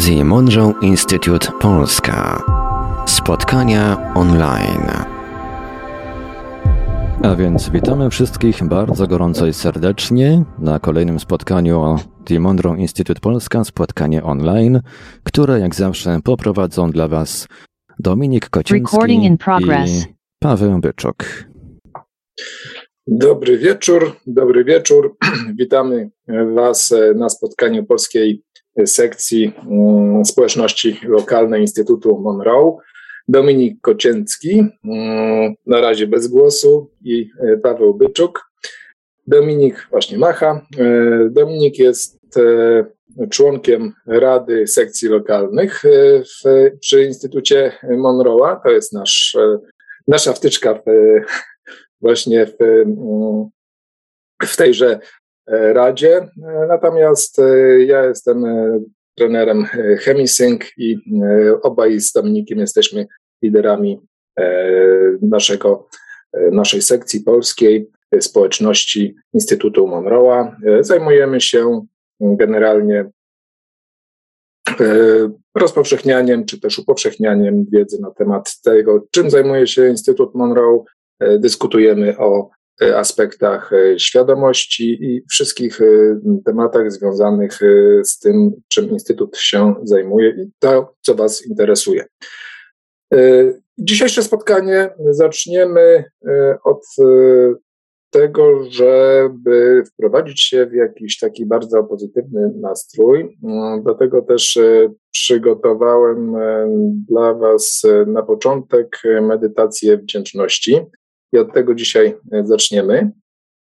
The Monroe Institute Polska. Spotkania online. A więc witamy wszystkich bardzo gorąco i serdecznie na kolejnym spotkaniu The Monroe Institute Polska, spotkanie online, które jak zawsze poprowadzą dla Was Dominik Kociński i Paweł Byczok. Dobry wieczór, dobry wieczór. Witamy Was na spotkaniu polskiej sekcji mm, społeczności lokalnej Instytutu Monroe. Dominik Kocięcki, mm, na razie bez głosu, i e, Paweł Byczuk. Dominik właśnie macha. E, Dominik jest e, członkiem Rady Sekcji Lokalnych w, przy Instytucie Monroe'a. To jest nasz, nasza wtyczka w, właśnie w, mm, w tejże Radzie. Natomiast ja jestem trenerem Chemisync i obaj z Dominikiem jesteśmy liderami naszego, naszej sekcji polskiej społeczności Instytutu Monroe'a. Zajmujemy się generalnie rozpowszechnianiem czy też upowszechnianiem wiedzy na temat tego, czym zajmuje się Instytut Monroe. Dyskutujemy o E, aspektach e, świadomości i wszystkich e, tematach związanych z tym, czym Instytut się zajmuje i to, co Was interesuje. Dzisiejsze spotkanie zaczniemy od tego, żeby wprowadzić się w jakiś taki bardzo pozytywny nastrój. Dlatego też przygotowałem dla Was na początek medytację wdzięczności. I od tego dzisiaj e, zaczniemy.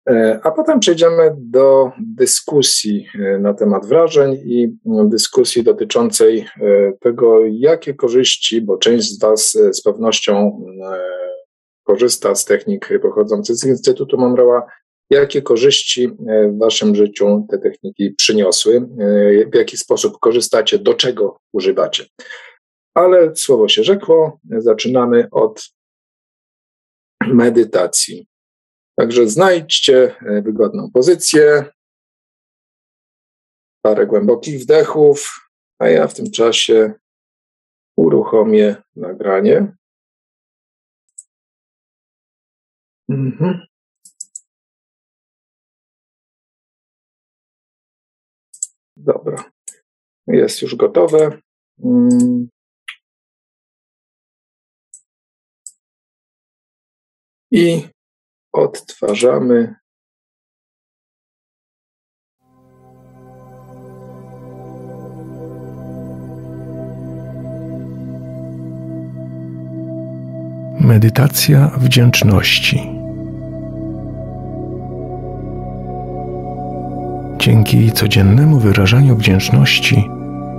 E, a potem przejdziemy do dyskusji e, na temat wrażeń i dyskusji dotyczącej tego, jakie korzyści, bo część z Was z pewnością korzysta z technik pochodzących z Instytutu Monroe'a, jakie korzyści w Waszym życiu te techniki przyniosły, w jaki sposób korzystacie, do czego używacie. Ale słowo się rzekło, zaczynamy od medytacji. Także znajdźcie e, wygodną pozycję, parę głębokich wdechów, a ja w tym czasie uruchomię nagranie. Mhm. Dobra, jest już gotowe. I odtwarzamy. Medytacja wdzięczności. Dzięki codziennemu wyrażaniu wdzięczności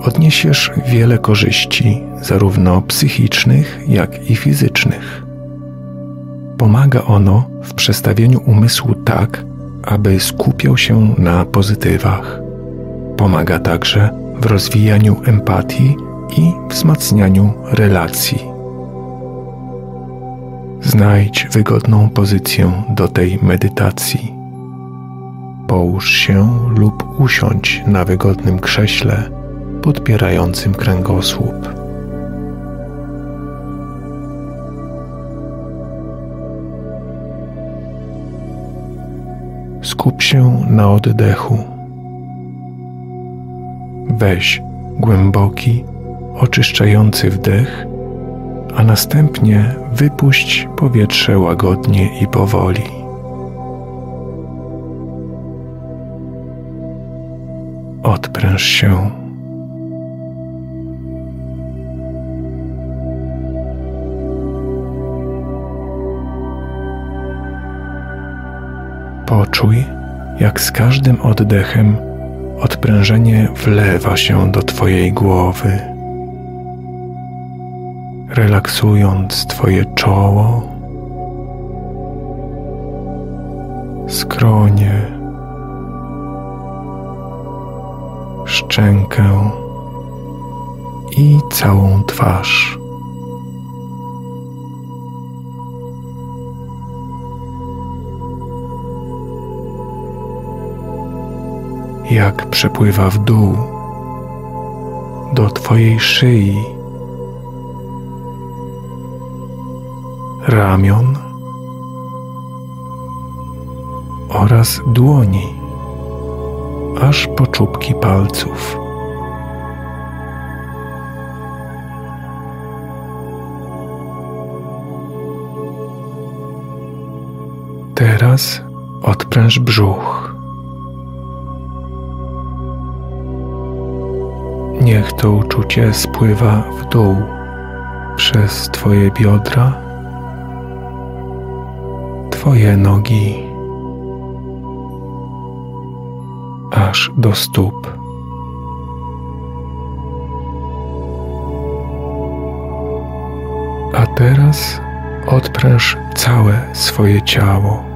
odniesiesz wiele korzyści, zarówno psychicznych, jak i fizycznych. Pomaga ono w przestawieniu umysłu tak, aby skupiał się na pozytywach. Pomaga także w rozwijaniu empatii i wzmacnianiu relacji. Znajdź wygodną pozycję do tej medytacji. Połóż się lub usiądź na wygodnym krześle podpierającym kręgosłup. Skup się na oddechu. Weź głęboki, oczyszczający wdech, a następnie wypuść powietrze łagodnie i powoli. Odpręż się. Poczuj, jak z każdym oddechem odprężenie wlewa się do Twojej głowy, relaksując Twoje czoło, skronie, szczękę i całą twarz. Jak przepływa w dół, do Twojej szyi, ramion oraz dłoni, aż po czubki palców. Teraz odpręż brzuch. Niech to uczucie spływa w dół przez Twoje biodra, Twoje nogi, aż do stóp. A teraz odpręż całe swoje ciało.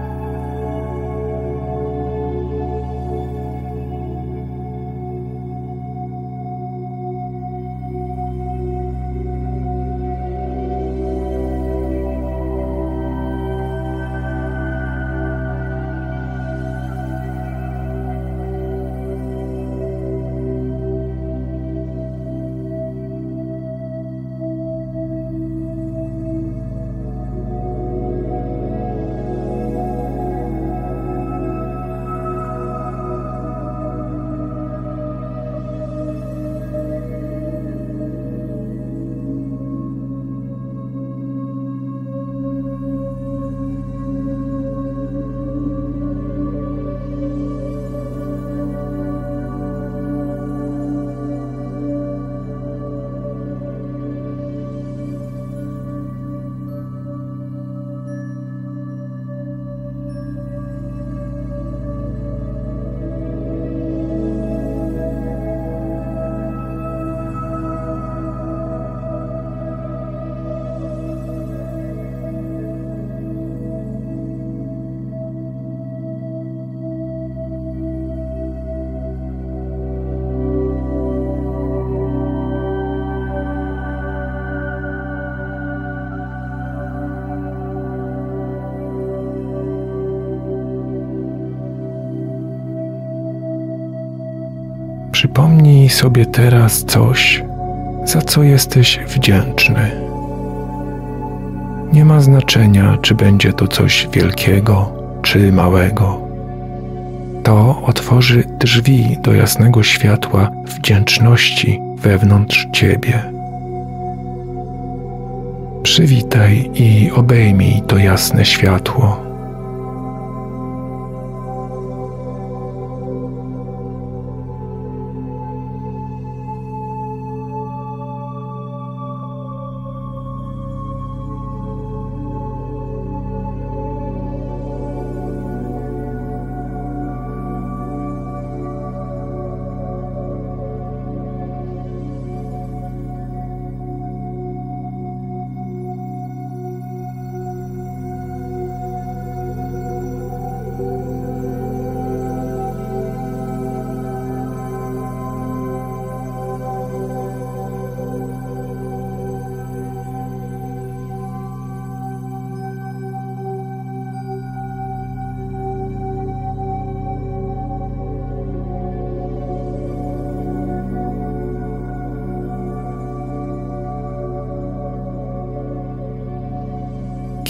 Teraz coś, za co jesteś wdzięczny. Nie ma znaczenia, czy będzie to coś wielkiego, czy małego. To otworzy drzwi do jasnego światła wdzięczności wewnątrz ciebie. Przywitaj i obejmij to jasne światło.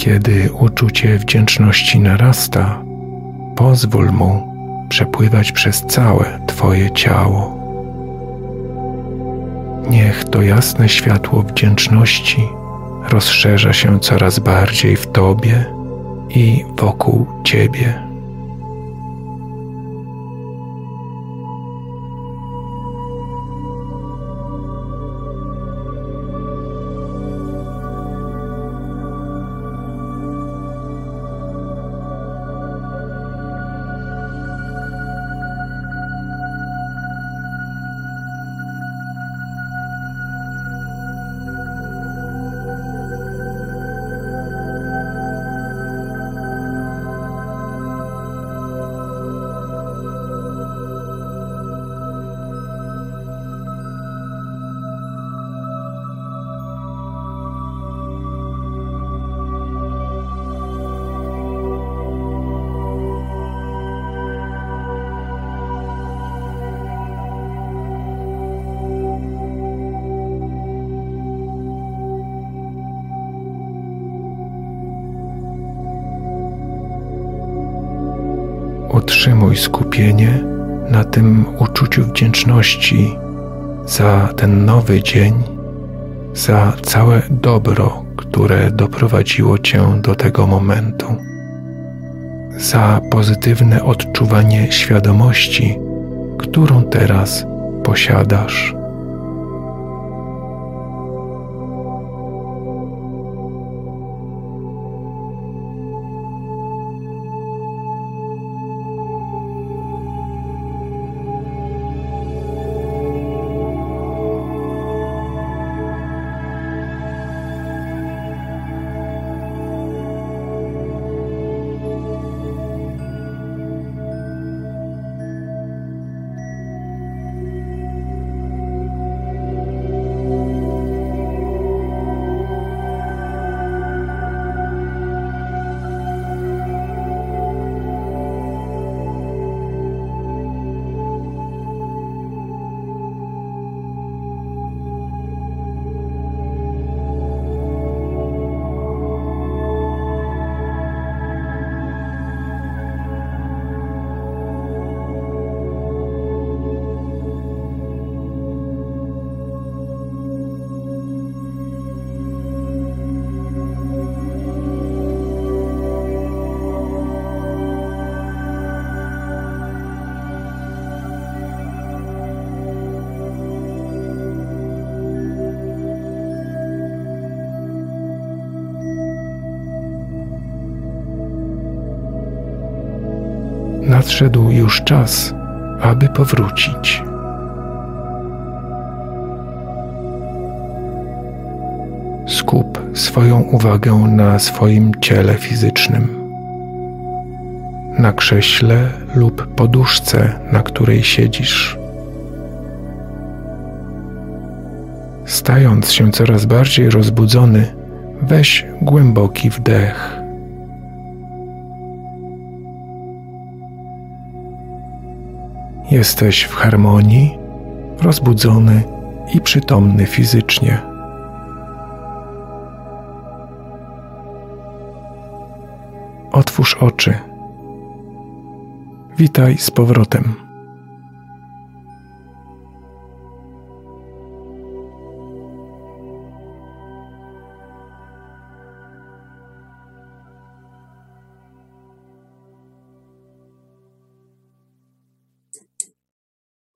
Kiedy uczucie wdzięczności narasta, pozwól mu przepływać przez całe Twoje ciało. Niech to jasne światło wdzięczności rozszerza się coraz bardziej w Tobie i wokół Ciebie. Wdzięczności za ten nowy dzień, za całe dobro, które doprowadziło Cię do tego momentu, za pozytywne odczuwanie świadomości, którą teraz posiadasz. Czas, aby powrócić. Skup swoją uwagę na swoim ciele fizycznym, na krześle lub poduszce, na której siedzisz. Stając się coraz bardziej rozbudzony, weź głęboki wdech. Jesteś w harmonii, rozbudzony i przytomny fizycznie. Otwórz oczy. Witaj z powrotem.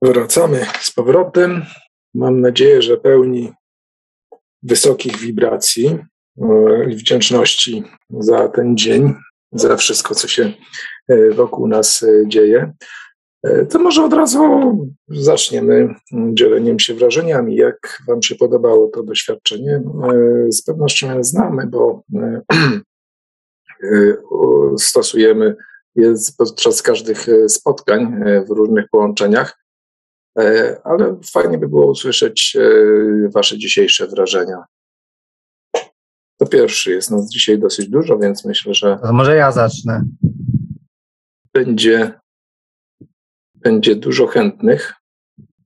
Wracamy z powrotem. Mam nadzieję, że pełni wysokich wibracji e, i wdzięczności za ten dzień, za wszystko, co się e, wokół nas e, dzieje. To może od razu zaczniemy dzieleniem się wrażeniami. Jak Wam się podobało to doświadczenie? Z pewnością je znamy, bo stosujemy je podczas każdych spotkań w różnych połączeniach. E, ale fajnie by było usłyszeć e, Wasze dzisiejsze wrażenia. To pierwszy jest nas dzisiaj dosyć dużo, więc myślę, że. To może ja zacznę. Będzie, będzie dużo chętnych.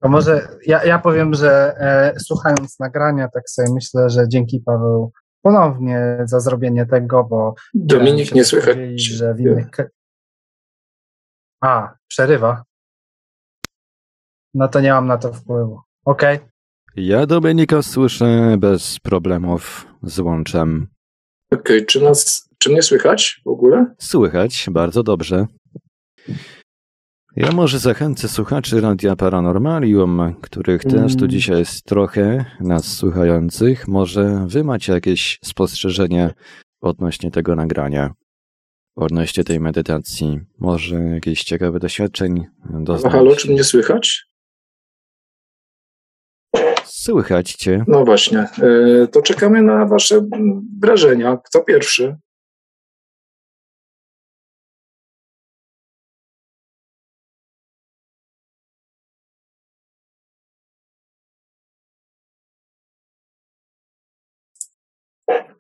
To może ja, ja powiem, że e, słuchając nagrania, tak sobie myślę, że dzięki Paweł ponownie za zrobienie tego, bo. Dominik, nie słychać. Że w innych... A, przerywa. No to nie mam na to wpływu. Okej. Okay. Ja Dominika słyszę bez problemów z łączem. Okej, okay. czy nas, czy mnie słychać w ogóle? Słychać, bardzo dobrze. Ja może zachęcę słuchaczy Radia Paranormalium, których mm. też tu dzisiaj jest trochę, nas słuchających. Może wy macie jakieś spostrzeżenia odnośnie tego nagrania, odnośnie tej medytacji. Może jakieś ciekawe doświadczeń doznać. Halo, czy mnie słychać? Słychać cię. No właśnie. E, to czekamy na Wasze wrażenia. Kto pierwszy?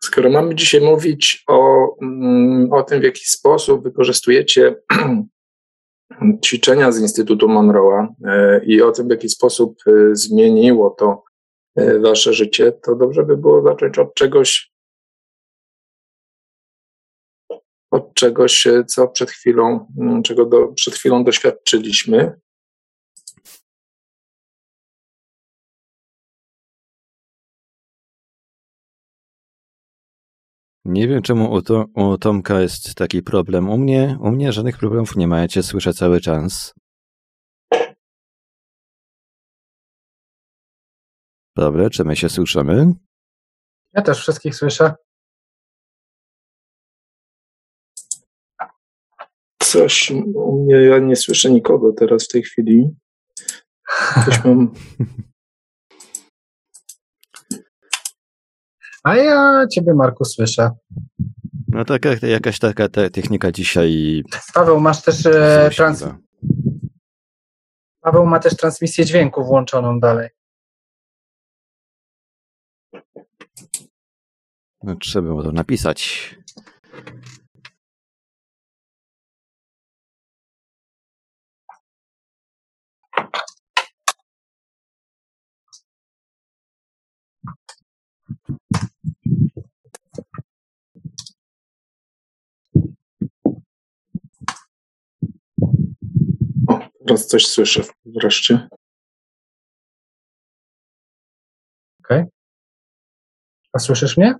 Skoro mamy dzisiaj mówić o, mm, o tym, w jaki sposób wykorzystujecie ćwiczenia z Instytutu Monroe'a e, i o tym, w jaki sposób e, zmieniło to e, wasze życie, to dobrze by było zacząć od czegoś od czegoś, co przed chwilą, mm, czego do, przed chwilą doświadczyliśmy. Nie wiem, czemu u, to, u Tomka jest taki problem. U mnie, u mnie żadnych problemów nie ma, ja cię słyszę cały czas. Dobra, czy my się słyszymy? Ja też wszystkich słyszę. Coś u mnie, ja nie słyszę nikogo teraz w tej chwili. Coś mam... A ja ciebie, Marku, słyszę. No taka, jakaś taka te technika dzisiaj. Paweł, masz też e, trans... Paweł ma też transmisję dźwięku włączoną dalej. No, trzeba było to napisać. O, teraz coś słyszę wreszcie. A słyszysz mnie?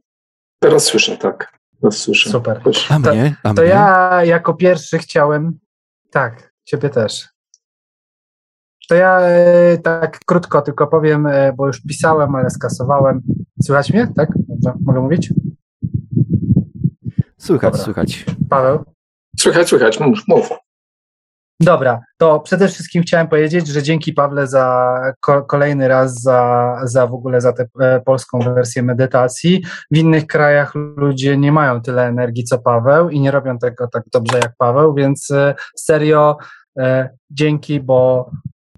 Teraz słyszę, tak. Teraz słyszę. Super. A To- mnie? A To mnie? ja jako pierwszy chciałem. Tak, ciebie też. To ja e, tak krótko tylko powiem, e, bo już pisałem, ale skasowałem. Słychać mnie? Tak? Dobrze, mogę mówić? Słychać, Dobra. słychać. Paweł? Słychać, słychać, mów, mów. Dobra, to przede wszystkim chciałem powiedzieć, że dzięki Pawle za ko- kolejny raz za, za w ogóle za tę e, polską wersję medytacji. W innych krajach ludzie nie mają tyle energii co Paweł i nie robią tego tak dobrze jak Paweł, więc e, serio e, dzięki, bo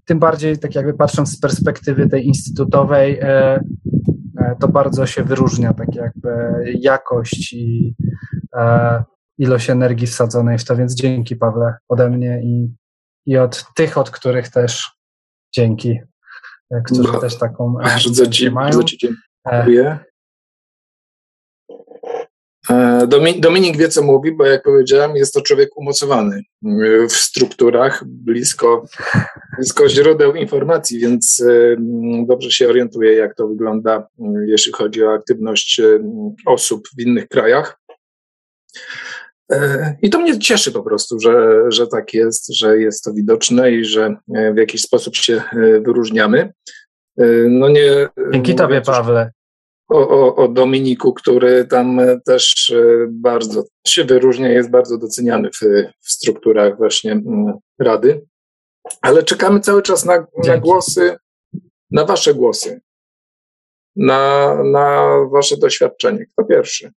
tym bardziej tak jakby patrząc z perspektywy tej instytutowej, e, e, to bardzo się wyróżnia tak jakby jakość i e, ilość energii wsadzonej w to, więc dzięki Pawle ode mnie i, i od tych, od których też dzięki, którzy Ba- też taką Bardzo ci, mają. bardzo ci dziękuję. E, Domi- Dominik wie, co mówi, bo jak powiedziałem, jest to człowiek umocowany e, w strukturach, blisko, blisko źródeł informacji, więc e, m, dobrze się orientuje, jak to wygląda, m, jeśli chodzi o aktywność e, m, osób w innych krajach. I to mnie cieszy po prostu, że, że tak jest, że jest to widoczne i że w jakiś sposób się wyróżniamy. No nie, Dzięki Tobie, Pawle. O, o, o Dominiku, który tam e, też e, bardzo się wyróżnia, jest bardzo doceniany w, w strukturach właśnie Rady. Ale czekamy cały czas na, na głosy, na Wasze głosy, na, na Wasze doświadczenie. Kto pierwszy?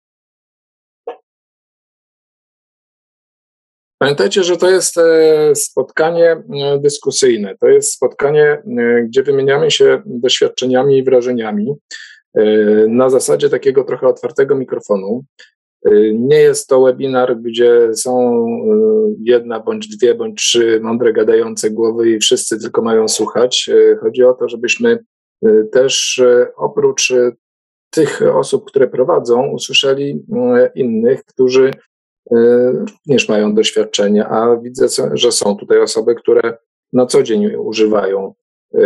Pamiętajcie, że to jest e, spotkanie dyskusyjne. To jest spotkanie, gdzie wymieniamy się doświadczeniami i wrażeniami na zasadzie takiego trochę otwartego mikrofonu. E, Nie jest to webinar, gdzie są e, jedna bądź dwie bądź trzy mądre gadające głowy i wszyscy tylko mają słuchać. E, Chodzi o to, żebyśmy e, też e, oprócz e, tych osób, które prowadzą, usłyszeli e, innych, którzy e, również mają doświadczenie, a widzę, że są tutaj osoby, które na co dzień używają e,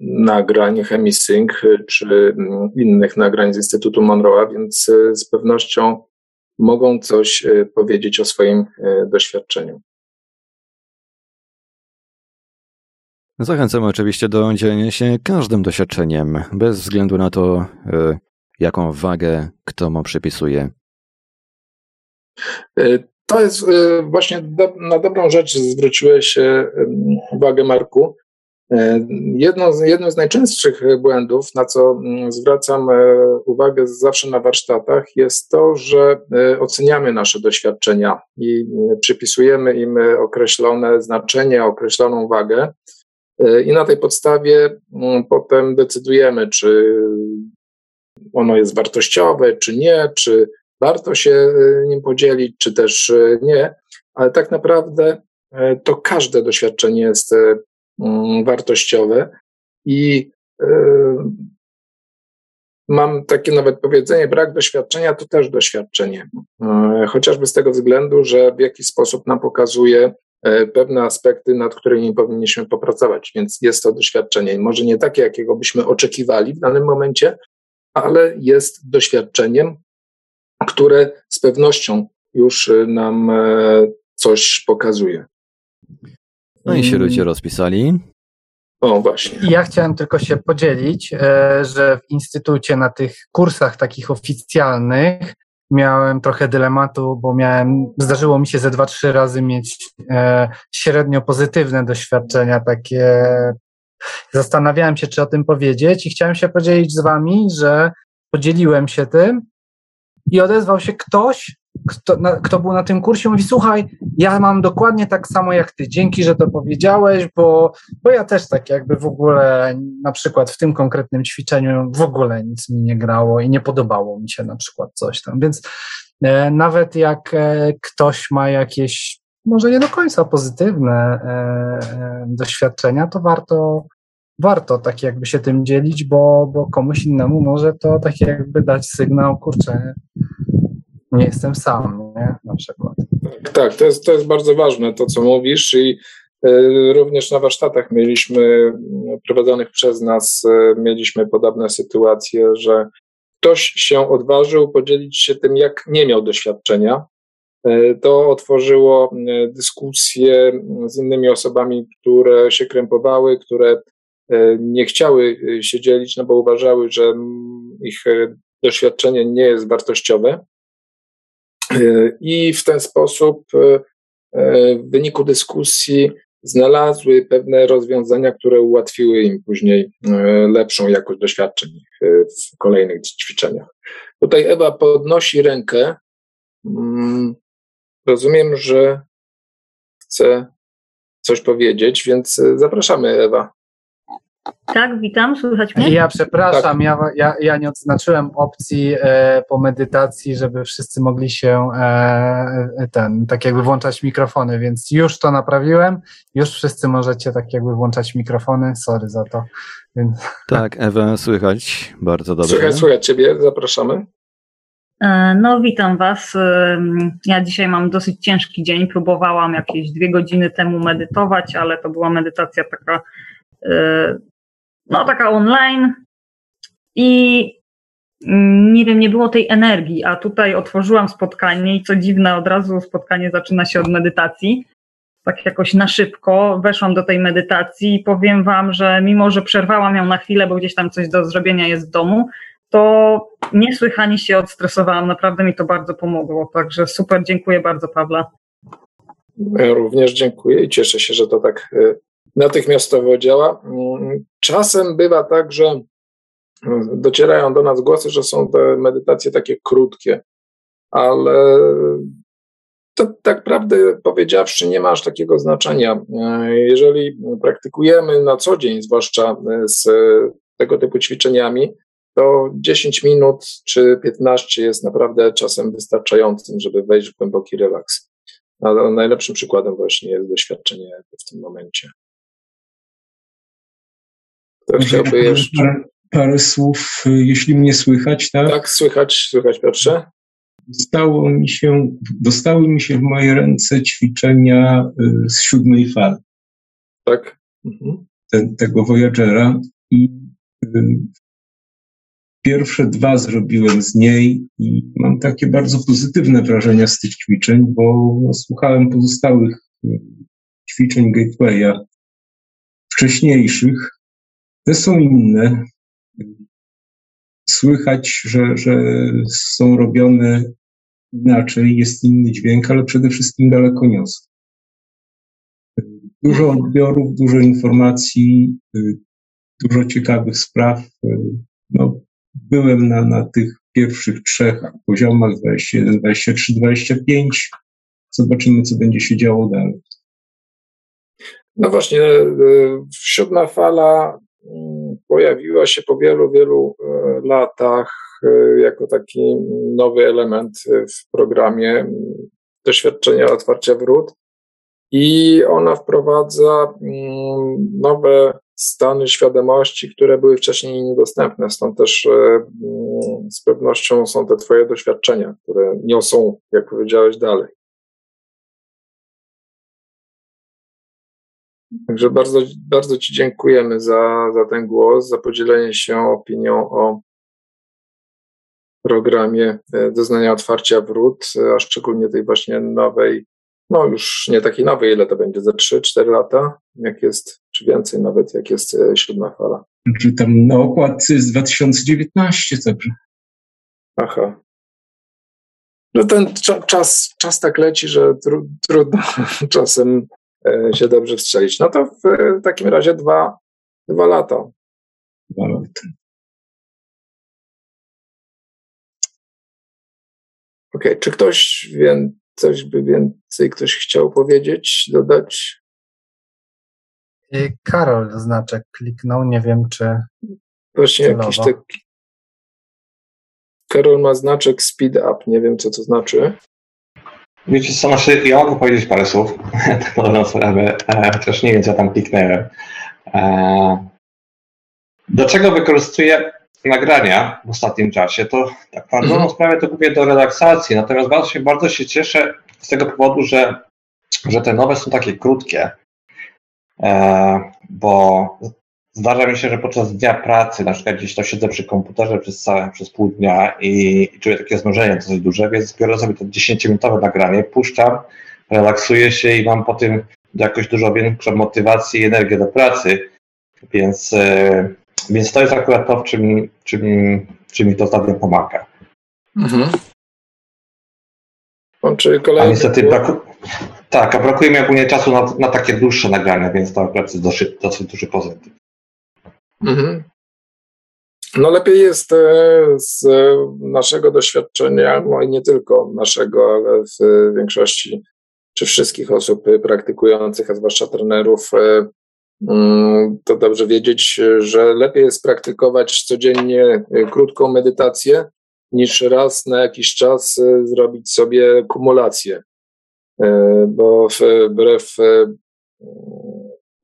nagrań Chemisync e, czy mm, innych nagrań z Instytutu Monroe'a, więc e, z pewnością mogą coś e, powiedzieć o swoim e, doświadczeniu. Zachęcamy oczywiście do dzielenia się każdym doświadczeniem, bez względu na to, jaką wagę kto mu przypisuje. To jest właśnie do, na dobrą rzecz zwróciłeś uwagę, Marku. E, Jedno jednym z najczęstszych błędów, na co mm, zwracam e, uwagę zawsze na warsztatach, jest to, że e, oceniamy nasze doświadczenia i mm, przypisujemy im określone znaczenie, określoną wagę. I na tej podstawie mm, potem decydujemy, czy ono jest wartościowe, czy nie, czy warto się nim podzielić, czy też nie, ale tak naprawdę to każde doświadczenie jest wartościowe i e, mam takie nawet powiedzenie, brak doświadczenia to też doświadczenie. E, chociażby z tego względu, że w jakiś sposób nam pokazuje e, pewne aspekty, nad którymi powinniśmy popracować, więc jest to doświadczenie. Może nie takie, jakiego byśmy oczekiwali w danym momencie, ale jest doświadczeniem, które z pewnością już nam coś pokazuje. No i się ludzie rozpisali. O, właśnie. Ja chciałem tylko się podzielić, e, że w instytucie na tych kursach takich oficjalnych miałem trochę dylematu, bo miałem, zdarzyło mi się ze dwa, trzy razy mieć e, średnio pozytywne doświadczenia, takie zastanawiałem się, czy o tym powiedzieć i chciałem się podzielić z wami, że podzieliłem się tym i odezwał się ktoś, kto, na, kto był na tym kursie, mówi: Słuchaj, ja mam dokładnie tak samo jak ty. Dzięki, że to powiedziałeś, bo, bo ja też tak jakby w ogóle, na przykład w tym konkretnym ćwiczeniu w ogóle nic mi nie grało i nie podobało mi się na przykład coś tam. Więc e, nawet jak e, ktoś ma jakieś, może nie do końca pozytywne e, e doświadczenia, to warto, warto tak jakby się tym dzielić, bo, bo komuś innemu może to tak jakby dać sygnał, kurczę, nie jestem sam, nie? Na przykład. Tak, tak, to jest, to jest bardzo ważne, to co mówisz i y, Również na warsztatach mieliśmy, prowadzonych przez nas, y, mieliśmy podobne sytuacje, że ktoś się odważył podzielić się tym, jak nie miał doświadczenia. Y, to otworzyło dyskusje z innymi osobami, które się krępowały, które nie chciały się dzielić, no bo uważały, że ich doświadczenie nie jest wartościowe. I w ten sposób e, e, w wyniku dyskusji znalazły pewne rozwiązania, które ułatwiły im później e, lepszą jakość doświadczeń w kolejnych ćwiczeniach. Tutaj Ewa podnosi rękę. Mm, rozumiem, że chce coś powiedzieć, więc zapraszamy Ewa. Tak, witam, słychać mnie? Ja przepraszam, tak. ja, ja, ja nie odznaczyłem opcji e, po medytacji, żeby wszyscy mogli się e, e, ten, tak jakby włączać mikrofony, więc już to naprawiłem, już wszyscy możecie tak jakby włączać mikrofony, sorry za to. Więc... Tak, Ewa, słychać, bardzo dobrze. Słychać, słychać Ciebie, zapraszamy. E, no, witam Was. E, ja dzisiaj mam dosyć ciężki dzień. Próbowałam jakieś dwie godziny temu medytować, ale to była medytacja taka no taka online i mm, nie wiem, nie było tej energii, a tutaj otworzyłam spotkanie i co dziwne, od razu spotkanie zaczyna się od medytacji. Tak jakoś na szybko weszłam do tej medytacji i powiem Wam, że mimo, że przerwałam ją na chwilę, bo gdzieś tam coś do zrobienia jest w domu, to niesłychanie się odstresowałam. Naprawdę mi to bardzo pomogło. Także super, dziękuję bardzo, Pawła. Ja również dziękuję i cieszę się, że to tak e, natychmiastowo działa. Czasem bywa tak, że docierają do nas głosy, że są te medytacje takie krótkie, ale to tak prawdę powiedziawszy nie ma aż takiego znaczenia. Jeżeli praktykujemy na co dzień, zwłaszcza z tego typu ćwiczeniami, to 10 minut czy 15 jest naprawdę czasem wystarczającym, żeby wejść w głęboki relaks. Ale najlepszym przykładem właśnie jest doświadczenie w tym momencie. To chciałby jeszcze... Parę, parę, słów, jeśli mnie słychać, tak? Tak, słychać, słychać Piotrze. Dostało mi się, dostały mi się w moje ręce ćwiczenia y, z siódmej fali. Tak. Mhm. Ten, tego Voyagera i y, pierwsze dwa zrobiłem z niej i mam takie bardzo pozytywne wrażenia z tych ćwiczeń, bo słuchałem pozostałych y, ćwiczeń Gatewaya wcześniejszych te są inne. Słychać, że, że są robione inaczej, jest inny dźwięk, ale przede wszystkim daleko niosą. Dużo odbiorów, dużo informacji, dużo ciekawych spraw. No, byłem na, na tych pierwszych trzech poziomach 21, 23, 25. Zobaczymy, co będzie się działo dalej. No właśnie, siódma fala pojawiła się po wielu, wielu e, latach e, jako taki nowy element w programie doświadczenia otwarcia wrót. I ona wprowadza nowe stany świadomości, które były wcześniej niedostępne. Stąd też mm, z pewnością są te Twoje doświadczenia, które niosą, jak powiedziałeś, dalej. Także bardzo, bardzo Ci dziękujemy za, za ten głos, za podzielenie się opinią o programie e, doznania otwarcia wrót, a szczególnie tej właśnie nowej, no już nie takiej nowej, ile to będzie, za 3-4 lata, jak jest, czy więcej nawet, jak jest e, siódma fala. Czy tam na okładce z 2019 także. Aha. No ten czas, czas tak leci, że tru, trudno czasem e, się dobrze wstrzelić. No to w, w takim razie dwa, dwa lata. Dwa lata. Okej, okay. czy ktoś wie, coś by więcej ktoś chciał powiedzieć, dodać? Y, Karol znaczek kliknął, nie wiem czy. Właśnie celowo. jakiś taki. Karol ma znaczek speed up, nie wiem co to znaczy. Wiecie co, znaczy, ja mogę powiedzieć parę słów, tak na sprawę, e, chociaż nie wiem co tam kliknęłem. E, do czego wykorzystuję nagrania w ostatnim czasie, to tak naprawdę mhm. sprawę to mówię do relaksacji, natomiast bardzo się, bardzo się cieszę z tego powodu, że, że te nowe są takie krótkie, e, bo zdarza mi się, że podczas dnia pracy, na przykład gdzieś to siedzę przy komputerze przez, całe, przez pół dnia i, i czuję takie znużenie dosyć duże, więc biorę sobie to 10-minutowe nagranie, puszczam, relaksuję się i mam po tym jakoś dużo większą motywację i energię do pracy, więc e, więc to jest akurat to, w czym, czym, czym mi to ostatnio pomaga. Mhm. Czyli kolejny... A niestety braku... Tak, a brakuje mi ogólnie czasu na, na takie dłuższe nagrania, więc to akurat jest dosyć, dosyć duży pozytyw. Mhm. No lepiej jest e, z naszego doświadczenia, no i nie tylko naszego, ale w większości czy wszystkich osób praktykujących, a zwłaszcza trenerów, e, Mm, to dobrze wiedzieć, że lepiej jest praktykować codziennie e, krótką medytację, niż raz na jakiś czas e, zrobić sobie kumulację. E, bo wbrew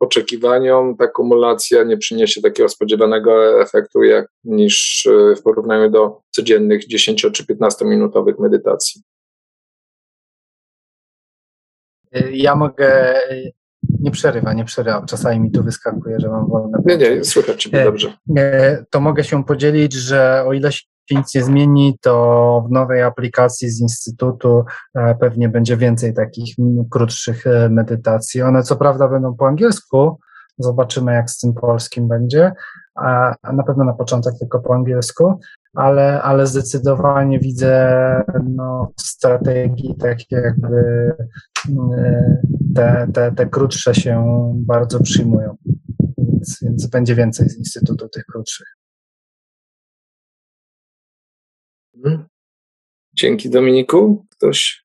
oczekiwaniom ta kumulacja nie przyniesie takiego spodziewanego efektu, jak niż w porównaniu do codziennych 10 czy 15 minutowych medytacji. Ja mogę nie przerywa, nie przerywa. Czasami mi tu wyskakuje, że mam wolne. Nie, nie, słychać Ciebie e, dobrze. E, to mogę się podzielić, że o ile się nic nie zmieni, to w nowej aplikacji z Instytutu e, pewnie będzie więcej takich krótszych medytacji. One co prawda będą po angielsku, zobaczymy jak z tym polskim będzie, a na pewno na początek tylko po angielsku, ale, ale zdecydowanie widzę no, strategii takie jakby te, te, te krótsze się bardzo przyjmują, więc, więc będzie więcej z Instytutu tych krótszych. Dzięki Dominiku. Ktoś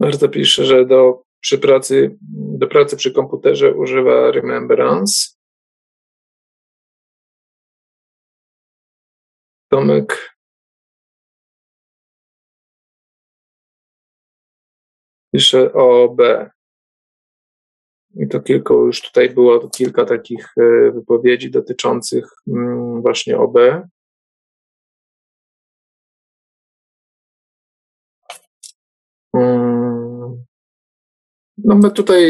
Marta pisze, że do, przy pracy, do pracy przy komputerze używa Remembrance. Tomek pisze o OB. I to kilka, już tutaj było kilka takich e, wypowiedzi dotyczących mm, właśnie OB. No my tutaj,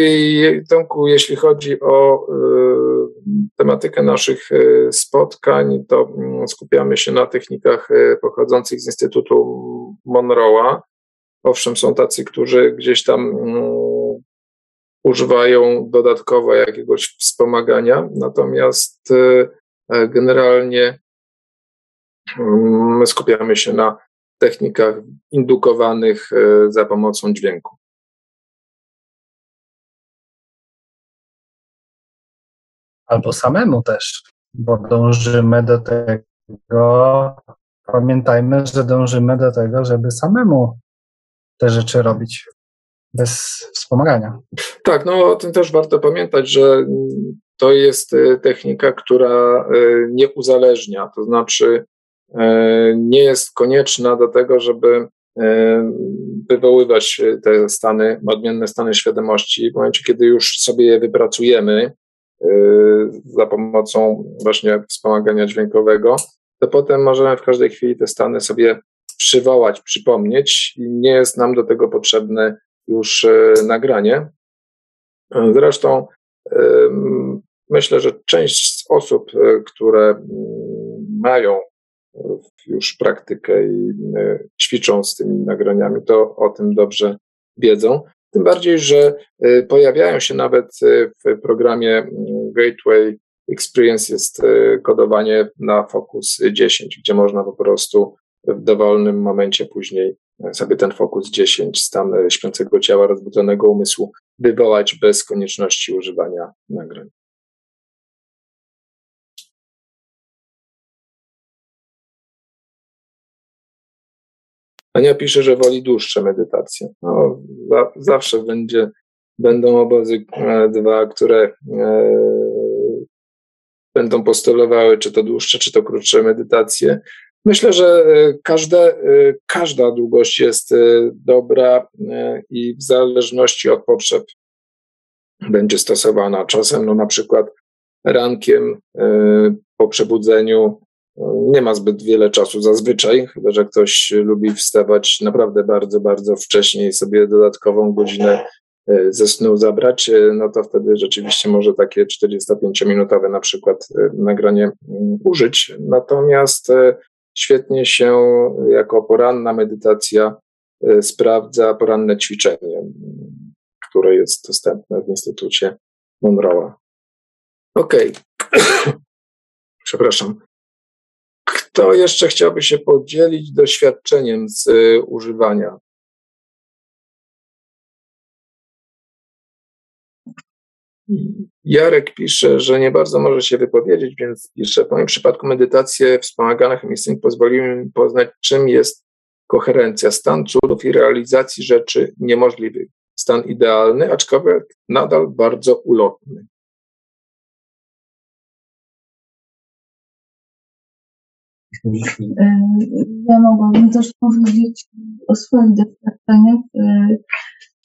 Tomku, jeśli chodzi o y, tematykę naszych y, spotkań, to mm, skupiamy się na technikach pochodzących z Instytutu Monroe'a. Owszem, są tacy, którzy gdzieś tam mm, używają dodatkowo jakiegoś wspomagania, natomiast generalnie mm, my skupiamy się na technikach indukowanych za pomocą dźwięku. albo samemu też, bo dążymy do tego, pamiętajmy, że dążymy do tego, żeby samemu te rzeczy robić bez wspomagania. Tak, no o tym też warto pamiętać, że to jest e, technika, która e, nie uzależnia, to znaczy e, nie jest konieczna do tego, żeby wywoływać te stany, odmienne stany świadomości w momencie, kiedy już sobie je wypracujemy za pomocą właśnie wspomagania dźwiękowego, to potem możemy w każdej chwili te stany sobie przywołać, przypomnieć i nie jest nam do tego potrzebne już nagranie. Zresztą myślę, że część z osób, które mają już praktykę i e, ćwiczą z tymi nagraniami, to o tym dobrze wiedzą. Tym bardziej, że e, pojawiają się nawet e, w programie Gateway Experience jest kodowanie na Focus 10, gdzie można po prostu w dowolnym momencie później sobie ten Focus 10, stan śpiącego ciała, rozbudzonego umysłu, wywołać bez konieczności używania nagrań. Ania pisze, że woli dłuższe medytacje. No, za, zawsze będzie, będą obozy e, dwa, które e, będą postulowały, czy to dłuższe, czy to krótsze medytacje. Myślę, że e, każde, e, każda długość jest dobra i w zależności od potrzeb będzie stosowana. Czasem, no na przykład rankiem po przebudzeniu nie ma zbyt wiele czasu zazwyczaj, chyba że ktoś lubi wstawać naprawdę bardzo, bardzo wcześnie i sobie dodatkową godzinę e, ze snu zabrać, e, no to wtedy rzeczywiście może takie 45-minutowe na przykład e, nagranie mm, użyć. Natomiast świetnie się jako poranna medytacja sprawdza poranne ćwiczenie, które jest dostępne w Instytucie Monroe'a. Okej. Okay. Przepraszam. Kto jeszcze chciałby się podzielić doświadczeniem z y, używania? Jarek pisze, że nie bardzo może się wypowiedzieć, więc pisze, w moim przypadku medytacje wspomaganych emisji pozwoliły mi poznać, czym jest koherencja, stan cudów i realizacji rzeczy niemożliwych. Stan idealny, aczkolwiek nadal bardzo ulotny. E, ja mogłabym też powiedzieć o swoich doświadczeniach.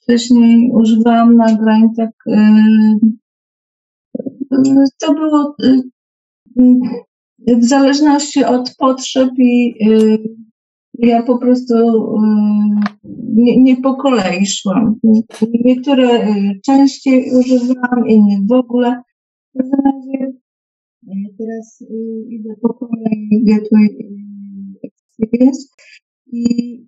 Wcześniej używałam nagrań tak. E, to było w zależności od potrzeb i ja po prostu nie, nie po kolei szłam. Niektóre częściej używałam, innych w ogóle. W Teraz idę po kolei Gateway i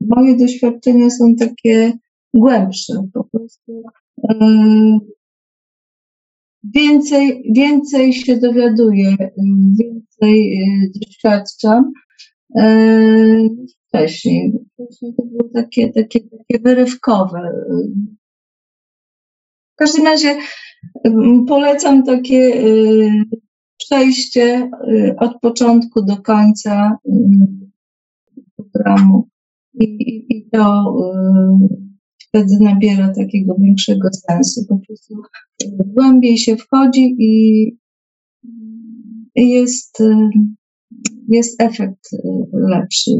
moje doświadczenia są takie głębsze. Po prostu y, więcej, więcej się dowiaduję, więcej doświadczam niż wcześniej. Wcześniej to było takie, takie, takie wyrywkowe. W każdym razie Polecam takie przejście od początku do końca programu i, i to wtedy nabiera takiego większego sensu. Po prostu głębiej się wchodzi i jest, jest efekt lepszy.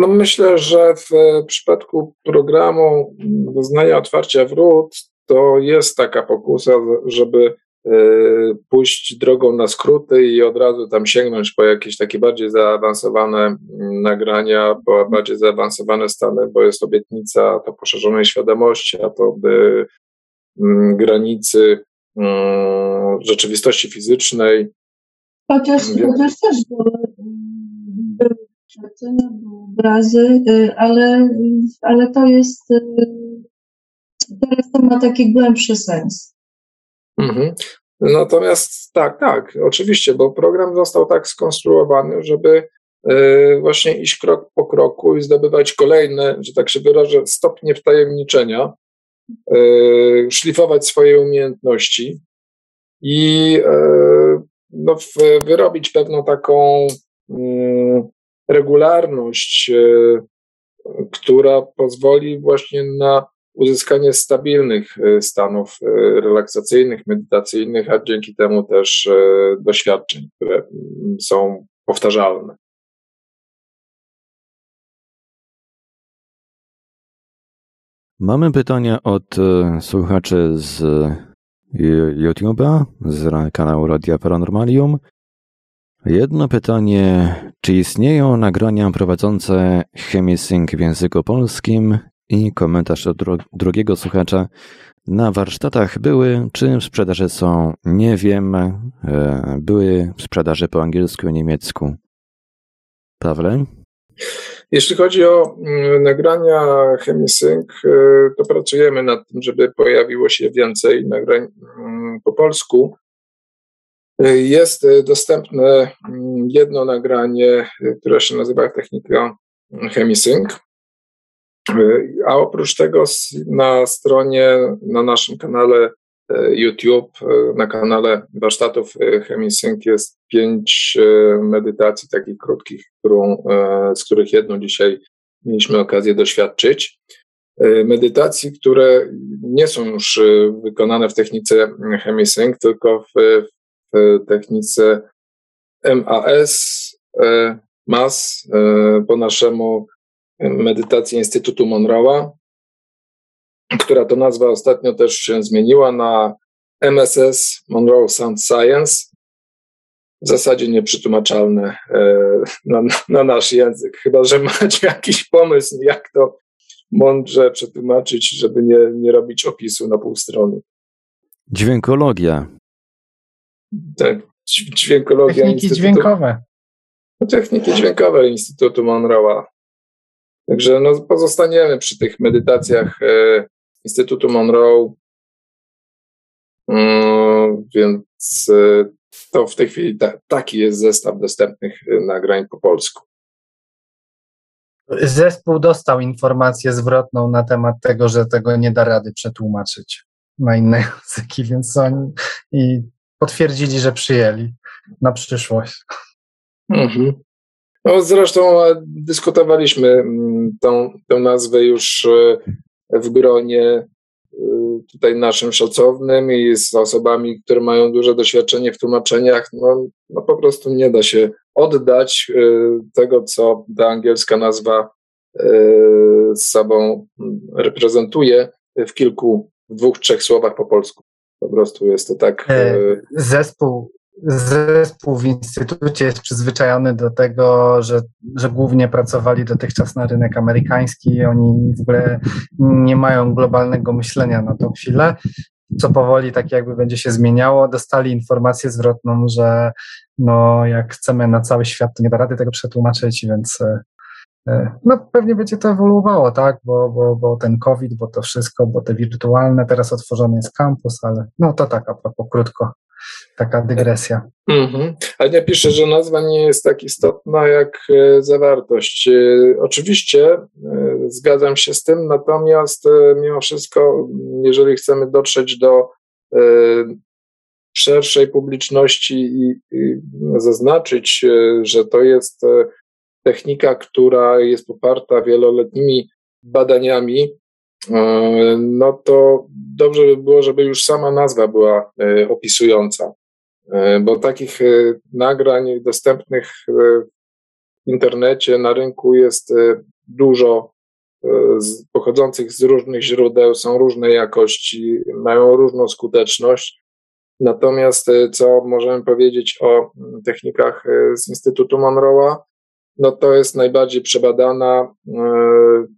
No myślę, że w przypadku programu doznania otwarcia wrót to jest taka pokusa, żeby pójść drogą na skróty i od razu tam sięgnąć po jakieś takie bardziej zaawansowane mm, nagrania, po bardziej zaawansowane stany, bo jest obietnica to poszerzonej świadomości, a to by mm, granicy mm, rzeczywistości fizycznej. Chociaż, chociaż też były, były doświadczenia, obrazy, y, ale, ale to jest, y, teraz to ma taki głębszy sens. Mhm. Natomiast tak, tak, oczywiście, bo program został tak skonstruowany, żeby y, właśnie iść krok po kroku i zdobywać kolejne, że tak się wyrażę, stopnie wtajemniczenia, szlifować swoje umiejętności i no, wyrobić pewną taką mm, regularność, e, która pozwoli właśnie na uzyskanie stabilnych e, stanów e, relaksacyjnych, medytacyjnych, a dzięki temu też e, doświadczeń, które mm, są powtarzalne. Mamy pytania od słuchaczy z YouTube'a, z kanału Radia Paranormalium. Jedno pytanie: czy istnieją nagrania prowadzące chemisync w języku polskim i komentarz od dru drugiego słuchacza. Na warsztatach były, czy w sprzedaży są? Nie wiem. E, były w sprzedaży po angielsku i niemiecku. Pawle? Jeśli chodzi o mm, nagrania Chemisync, e, to pracujemy nad tym, żeby pojawiło się więcej nagrań mm, po polsku. E, jest dostępne mm, jedno nagranie, które się nazywa Technika Chemisync. A oprócz tego na stronie, na naszym kanale e, YouTube, e, na kanale warsztatów e, Chemisync jest pięć medytacji takich krótkich, którą, z których jedną dzisiaj mieliśmy okazję doświadczyć. Medytacji, które nie są już wykonane w technice Chemisync, tylko w, w technice MAS, MAS, po naszemu medytacji Instytutu Monroe'a, która to nazwa ostatnio też się zmieniła na MSS Monroe Sound Science. W zasadzie nieprzetłumaczalne e, na, na nasz język, chyba że macie jakiś pomysł, jak to mądrze przetłumaczyć, żeby nie, nie robić opisu na pół strony. Dźwiękologia. Tak, dźwiękologia. Techniki Instytutu, dźwiękowe. Techniki dźwiękowe Instytutu Monroe'a. Także no, pozostaniemy przy tych medytacjach e, Instytutu Monroe. Mm, więc e, to w tej chwili ta, taki jest zestaw dostępnych e, nagrań po polsku. Zespół dostał informację zwrotną na temat tego, że tego nie da rady przetłumaczyć na inne języki, więc oni i potwierdzili, że przyjęli na przyszłość. Mhm. No zresztą e, dyskutowaliśmy mm, tą, tę nazwę już e, w gronie e, tutaj naszym szacownym i z osobami, które mają duże doświadczenie w tłumaczeniach, no, no po prostu nie da się oddać tego, co ta angielska nazwa z sobą mm, reprezentuje w kilku, w dwóch, trzech słowach po polsku. Po prostu jest to tak. Zespół zespół w instytucie jest przyzwyczajony do tego, że, że głównie pracowali dotychczas na rynek amerykański. Oni w ogóle nie mają globalnego myślenia na tą chwilę, co powoli tak jakby będzie się zmieniało. Dostali informację zwrotną, że no, jak chcemy na cały świat, to nie da rady tego przetłumaczyć, więc e, no, pewnie będzie to ewoluowało, tak, bo, bo, bo ten COVID, bo to wszystko, bo te wirtualne, teraz otworzony jest kampus, ale no to tak a propos krótko taka dygresja. Mhm. nie pisze, że nazwa nie jest tak istotna jak e, zawartość. E, oczywiście e, zgadzam się z tym, natomiast mimo wszystko, jeżeli chcemy dotrzeć do szerszej publiczności i zaznaczyć, że to jest technika, która jest poparta wieloletnimi badaniami, no to dobrze by było, żeby już sama nazwa była opisująca. E, bo takich e, nagrań dostępnych e, w internecie na rynku jest dużo pochodzących z różnych źródeł, są różnej jakości, mają różną skuteczność. Natomiast co możemy powiedzieć o technikach z Instytutu Monroe'a, no to jest najbardziej przebadana,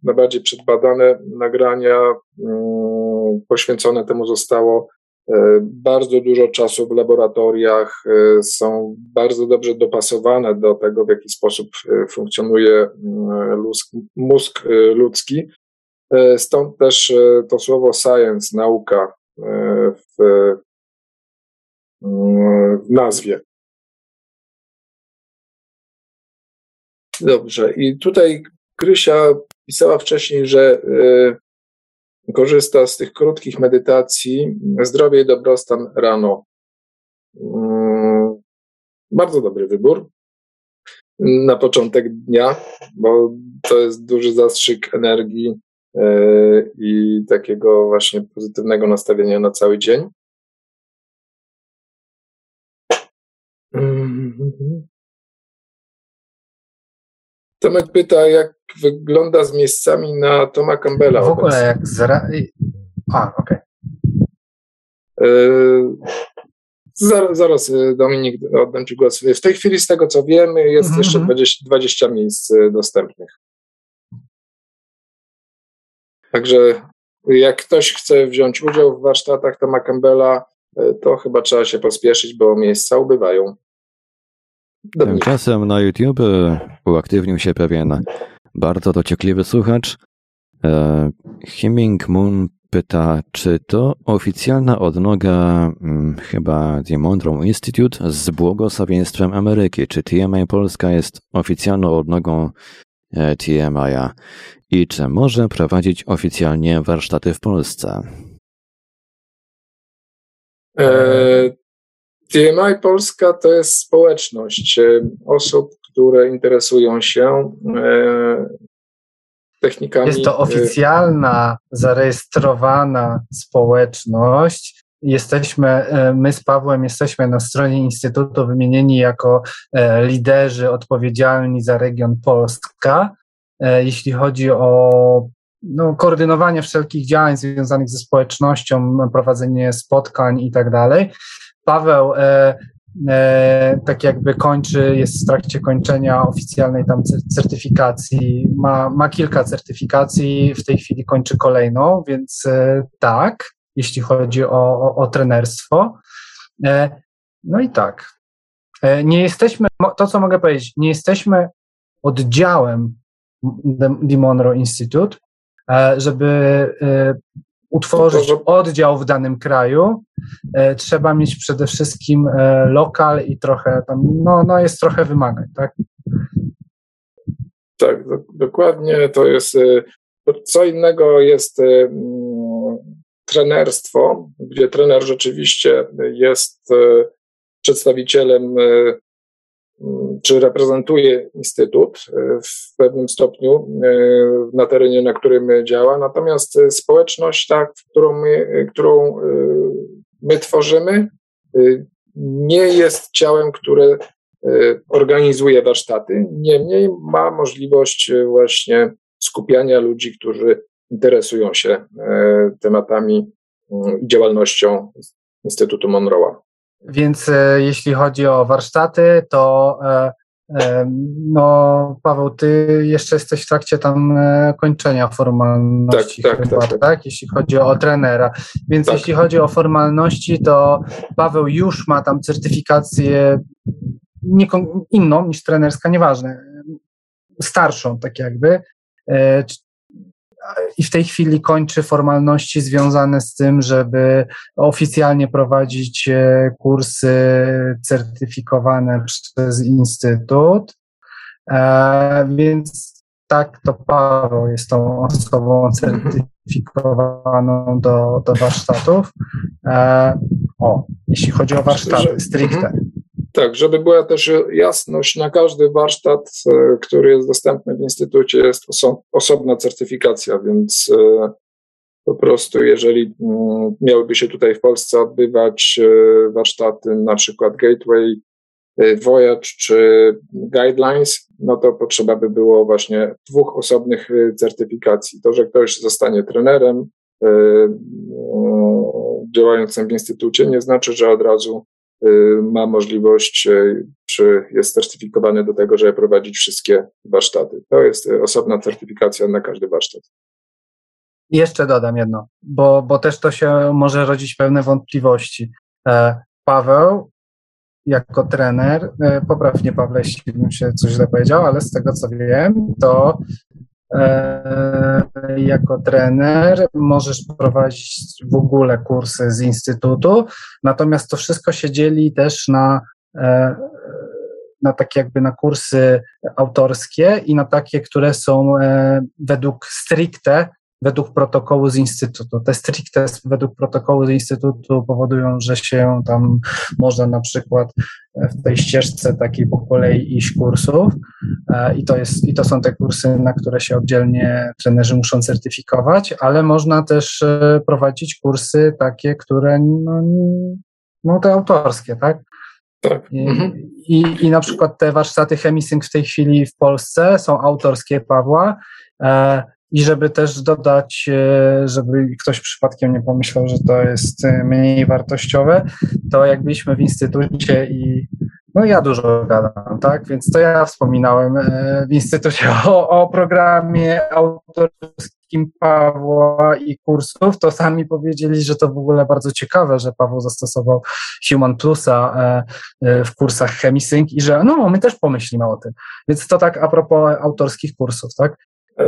najbardziej przebadane nagrania mm, poświęcone temu zostało E, bardzo dużo czasu w laboratoriach, e, są bardzo dobrze dopasowane do tego, w jaki sposób e, funkcjonuje mózg ludzki. Stąd też to słowo science, nauka w, w nazwie. Dobrze, i tutaj Krysia pisała wcześniej, że korzysta z tych krótkich medytacji, zdrowie i dobrostan rano. Mm, bardzo dobry wybór na początek dnia, bo to jest duży zastrzyk energii e, i takiego właśnie pozytywnego nastawienia na cały dzień. Tomek pyta, jak wygląda z miejscami na Toma Campbella. W ogóle obecnie. jak zra... A, okej. Okay. Zaraz, zaraz, Dominik, oddam Ci głos. W tej chwili, z tego co wiemy, jest mm -hmm. jeszcze 20, 20 miejsc dostępnych. Także jak ktoś chce wziąć udział w warsztatach Toma Campbella, to chyba trzeba się pospieszyć, bo miejsca ubywają. Tymczasem na YouTube uaktywnił się pewien bardzo dociekliwy słuchacz. E, Himing Moon pyta, czy to oficjalna odnoga hmm, chyba The Monroe Institute z błogosławieństwem Ameryki? Czy TMI Polska jest oficjalną odnogą e, TMI-a? I czy może prowadzić oficjalnie warsztaty w Polsce? E, TMI Polska to jest społeczność e, osób, które interesują się e, technikami. Jest to oficjalna, zarejestrowana społeczność. Jesteśmy, my z Pawłem jesteśmy na stronie Instytutu wymienieni jako liderzy odpowiedzialni za region Polska. Jeśli chodzi o no, koordynowanie wszelkich działań związanych ze społecznością, prowadzenie spotkań i tak dalej. Paweł e, e, tak jakby kończy, jest w trakcie kończenia oficjalnej tam certyfikacji, ma, ma kilka certyfikacji, w tej chwili kończy kolejną, więc e, tak, jeśli chodzi o, o, o trenerstwo. E, no i tak, e, nie jesteśmy, to co mogę powiedzieć, nie jesteśmy oddziałem The Monroe Institute, e, żeby utworzyć oddział w danym kraju, e, trzeba mieć przede wszystkim e, lokal i trochę tam, no, no jest trochę wymagań, tak? Tak, dokładnie. To jest e, co innego jest trenerstwo, gdzie trener rzeczywiście jest przedstawicielem czy reprezentuje Instytut e, w pewnym stopniu e, na terenie, na którym działa. Natomiast e, społeczność, tak, którą my, którą my tworzymy, nie jest ciałem, które organizuje warsztaty. Niemniej ma możliwość właśnie skupiania ludzi, którzy interesują się tematami i działalnością Instytutu Monroe'a. Więc e, jeśli chodzi o warsztaty, to e, e, no, Paweł, ty jeszcze jesteś w trakcie tam kończenia formalności, tak, tak, chyba, tak, tak. tak? Jeśli chodzi o trenera. Więc tak. jeśli chodzi o formalności, to Paweł już ma tam certyfikację inną niż trenerska, nieważne, starszą, tak jakby i w tej chwili kończy formalności związane z tym, żeby oficjalnie prowadzić e, kursy certyfikowane przez Instytut. E, więc tak, to Paweł jest tą osobą certyfikowaną do, do warsztatów. E, o, jeśli chodzi o warsztaty stricte. Tak, żeby była też jasność, na każdy warsztat, e, który jest dostępny w Instytucie, jest oso osobna certyfikacja, więc e, po prostu, jeżeli mm, miałyby się tutaj w Polsce odbywać e, warsztaty, na przykład Gateway, Voyage czy Guidelines, no to potrzeba by było właśnie dwóch osobnych certyfikacji. To, że ktoś zostanie trenerem działającym w instytucie, nie znaczy, że od razu ma możliwość, y, czy jest certyfikowany do tego, żeby prowadzić wszystkie warsztaty. To jest y, osobna certyfikacja na każdy warsztat. Jeszcze dodam jedno, bo, bo też to się może rodzić pewne wątpliwości. E, Paweł, jako trener, e, poprawnie Pawle, jeśli bym się coś źle powiedział, ale z tego co wiem, to jako trener, możesz prowadzić w ogóle kursy z instytutu, natomiast to wszystko się dzieli też na, e, na takie jakby na kursy autorskie i na takie, które są e, według stricte według protokołu z Instytutu. Te stricte według protokołu z Instytutu powodują, że się tam można na przykład w tej ścieżce takiej po kolei iść kursów e, i to, jest, i to są te kursy, na które się oddzielnie trenerzy muszą certyfikować, ale można też e, prowadzić kursy takie, które no, no te autorskie, tak? Tak. I, mhm. i, I na przykład te warsztaty Chemisync w tej chwili w Polsce są autorskie Pawła. E, I żeby też dodać, e, żeby ktoś przypadkiem nie pomyślał, że to jest e, mniej wartościowe, to jak byliśmy w instytucie i no ja dużo gadam, tak? Więc to ja wspominałem e, w instytucie o, o programie autorskim Pawła i kursów, to sami powiedzieli, że to w ogóle bardzo ciekawe, że Paweł zastosował Human Plusa w kursach Chemisync i że no, my też pomyślimy o tym. Więc to tak a propos autorskich kursów, tak?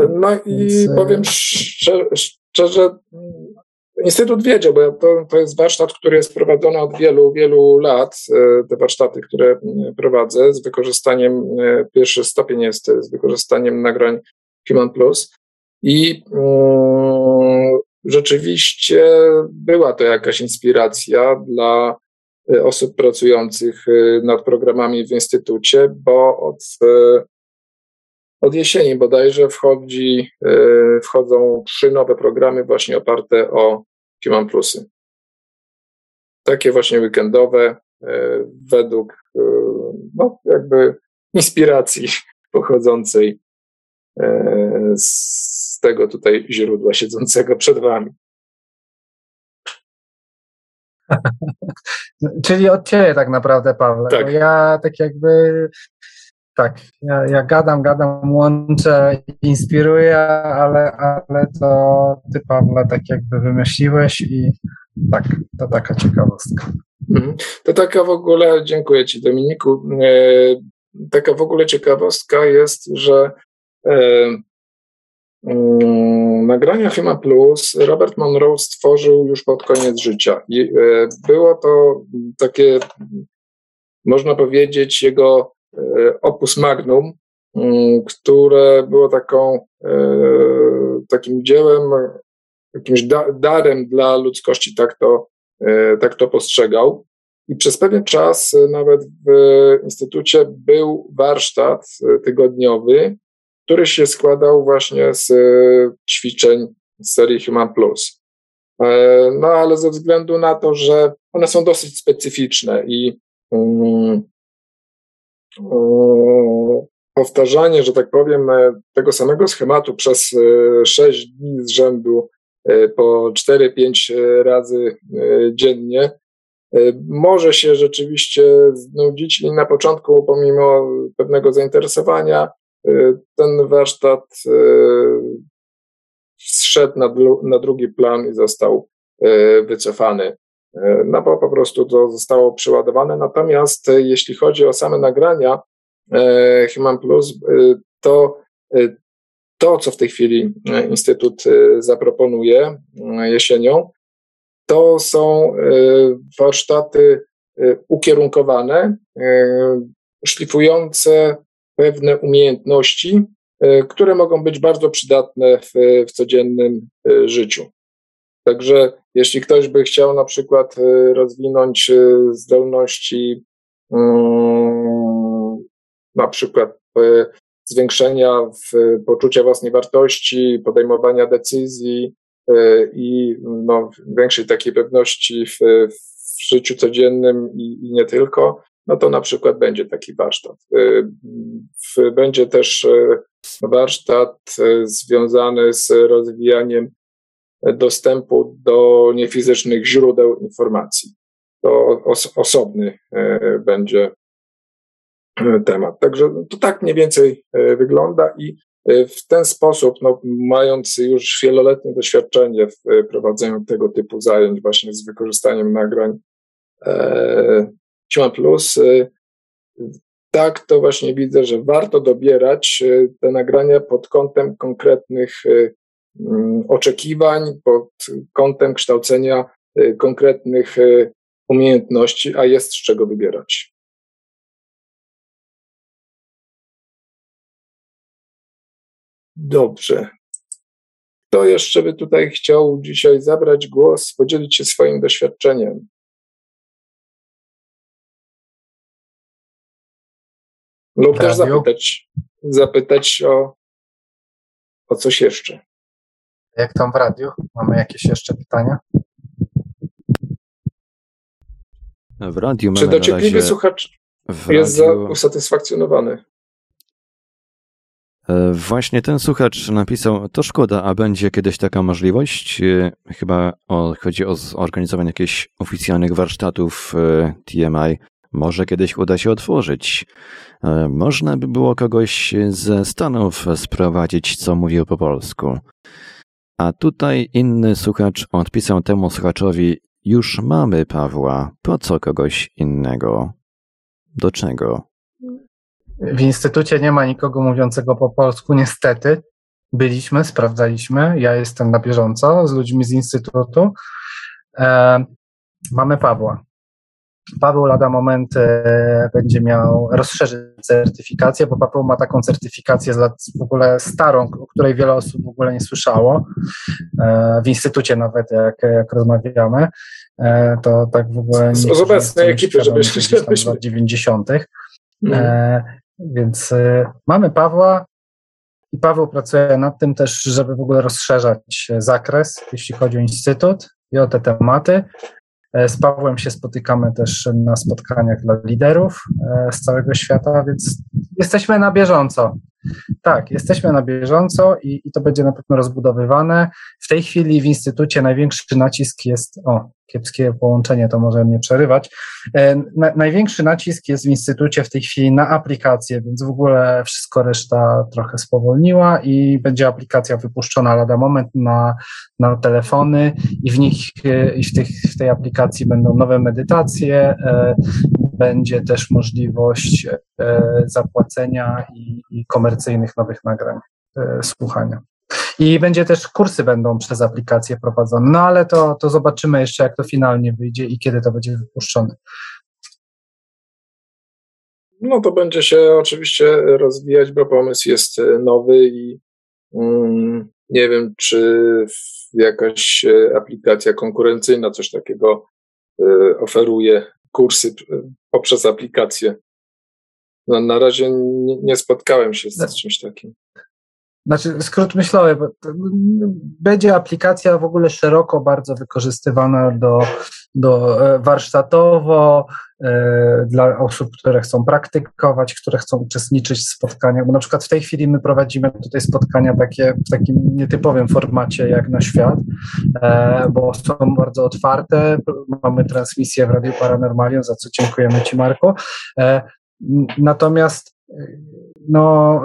No i Więc... powiem szczerze, szczerze Instytut wiedział, bo to, to jest warsztat, który jest prowadzony od wielu, wielu lat. E, te warsztaty, które e, prowadzę z wykorzystaniem, e, pierwszy stopień jest z wykorzystaniem nagrań Human Plus. I um, rzeczywiście była to jakaś inspiracja dla osób pracujących nad programami w instytucie, bo od, od jesieni bodajże wchodzi, wchodzą trzy nowe programy właśnie oparte o Human Plusy. Takie właśnie weekendowe, e, według e, no, jakby inspiracji pochodzącej e, z tego tutaj źródła siedzącego przed Wami. Czyli od Ciebie tak naprawdę, Pawle. Tak. ja tak jakby tak, ja, ja gadam, gadam, łączę, inspiruję, ale, ale to ty, Pawle, tak jakby wymyśliłeś i tak, to taka ciekawostka. Mhm. To taka w ogóle, dziękuję Ci Dominiku, e, taka w ogóle ciekawostka jest, że e, mm, nagrania Human Plus Robert Monroe stworzył już pod koniec życia. E, było to takie, można powiedzieć, jego opus magnum, mm, które było taką, e, takim dziełem, jakimś darem dla ludzkości, tak to, e, tak to postrzegał. I przez pewien czas nawet w instytucie był warsztat tygodniowy, który się składał właśnie z ćwiczeń z serii Human Plus. No ale ze względu na to, że one są dosyć specyficzne i mm, powtarzanie, że tak powiem, e, tego samego schematu przez 6 e, dni z rzędu e, po 4-5 razy dziennie może się rzeczywiście znudzić i na początku, pomimo pewnego zainteresowania, ten warsztat zszedł na, na drugi plan i został wycofany. E, no bo po prostu to zostało przeładowane. Natomiast e, jeśli chodzi o same nagrania e, Human Plus, to to, co w tej chwili Instytut zaproponuje jesienią, to są warsztaty ukierunkowane, szlifujące pewne umiejętności, które mogą być bardzo przydatne w, w codziennym życiu. Także jeśli ktoś by chciał na przykład y, rozwinąć y, zdolności mm, na przykład y, zwiększenia poczucia własnej wartości, podejmowania decyzji i no, większej takiej pewności w, w życiu codziennym i, i, nie tylko, no to na przykład będzie taki warsztat. Będzie też warsztat związany z rozwijaniem dostępu do niefizycznych źródeł informacji. To os osobny e, będzie e, temat. Także to tak mniej więcej e, wygląda i w ten sposób, no, mając już wieloletnie doświadczenie w prowadzeniu tego typu zajęć właśnie z wykorzystaniem nagrań e, Plus, tak to właśnie widzę, że warto dobierać te nagrania pod kątem konkretnych oczekiwań pod kątem kształcenia y, konkretnych y, umiejętności, a jest z czego wybierać. Dobrze. Kto jeszcze by tutaj chciał dzisiaj zabrać głos, podzielić się swoim doświadczeniem? Lub też zapytać, zapytać o, o coś jeszcze. Jak tam w radiu? Mamy jakieś jeszcze pytania? W radiu Czy dociekliwy słuchacz jest radiu... usatysfakcjonowany? E, właśnie ten słuchacz napisał, to szkoda, a będzie kiedyś taka możliwość. E, chyba o, chodzi o zorganizowanie jakichś oficjalnych warsztatów e, TMI. Może kiedyś uda się otworzyć. Można by było kogoś ze Stanów sprowadzić, co mówił po polsku. A tutaj inny słuchacz odpisał temu słuchaczowi: Już mamy Pawła, po co kogoś innego? Do czego? W instytucie nie ma nikogo mówiącego po polsku, niestety. Byliśmy, sprawdzaliśmy. Ja jestem na bieżąco z ludźmi z instytutu. E, mamy Pawła. Paweł lada moment e, będzie miał rozszerzyć certyfikację, bo Paweł ma taką certyfikację z lat w ogóle starą, o której wiele osób w ogóle nie słyszało. E, w instytucie nawet, jak, jak rozmawiamy, e, to tak w ogóle nie. Z obecnej ekipy, żeby w lat 90. Hmm. Więc mamy Pawła i Paweł pracuje nad tym też, żeby w ogóle rozszerzać zakres, jeśli chodzi o instytut i o te tematy. E, z Pawłem się spotykamy też na spotkaniach dla liderów e, z całego świata, więc jesteśmy na bieżąco. Tak, jesteśmy na bieżąco i, i to będzie na pewno rozbudowywane. W tej chwili w instytucie największy nacisk jest, o, kiepskie połączenie, to może mnie przerywać. E, na, największy nacisk jest w instytucie w tej chwili na aplikację, więc w ogóle wszystko reszta trochę spowolniła i będzie aplikacja wypuszczona lada moment na, na telefony i w nich e, i w, tych, w tej aplikacji będą nowe medytacje, e, będzie też możliwość zapłacenia i, i komercyjnych nowych nagrań słuchania. I będzie też kursy będą przez aplikację prowadzone. No ale to, to zobaczymy jeszcze, jak to finalnie wyjdzie i kiedy to będzie wypuszczone. No to będzie się oczywiście rozwijać, bo pomysł jest e, nowy i mm, nie wiem, czy jakaś e, aplikacja konkurencyjna coś takiego y, oferuje kursy poprzez aplikację. No, na razie nie, nie spotkałem się z, z czymś takim znaczy skrót myślowy, będzie aplikacja w ogóle szeroko bardzo wykorzystywana do, do e, warsztatowo, e, dla osób, które chcą praktykować, które chcą uczestniczyć w spotkaniach, bo na przykład w tej chwili my prowadzimy tutaj spotkania takie w takim nietypowym formacie jak na świat, e, bo są bardzo otwarte, mamy transmisję w Radiu Paranormalium, za co dziękujemy Ci Marku, natomiast no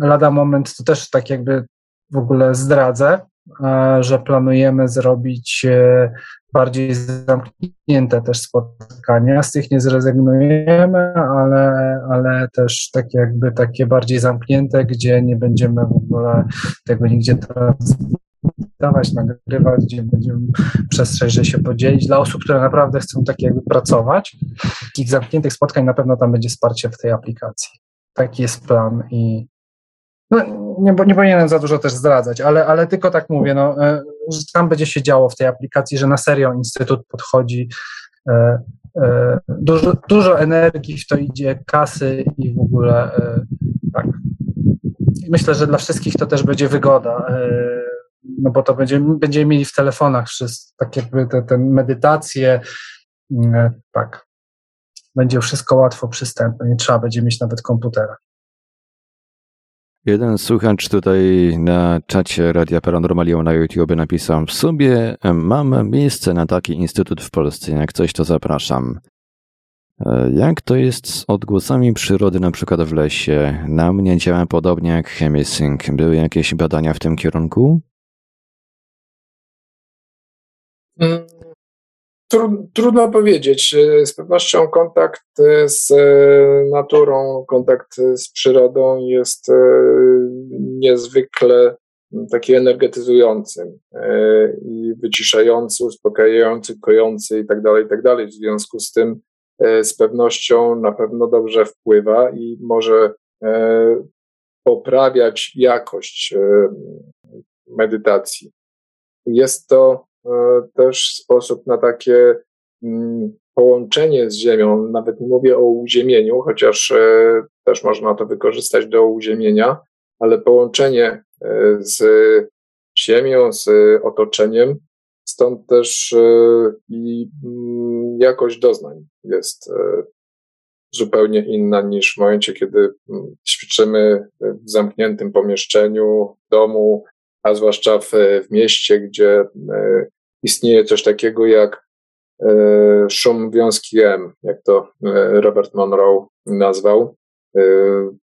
lada moment to też tak jakby w ogóle zdradzę, e, że planujemy zrobić e, bardziej zamknięte też spotkania. Z tych nie zrezygnujemy, ale, ale też takie jakby takie bardziej zamknięte, gdzie nie będziemy w ogóle tego nigdzie transmitować, nagrywać, gdzie będziemy przestrzeń, że się podzielić. Dla osób, które naprawdę chcą tak jakby pracować, takich zamkniętych spotkań na pewno tam będzie wsparcie w tej aplikacji. Taki jest plan i, no, nie, nie powinienem za dużo też zdradzać, ale, ale tylko tak mówię, no, e, że tam będzie się działo w tej aplikacji, że na serio Instytut podchodzi, e, e, dużo, dużo energii w to idzie, kasy i w ogóle tak. Myślę, że dla wszystkich to też będzie wygoda, no bo to będzie, będziemy mieli w telefonach wszystko, tak jakby te, te medytacje, tak. Będzie wszystko łatwo przystępne, nie trzeba będzie mieć nawet komputera. Jeden słuchacz tutaj na czacie Radia Paranormalium na YouTube napisał w sobie mam miejsce na taki instytut w Polsce, jak coś to zapraszam. E, jak to jest z odgłosami przyrody, na przykład w lesie? Na mnie działa podobnie jak Chemisync. Były jakieś badania w tym kierunku? Mm, Trudno powiedzieć. Z pewnością kontakt z e, naturą, kontakt z przyrodą jest niezwykle taki energetyzujący i wyciszający, uspokajający, kojący i tak dalej, i tak dalej. W związku z tym z pewnością na pewno dobrze wpływa i może poprawiać jakość medytacji. Jest to też sposób na takie mm, połączenie z Ziemią. Nawet nie mówię o uziemieniu, chociaż e, też można to wykorzystać do uziemienia, ale połączenie e, z Ziemią, z otoczeniem. Stąd też i mm, jakość doznań jest zupełnie inna niż w momencie, kiedy ćwiczymy w zamkniętym pomieszczeniu, domu, a zwłaszcza w, w mieście, gdzie istnieje coś takiego jak szum wiązki M, jak to Robert Monroe nazwał.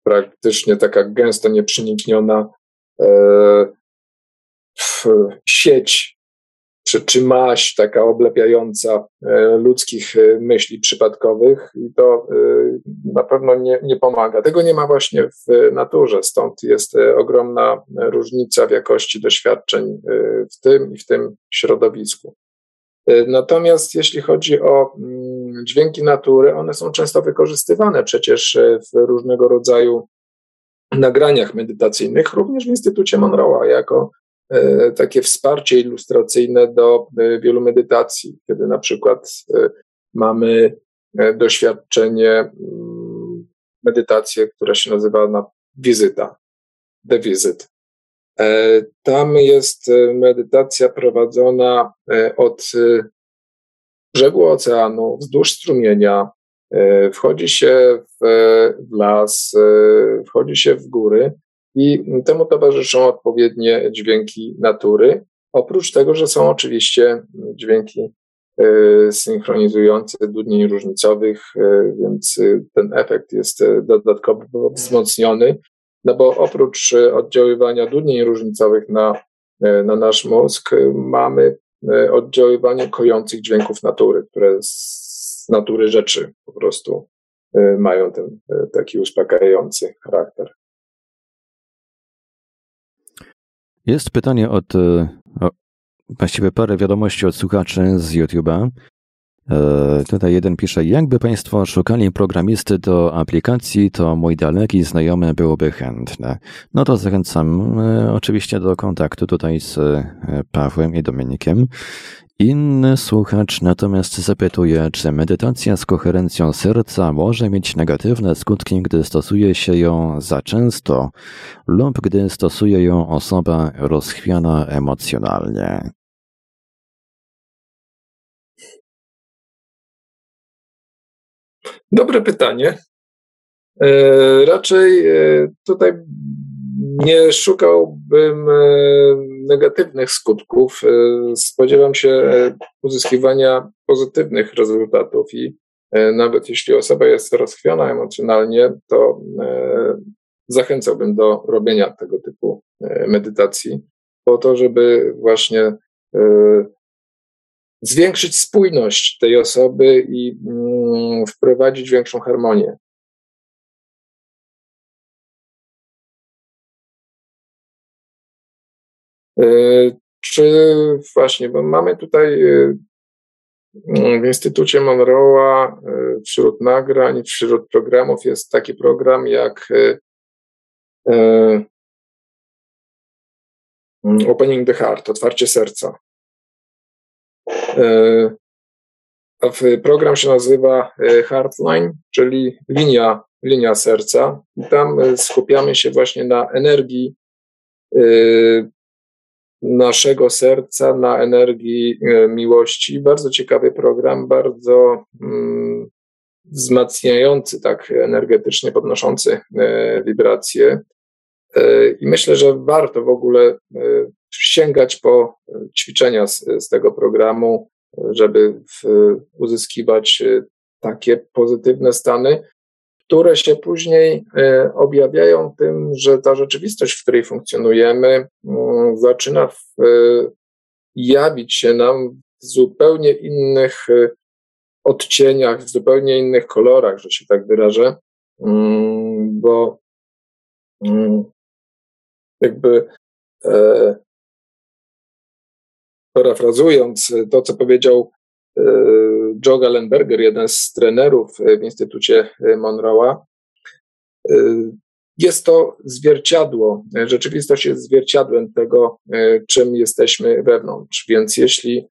Praktycznie taka gęsto nieprzenikniona sieć czy, czy maść taka oblepiająca e, ludzkich e, myśli przypadkowych i to e, na pewno nie, nie pomaga. Tego nie ma właśnie w naturze, stąd jest ogromna różnica w jakości doświadczeń w tym i w tym środowisku. Natomiast jeśli chodzi o mm, dźwięki natury, one są często wykorzystywane przecież w różnego rodzaju nagraniach medytacyjnych, również w Instytucie Monroe'a, jako takie wsparcie ilustracyjne do e, wielu medytacji, kiedy na przykład e, mamy doświadczenie mm, medytację, która się nazywa na wizyta, the visit. Tam jest medytacja prowadzona od brzegu oceanu, wzdłuż strumienia, wchodzi się w las, wchodzi się w góry i temu towarzyszą odpowiednie dźwięki natury. Oprócz tego, że są oczywiście dźwięki e, synchronizujące dudnień różnicowych, e, więc ten efekt jest e, dodatkowo wzmocniony, no bo oprócz oddziaływania dudnień różnicowych na, na nasz mózg, mamy oddziaływanie kojących dźwięków natury, które z natury rzeczy po prostu mają ten taki uspokajający charakter. Jest pytanie od, e, o, właściwie parę wiadomości od słuchaczy z YouTube'a. E, tutaj jeden pisze, jakby Państwo szukali programisty do aplikacji, to mój daleki znajomy byłby chętny. No to zachęcam e, oczywiście do kontaktu tutaj z e, Pawłem i Dominikiem. Inny słuchacz natomiast zapytuje, czy medytacja z koherencją serca może mieć negatywne skutki, gdy stosuje się ją za często lub gdy stosuje ją osoba rozchwiana emocjonalnie. Dobre pytanie. E, raczej e, tutaj nie szukałbym e, negatywnych skutków. Spodziewam się uzyskiwania pozytywnych rezultatów i nawet jeśli osoba jest rozchwiana emocjonalnie, to zachęcałbym do robienia tego typu medytacji, po to, żeby właśnie zwiększyć spójność tej osoby i mm, wprowadzić większą harmonię. Czy właśnie, bo mamy tutaj e, w Instytucie Monroe'a e, wśród nagrań, wśród programów jest taki program jak Opening the Heart, otwarcie serca. E, program się nazywa e, Heartline, czyli linia, linia serca. I tam e, skupiamy się właśnie na energii naszego serca, na energii miłości. Bardzo ciekawy program, bardzo mm, wzmacniający, tak energetycznie podnoszący wibracje. I myślę, że warto w ogóle sięgać po ćwiczenia z, z tego programu, żeby w, uzyskiwać e, takie pozytywne stany, które się później e, objawiają tym, że ta rzeczywistość, w której funkcjonujemy, mm, zaczyna e, jawić się nam w zupełnie innych odcieniach, w zupełnie innych kolorach, że się tak wyrażę, mm, bo mm, jakby parafrazując to, co powiedział e, Joe Gallenberger, jeden z trenerów w Instytucie Monroe'a, e, jest to zwierciadło, rzeczywistość jest zwierciadłem tego, e, czym jesteśmy wewnątrz. Więc jeśli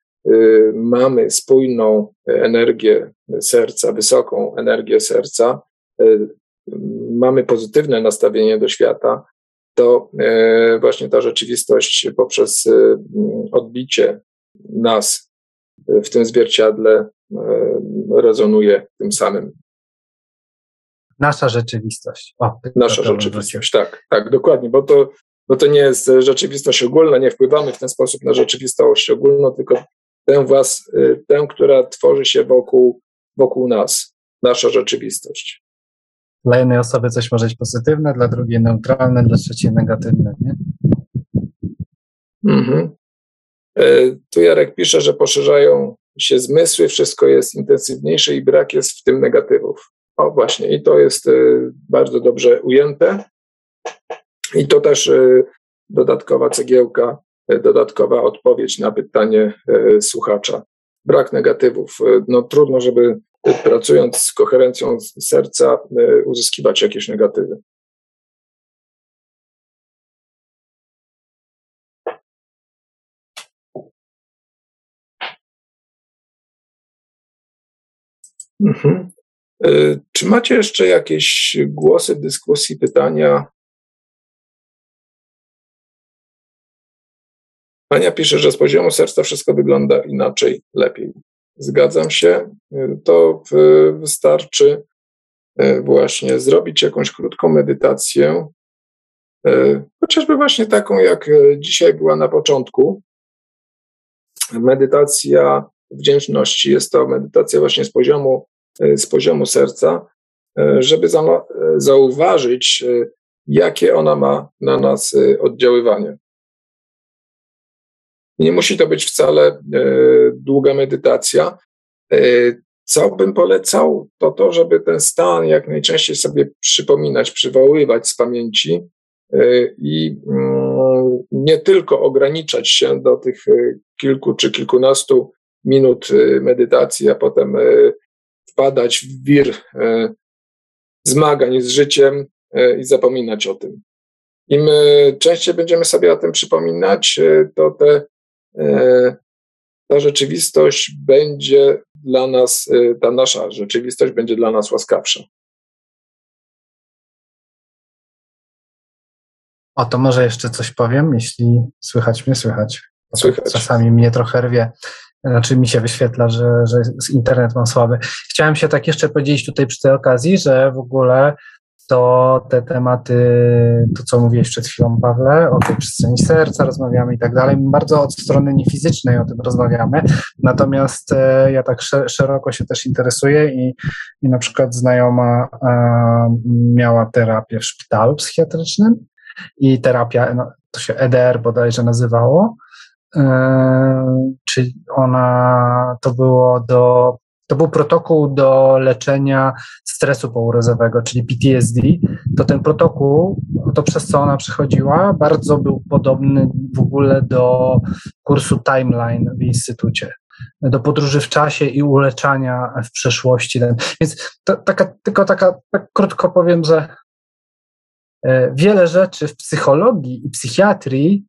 mamy spójną energię serca, wysoką energię serca, mamy pozytywne nastawienie do świata, to e, właśnie ta rzeczywistość poprzez e, odbicie nas w tym zwierciadle e, rezonuje tym samym. Nasza rzeczywistość. O, Nasza rzeczywistość, tak, tak, dokładnie, bo to, bo to nie jest rzeczywistość ogólna, nie wpływamy w ten sposób na rzeczywistość ogólną, tylko tę, was, y, tę która tworzy się wokół, wokół nas, nasza rzeczywistość. Dla jednej osoby coś może być pozytywne, dla drugiej neutralne, dla trzeciej negatywne, nie? Mhm. E, tu Jarek pisze, że poszerzają się zmysły, wszystko jest intensywniejsze i brak jest w tym negatywów. O właśnie, i to jest e, bardzo dobrze ujęte. I to też e, dodatkowa cegiełka, dodatkowa odpowiedź na pytanie słuchacza. Brak negatywów. No trudno, żeby pracując z koherencją serca uzyskiwać jakieś negatywy. Mhm. E, czy macie jeszcze jakieś głosy, dyskusji, pytania? Ania pisze, że z poziomu serca wszystko wygląda inaczej, lepiej. Zgadzam się. E, to wystarczy e, właśnie zrobić jakąś krótką medytację, chociażby właśnie taką, jak dzisiaj była na początku. Medytacja wdzięczności. Jest to medytacja właśnie z poziomu z poziomu serca, e, żeby zauważyć, e, jakie ona ma na nas oddziaływanie. Nie musi to być wcale długa medytacja. Co bym polecał, to to, żeby ten stan jak najczęściej sobie przypominać, przywoływać z pamięci i mm, nie tylko ograniczać się do tych kilku czy kilkunastu minut medytacji, a potem wpadać w wir e, zmagań z życiem e, i zapominać o tym. Im częściej będziemy sobie o tym przypominać, e, to te, ta rzeczywistość będzie dla nas, ta nasza rzeczywistość będzie dla nas łaskawsza. O, to może jeszcze coś powiem, jeśli słychać mnie, słychać. Słychać. Czasami mnie trochę rwie znaczy mi się wyświetla, że, że internet mam słaby. Chciałem się tak jeszcze powiedzieć tutaj przy tej okazji, że w ogóle to te tematy, to co mówiłeś przed chwilą, Pawle, o tej przestrzeni serca rozmawiamy i tak dalej, bardzo od strony niefizycznej o tym rozmawiamy, natomiast e, ja tak szeroko się też interesuję i, i na przykład znajoma e, miała terapię w szpitalu psychiatrycznym i terapia, no, to się EDR bodajże nazywało, E, czy ona to było do, to był protokół do leczenia stresu pourazowego, czyli PTSD, to ten protokół, to przez co ona przechodziła, bardzo był podobny w ogóle do kursu Timeline w instytucie do podróży w czasie i uleczania w przeszłości. Więc to, taka, tylko taka, tak krótko powiem, że e, wiele rzeczy w psychologii i psychiatrii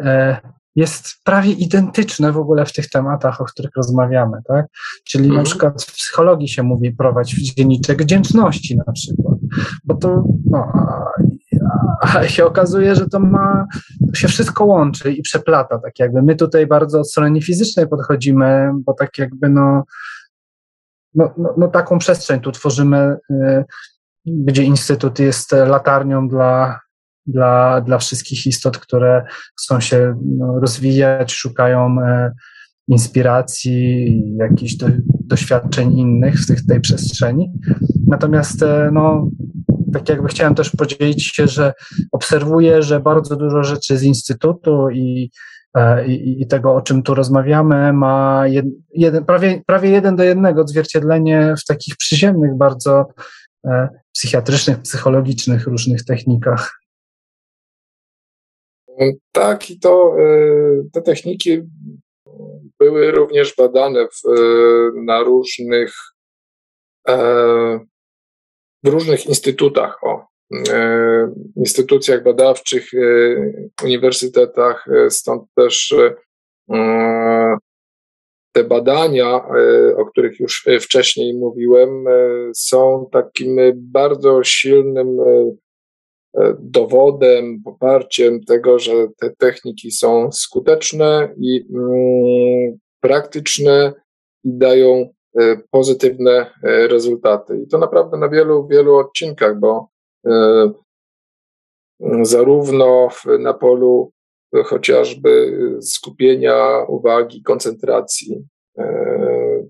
e, jest prawie identyczne w ogóle w tych tematach, o których rozmawiamy, tak? Czyli na mhm. przykład w psychologii się mówi prowadź dzienniczek wdzięczności na przykład, bo to, no, a się okazuje, że to ma, to się wszystko łączy i przeplata, tak jakby my tutaj bardzo od strony fizycznej podchodzimy, bo tak jakby no, no, no, no taką przestrzeń tu tworzymy, y, gdzie Instytut jest latarnią dla dla, dla wszystkich istot, które chcą się no, rozwijać, szukają e, inspiracji, jakichś do, doświadczeń innych w tych, tej przestrzeni. Natomiast e, no, tak jakby chciałem też podzielić się, że obserwuję, że bardzo dużo rzeczy z Instytutu i, e, i, i tego, o czym tu rozmawiamy, ma jed, jeden, prawie, prawie jeden do jednego odzwierciedlenie w takich przyziemnych, bardzo psychiatrycznych, psychologicznych różnych technikach. Tak, i to e, te techniki były również badane w, e, na różnych e, w różnych instytutach, o, instytucjach badawczych, uniwersytetach, stąd też te badania, o których już wcześniej mówiłem, są takim bardzo silnym dowodem, poparciem tego, że te techniki są skuteczne i mm, praktyczne i dają pozytywne rezultaty. I to naprawdę na wielu, wielu odcinkach, bo zarówno na polu chociażby skupienia uwagi, koncentracji,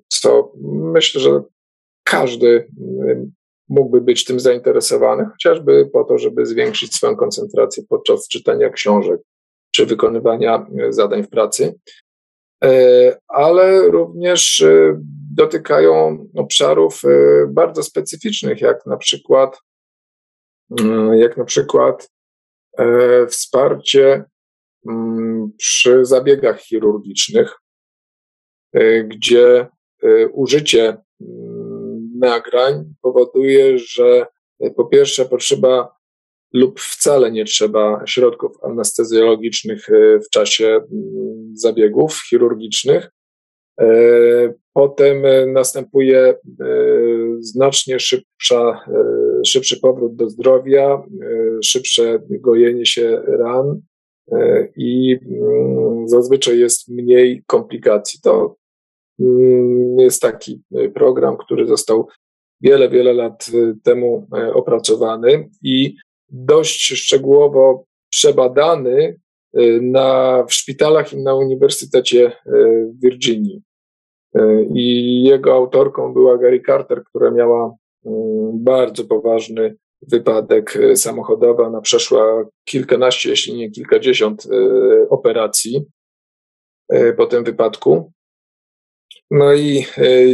co myślę, że każdy mógłby być tym zainteresowany, chociażby po to, żeby zwiększyć swoją koncentrację podczas czytania książek czy wykonywania zadań w pracy, e, ale również e, dotykają obszarów e, bardzo specyficznych, jak na przykład, jak na przykład wsparcie mm, przy zabiegach chirurgicznych, gdzie użycie mm, nagrań powoduje, że po pierwsze potrzeba lub wcale nie trzeba środków anestezjologicznych e, w czasie zabiegów chirurgicznych. E, potem e, następuje znacznie szybsza, szybszy powrót do zdrowia, szybsze gojenie się ran i mm, zazwyczaj jest mniej komplikacji. To jest taki program, który został wiele, wiele lat temu opracowany i dość szczegółowo przebadany na, w szpitalach i na Uniwersytecie w Virginii. I jego autorką była Gary Carter, która miała bardzo poważny wypadek samochodowy. Ona przeszła kilkanaście, jeśli nie kilkadziesiąt operacji po tym wypadku. No i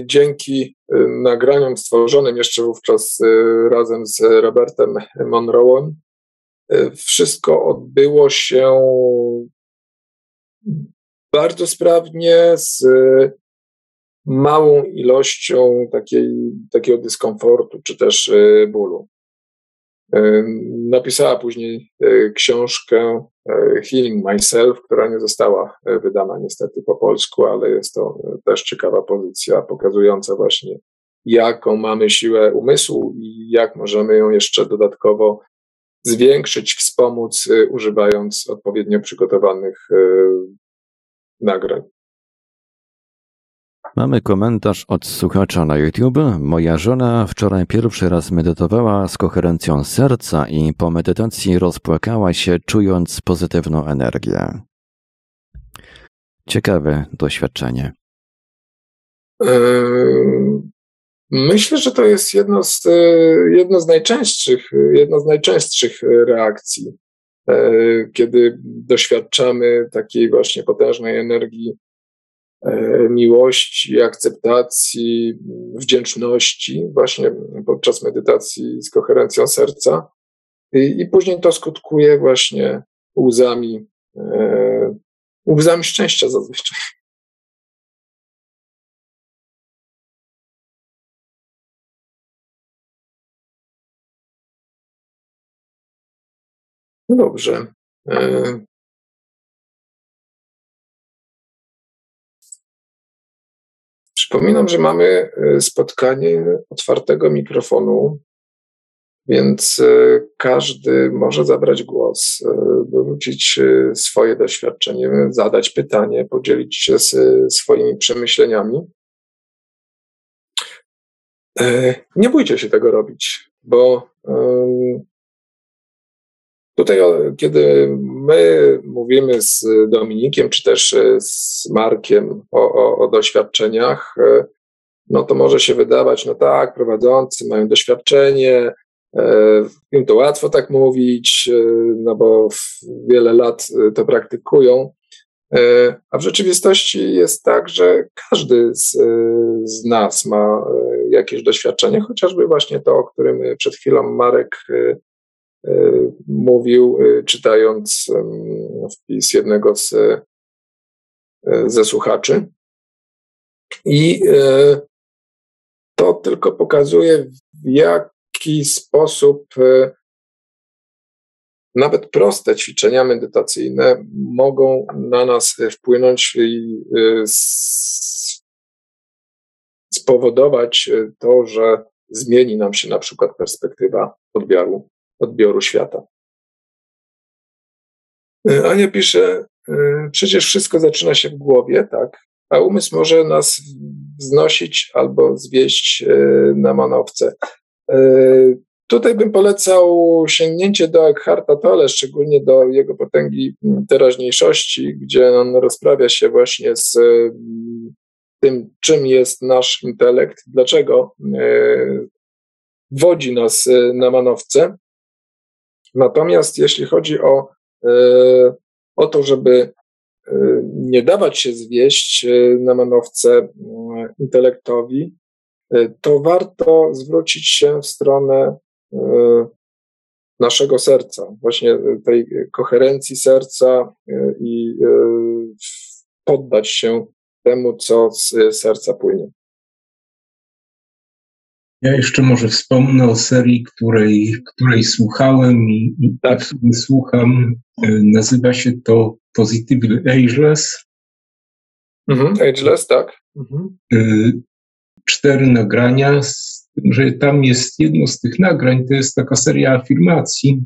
dzięki nagraniom stworzonym jeszcze wówczas razem z Robertem Monroe'em, wszystko odbyło się bardzo sprawnie, z małą ilością takiej, takiego dyskomfortu czy też bólu. Napisała później książkę Healing Myself, która nie została wydana niestety po polsku, ale jest to też ciekawa pozycja pokazująca właśnie, jaką mamy siłę umysłu i jak możemy ją jeszcze dodatkowo zwiększyć, wspomóc, używając odpowiednio przygotowanych nagrań. Mamy komentarz od słuchacza na YouTube. Moja żona wczoraj pierwszy raz medytowała z koherencją serca i po medytacji rozpłakała się, czując pozytywną energię. Ciekawe doświadczenie. Myślę, że to jest jedno z, e, jedno z najczęstszych, jedno z najczęstszych reakcji, e, kiedy doświadczamy takiej właśnie potężnej energii miłości, akceptacji, wdzięczności, właśnie podczas medytacji z koherencją serca. I, i później to skutkuje właśnie łzami, e, łzami szczęścia zazwyczaj. No dobrze. E, Przypominam, że mamy e, spotkanie otwartego mikrofonu, więc e, każdy może zabrać głos, e, dorzucić swoje doświadczenie, zadać pytanie, podzielić się swoimi przemyśleniami. Nie bójcie się tego robić, bo Tutaj, kiedy my mówimy z Dominikiem, czy też e, z Markiem o, o, o doświadczeniach, e, no to może się wydawać, no tak, prowadzący mają doświadczenie, e, im to łatwo tak mówić, no bo wiele lat to praktykują. A w rzeczywistości jest tak, że każdy z, z nas ma jakieś doświadczenie, chociażby właśnie to, o którym przed chwilą Marek mówił, e, czytając wpis jednego z, e, ze słuchaczy. I to tylko pokazuje, w jaki sposób nawet proste ćwiczenia medytacyjne mogą na nas wpłynąć i spowodować to, że zmieni nam się na przykład perspektywa odbioru odbioru świata. E, Ania pisze, e, przecież wszystko zaczyna się w głowie, tak, a umysł może nas wznosić albo zwieść na manowce. Tutaj bym polecał sięgnięcie do Eckharta Tolle, szczególnie do jego potęgi teraźniejszości, gdzie on rozprawia się właśnie z tym, czym jest nasz intelekt, dlaczego wodzi nas na manowce. Natomiast jeśli chodzi o, o to, żeby nie dawać się zwieść na manowce intelektowi, to warto zwrócić się w stronę naszego serca, właśnie tej koherencji serca i poddać się temu, co z serca płynie. Ja jeszcze może wspomnę o serii, której, której słuchałem i, i tak słucham. Nazywa się to Positively Ageless. Mhm, ageless, tak. Mhm. Cztery nagrania że tam jest jedno z tych nagrań, to jest taka seria afirmacji.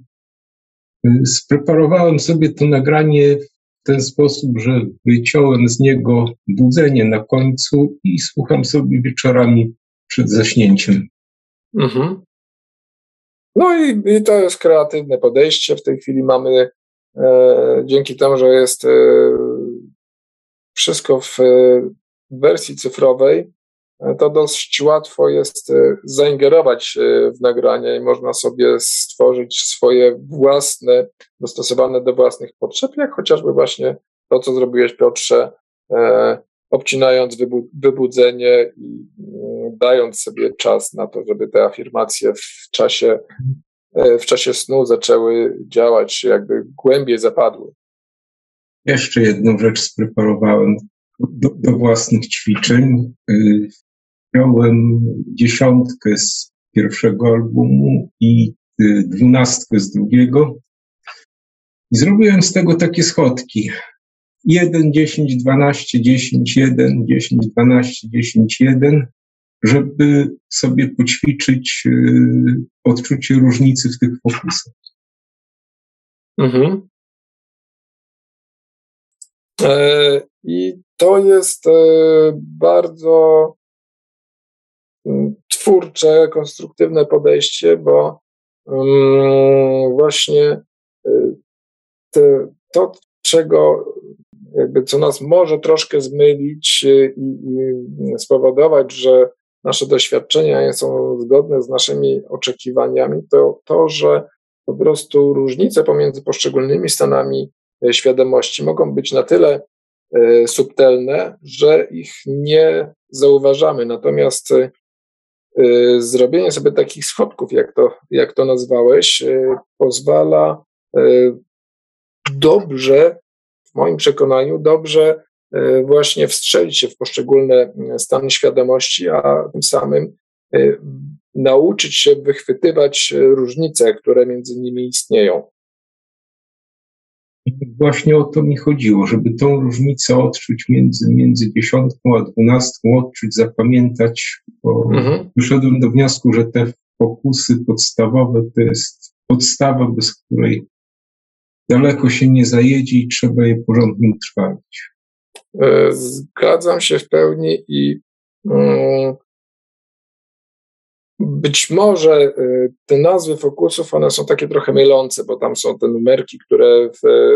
Spreparowałem sobie to nagranie w ten sposób, że wyciąłem z niego budzenie na końcu i słucham sobie wieczorami przed zaśnięciem. Mhm. No i, i, to jest kreatywne podejście. W tej chwili mamy, e, dzięki temu, że jest e, wszystko w e, wersji cyfrowej, to dość łatwo jest e, zaingerować e, w nagranie i można sobie stworzyć swoje własne, dostosowane do własnych potrzeb, jak chociażby właśnie to, co zrobiłeś, Piotrze, e, obcinając wybudzenie i mm, dając sobie czas na to, żeby te afirmacje w czasie, w czasie snu zaczęły działać, jakby głębiej zapadły. Jeszcze jedną rzecz spreparowałem do, do własnych ćwiczeń. Y, Miałem dziesiątkę z pierwszego albumu i y, dwunastkę z drugiego. I zrobiłem z tego takie schodki. 1, 10, 12, 10, 1, 10, 12, 10, 1, żeby sobie poćwiczyć y, odczucie różnicy w tych fokusach. Mhm. E, I to jest e, bardzo twórcze, konstruktywne podejście, bo um, właśnie y, te, to, czego jakby co nas może troszkę zmylić y, i, i spowodować, że nasze doświadczenia nie są zgodne z naszymi oczekiwaniami, to to, że po prostu różnice pomiędzy poszczególnymi stanami y, świadomości mogą być na tyle subtelne, że ich nie zauważamy. Natomiast Y, zrobienie sobie takich schodków, jak to, jak to nazwałeś, y, pozwala y, dobrze, w moim przekonaniu, dobrze właśnie wstrzelić się w poszczególne stany świadomości, a tym samym nauczyć się wychwytywać różnice, które między nimi istnieją. Właśnie o to mi chodziło, żeby tą różnicę odczuć między, między dziesiątką a dwunastką, odczuć, zapamiętać, bo mhm. doszedłem do wniosku, że te fokusy podstawowe to jest podstawa, bez której daleko się nie zajedzie i trzeba je porządnie utrwalić. E, zgadzam się w pełni i mm, być może y, te nazwy fokusów, one są takie trochę mylące, bo tam są te numerki, które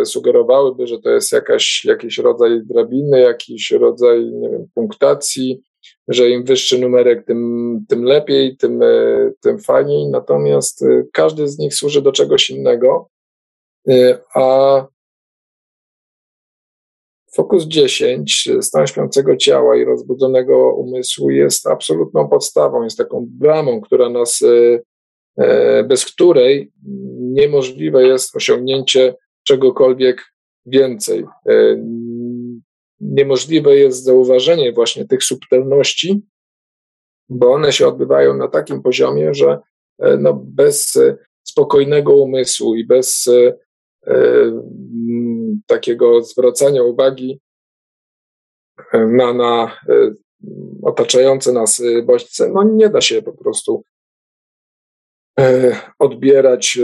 sugerowałyby, że to jest jakaś, jakiś rodzaj drabiny, jakiś rodzaj nie wiem, punktacji, że im wyższy numerek, tym, tym lepiej, tym, y, tym fajniej. Natomiast każdy z nich służy do czegoś innego. A Fokus 10, stan śpiącego ciała i rozbudzonego umysłu jest absolutną podstawą, jest taką bramą, która nas, e, bez której niemożliwe jest osiągnięcie czegokolwiek więcej. Niemożliwe jest zauważenie właśnie tych subtelności, bo one się odbywają na takim poziomie, że no bez spokojnego umysłu i bez takiego zwracania uwagi na, na e, otaczające nas e, bodźce, no nie da się po prostu e, odbierać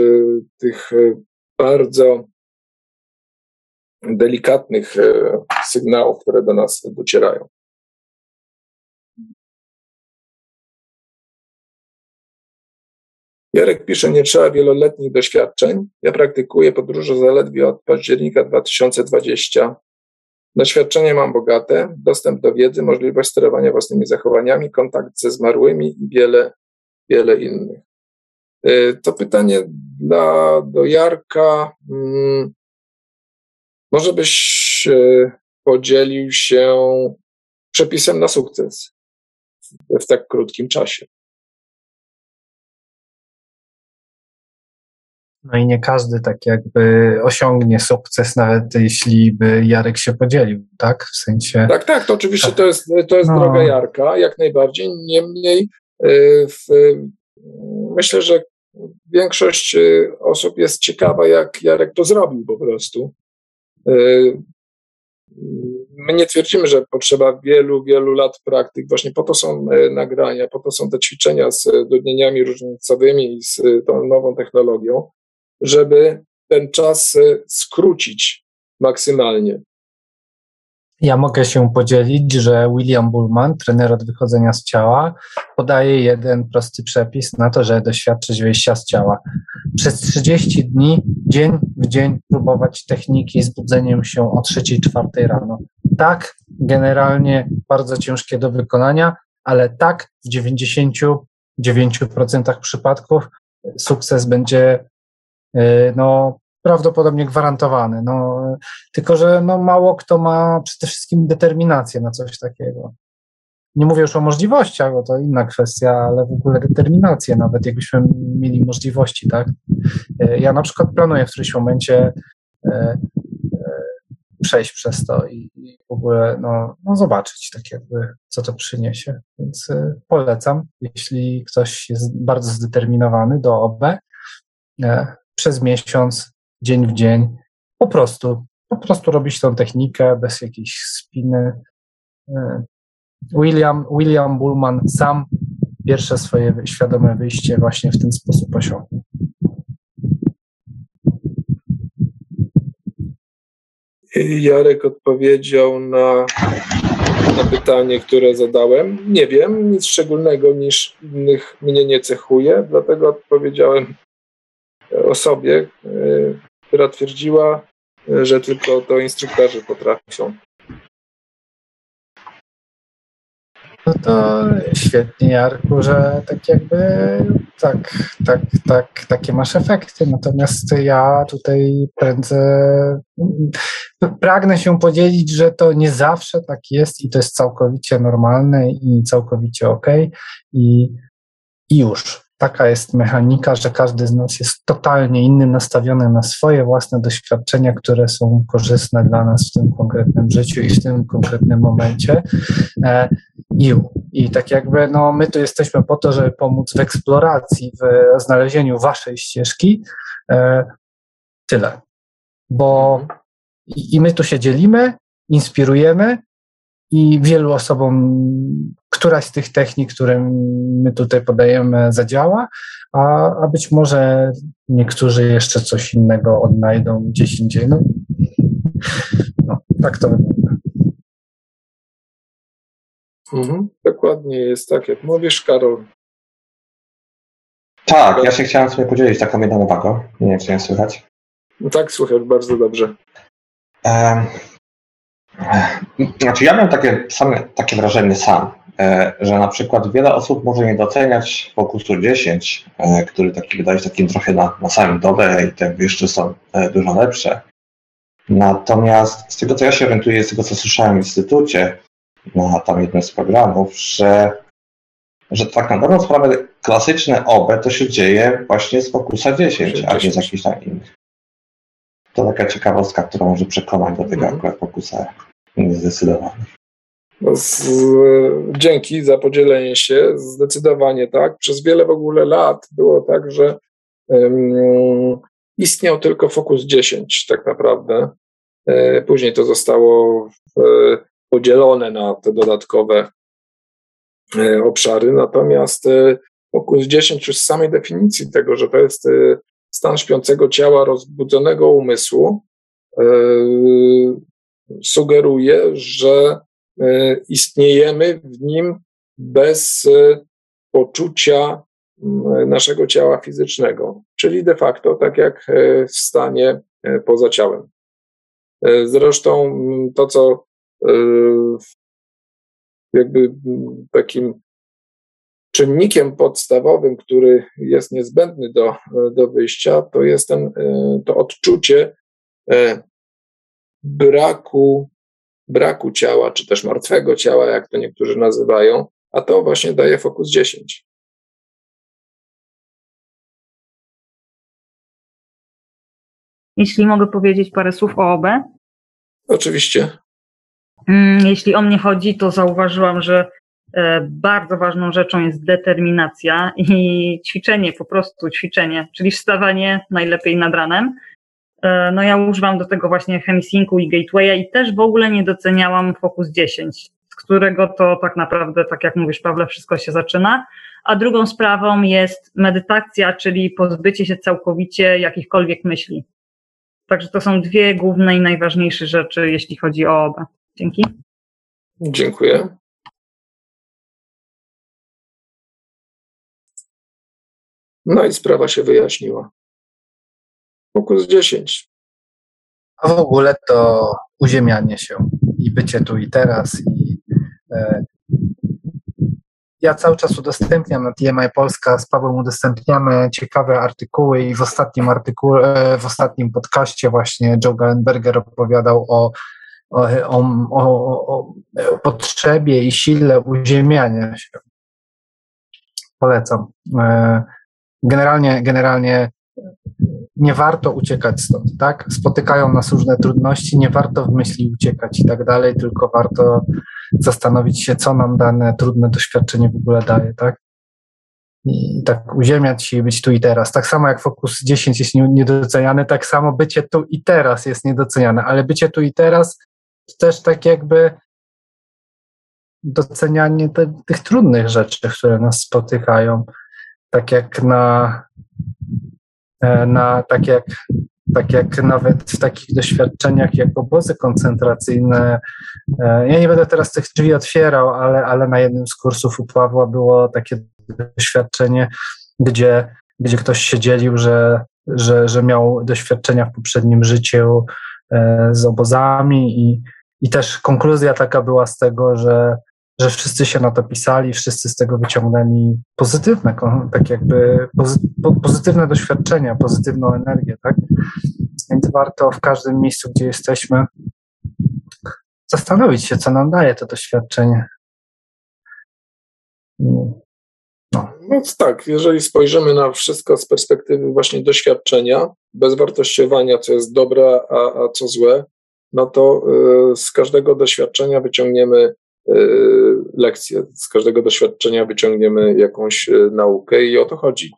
tych bardzo delikatnych sygnałów, które do nas docierają. Jarek pisze, nie trzeba wieloletnich doświadczeń. Ja praktykuję podróże zaledwie od października 2020. Doświadczenie mam bogate, dostęp do wiedzy, możliwość sterowania własnymi zachowaniami, kontakt ze zmarłymi i wiele, wiele innych. Y, to pytanie dla, do Jarka. Hmm, może byś y, podzielił się przepisem na sukces w tak krótkim czasie? No i nie każdy tak jakby osiągnie sukces, nawet jeśli by Jarek się podzielił, tak? W sensie. Tak, tak, to oczywiście tak. to jest, to jest no. droga Jarka, jak najbardziej. Niemniej y, w, myślę, że większość y, osób jest ciekawa, jak Jarek to zrobił po prostu. Y, my nie twierdzimy, że potrzeba wielu, wielu lat praktyk. Właśnie po to są nagrania, po to są te ćwiczenia z dudnieniami różnicowymi i z tą nową technologią, żeby ten czas e, skrócić maksymalnie. Ja mogę się podzielić, że William Bullman, trener od wychodzenia z ciała, podaje jeden prosty przepis na to, że doświadczyć wyjścia z ciała. Przez 30 dni, dzień w dzień, próbować techniki z budzeniem się o 3-4 rano. Tak, generalnie bardzo ciężkie do wykonania, ale tak w 99% przypadków sukces będzie no, prawdopodobnie gwarantowany. No, tylko, że no, mało kto ma przede wszystkim determinację na coś takiego. Nie mówię już o możliwościach, bo to inna kwestia, ale w ogóle determinację, nawet jakbyśmy mieli możliwości, tak? E, ja na przykład planuję w którymś momencie e, przejść przez to i, i w ogóle no, no, zobaczyć, tak jakby, co to przyniesie. Więc polecam, jeśli ktoś jest bardzo zdeterminowany do OB, przez miesiąc, dzień w dzień, po prostu, po prostu robić tą technikę bez jakiejś spiny. E, William, William Bullman sam pierwsze swoje świadome wyjście właśnie w ten sposób osiągnął. Jarek odpowiedział na, na pytanie, które zadałem. Nie wiem, nic szczególnego niż innych mnie nie cechuje, dlatego odpowiedziałem osobie, e, która twierdziła, e, że tylko to instruktorzy potrafią. No to świetnie, Jarku, że tak jakby tak, tak, tak, takie masz efekty. Natomiast ja tutaj prędzej pragnę się podzielić, że to nie zawsze tak jest i to jest całkowicie normalne i całkowicie ok. I, i już taka jest mechanika, że każdy z nas jest totalnie inny, nastawiony na swoje własne doświadczenia, które są korzystne dla nas w tym konkretnym życiu i w tym konkretnym momencie. E, I, i tak jakby no, my tu jesteśmy po to, żeby pomóc w eksploracji, w znalezieniu waszej ścieżki. E, tyle. Bo i, i my tu się dzielimy, inspirujemy, i wielu osobom któraś z tych technik, które my tutaj podajemy, zadziała, a, a być może niektórzy jeszcze coś innego odnajdą gdzieś indziej. No, no tak to wygląda. Mhm, dokładnie jest tak, jak mówisz, Karol. Tak, ja się chciałem sobie podzielić taką jedną uwagą. Nie wiem, czy mnie słychać. No tak, słychać bardzo dobrze. Um, znaczy, ja mam takie, same, takie wrażenie sam, że na przykład wiele osób może nie doceniać fokusu 10, e, który taki wydaje się takim trochę na, na samym dole i te wyższe są e, dużo lepsze. Natomiast z tego, co ja się orientuję, z tego, co słyszałem w instytucie, na tam jednym z programów, że, że tak na dobrą sprawę klasyczne OB to się dzieje właśnie z fokusa 10, a nie z jakichś tam innych. To taka ciekawostka, która może przekonać do tego mm. akurat fokusa zdecydowanie. Z, dzięki za podzielenie się. Zdecydowanie tak. Przez wiele w ogóle lat było tak, że um, istniał tylko Focus 10 tak naprawdę. E, później to zostało w, podzielone na te dodatkowe e, obszary. Natomiast e, Focus 10 już z samej definicji tego, że to jest e, stan śpiącego ciała, rozbudzonego umysłu, e, sugeruje, że e, istniejemy w nim bez e, poczucia naszego ciała fizycznego, czyli de facto tak jak w stanie poza ciałem. Zresztą to, co jakby takim czynnikiem podstawowym, który jest niezbędny do, do wyjścia, to jest ten, to odczucie braku, braku ciała, czy też martwego ciała, jak to niektórzy nazywają, a to właśnie daje fokus 10. Jeśli mogę powiedzieć parę słów o OB? Oczywiście. Mm, jeśli o mnie chodzi, to zauważyłam, że e, bardzo ważną rzeczą jest determinacja i ćwiczenie, po prostu ćwiczenie, czyli wstawanie najlepiej nad ranem. E, no ja używam do tego właśnie chemisynku i gatewaya i też w ogóle nie doceniałam Focus 10, z którego to tak naprawdę, tak jak mówisz Pawle, wszystko się zaczyna. A drugą sprawą jest medytacja, czyli pozbycie się całkowicie jakichkolwiek myśli. Także to są dwie główne i najważniejsze rzeczy, jeśli chodzi o oba. Dzięki. Dziękuję. No i sprawa się wyjaśniła. Fokus 10. A w ogóle to uziemianie się i bycie tu i teraz. I, e, ja cały czas udostępniam na TMI Polska, z Pawłem udostępniamy ciekawe artykuły i w ostatnim artykule, w ostatnim podcaście właśnie Joe Gallenberger opowiadał o o, o, o, o, potrzebie i sile uziemiania się. Polecam. E, generalnie, generalnie nie warto uciekać stąd, tak? Spotykają nas różne trudności, nie warto w myśli uciekać i tak dalej, tylko warto zastanowić się, co nam dane trudne doświadczenie w ogóle daje, tak? I tak uziemiać się i być tu i teraz. Tak samo jak Fokus 10 jest niedoceniany, tak samo bycie tu i teraz jest niedoceniane, ale bycie tu i teraz to też tak jakby docenianie te, tych trudnych rzeczy, które nas spotykają, tak jak na, na tak jak tak jak nawet w takich doświadczeniach jak obozy koncentracyjne. E, ja nie będę teraz tych drzwi otwierał, ale, ale na jednym z kursów u Pawła było takie doświadczenie, gdzie, gdzie ktoś się dzielił, że, że, że miał doświadczenia w poprzednim życiu e, z obozami i, i też konkluzja taka była z tego, że, że wszyscy się na to pisali, wszyscy z tego wyciągnęli pozytywne, tak jakby pozytywne doświadczenia, pozytywną energię, tak? Więc warto w każdym miejscu, gdzie jesteśmy, zastanowić się, co nam daje to doświadczenie. No. tak, jeżeli spojrzymy na wszystko z perspektywy właśnie doświadczenia, bez wartościowania, co jest dobre, a, a co złe, no to y, z każdego doświadczenia wyciągniemy lekcję, z każdego doświadczenia wyciągniemy jakąś y, naukę i o to chodzi.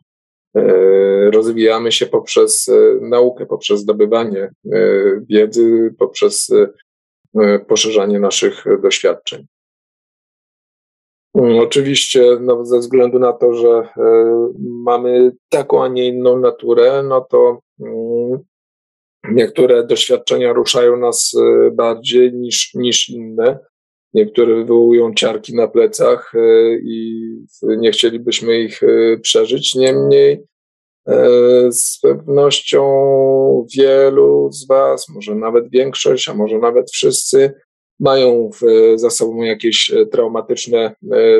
Rozwijamy się poprzez naukę, poprzez zdobywanie wiedzy, poprzez poszerzanie naszych doświadczeń. Oczywiście, no, ze względu na to, że mamy taką, a nie inną naturę, no to mm, Niektóre doświadczenia ruszają nas e, bardziej niż, niż inne. Niektóre wywołują ciarki na plecach e, i nie chcielibyśmy ich e, przeżyć. Niemniej z pewnością wielu z Was, może nawet większość, a może nawet wszyscy, mają za sobą jakieś traumatyczne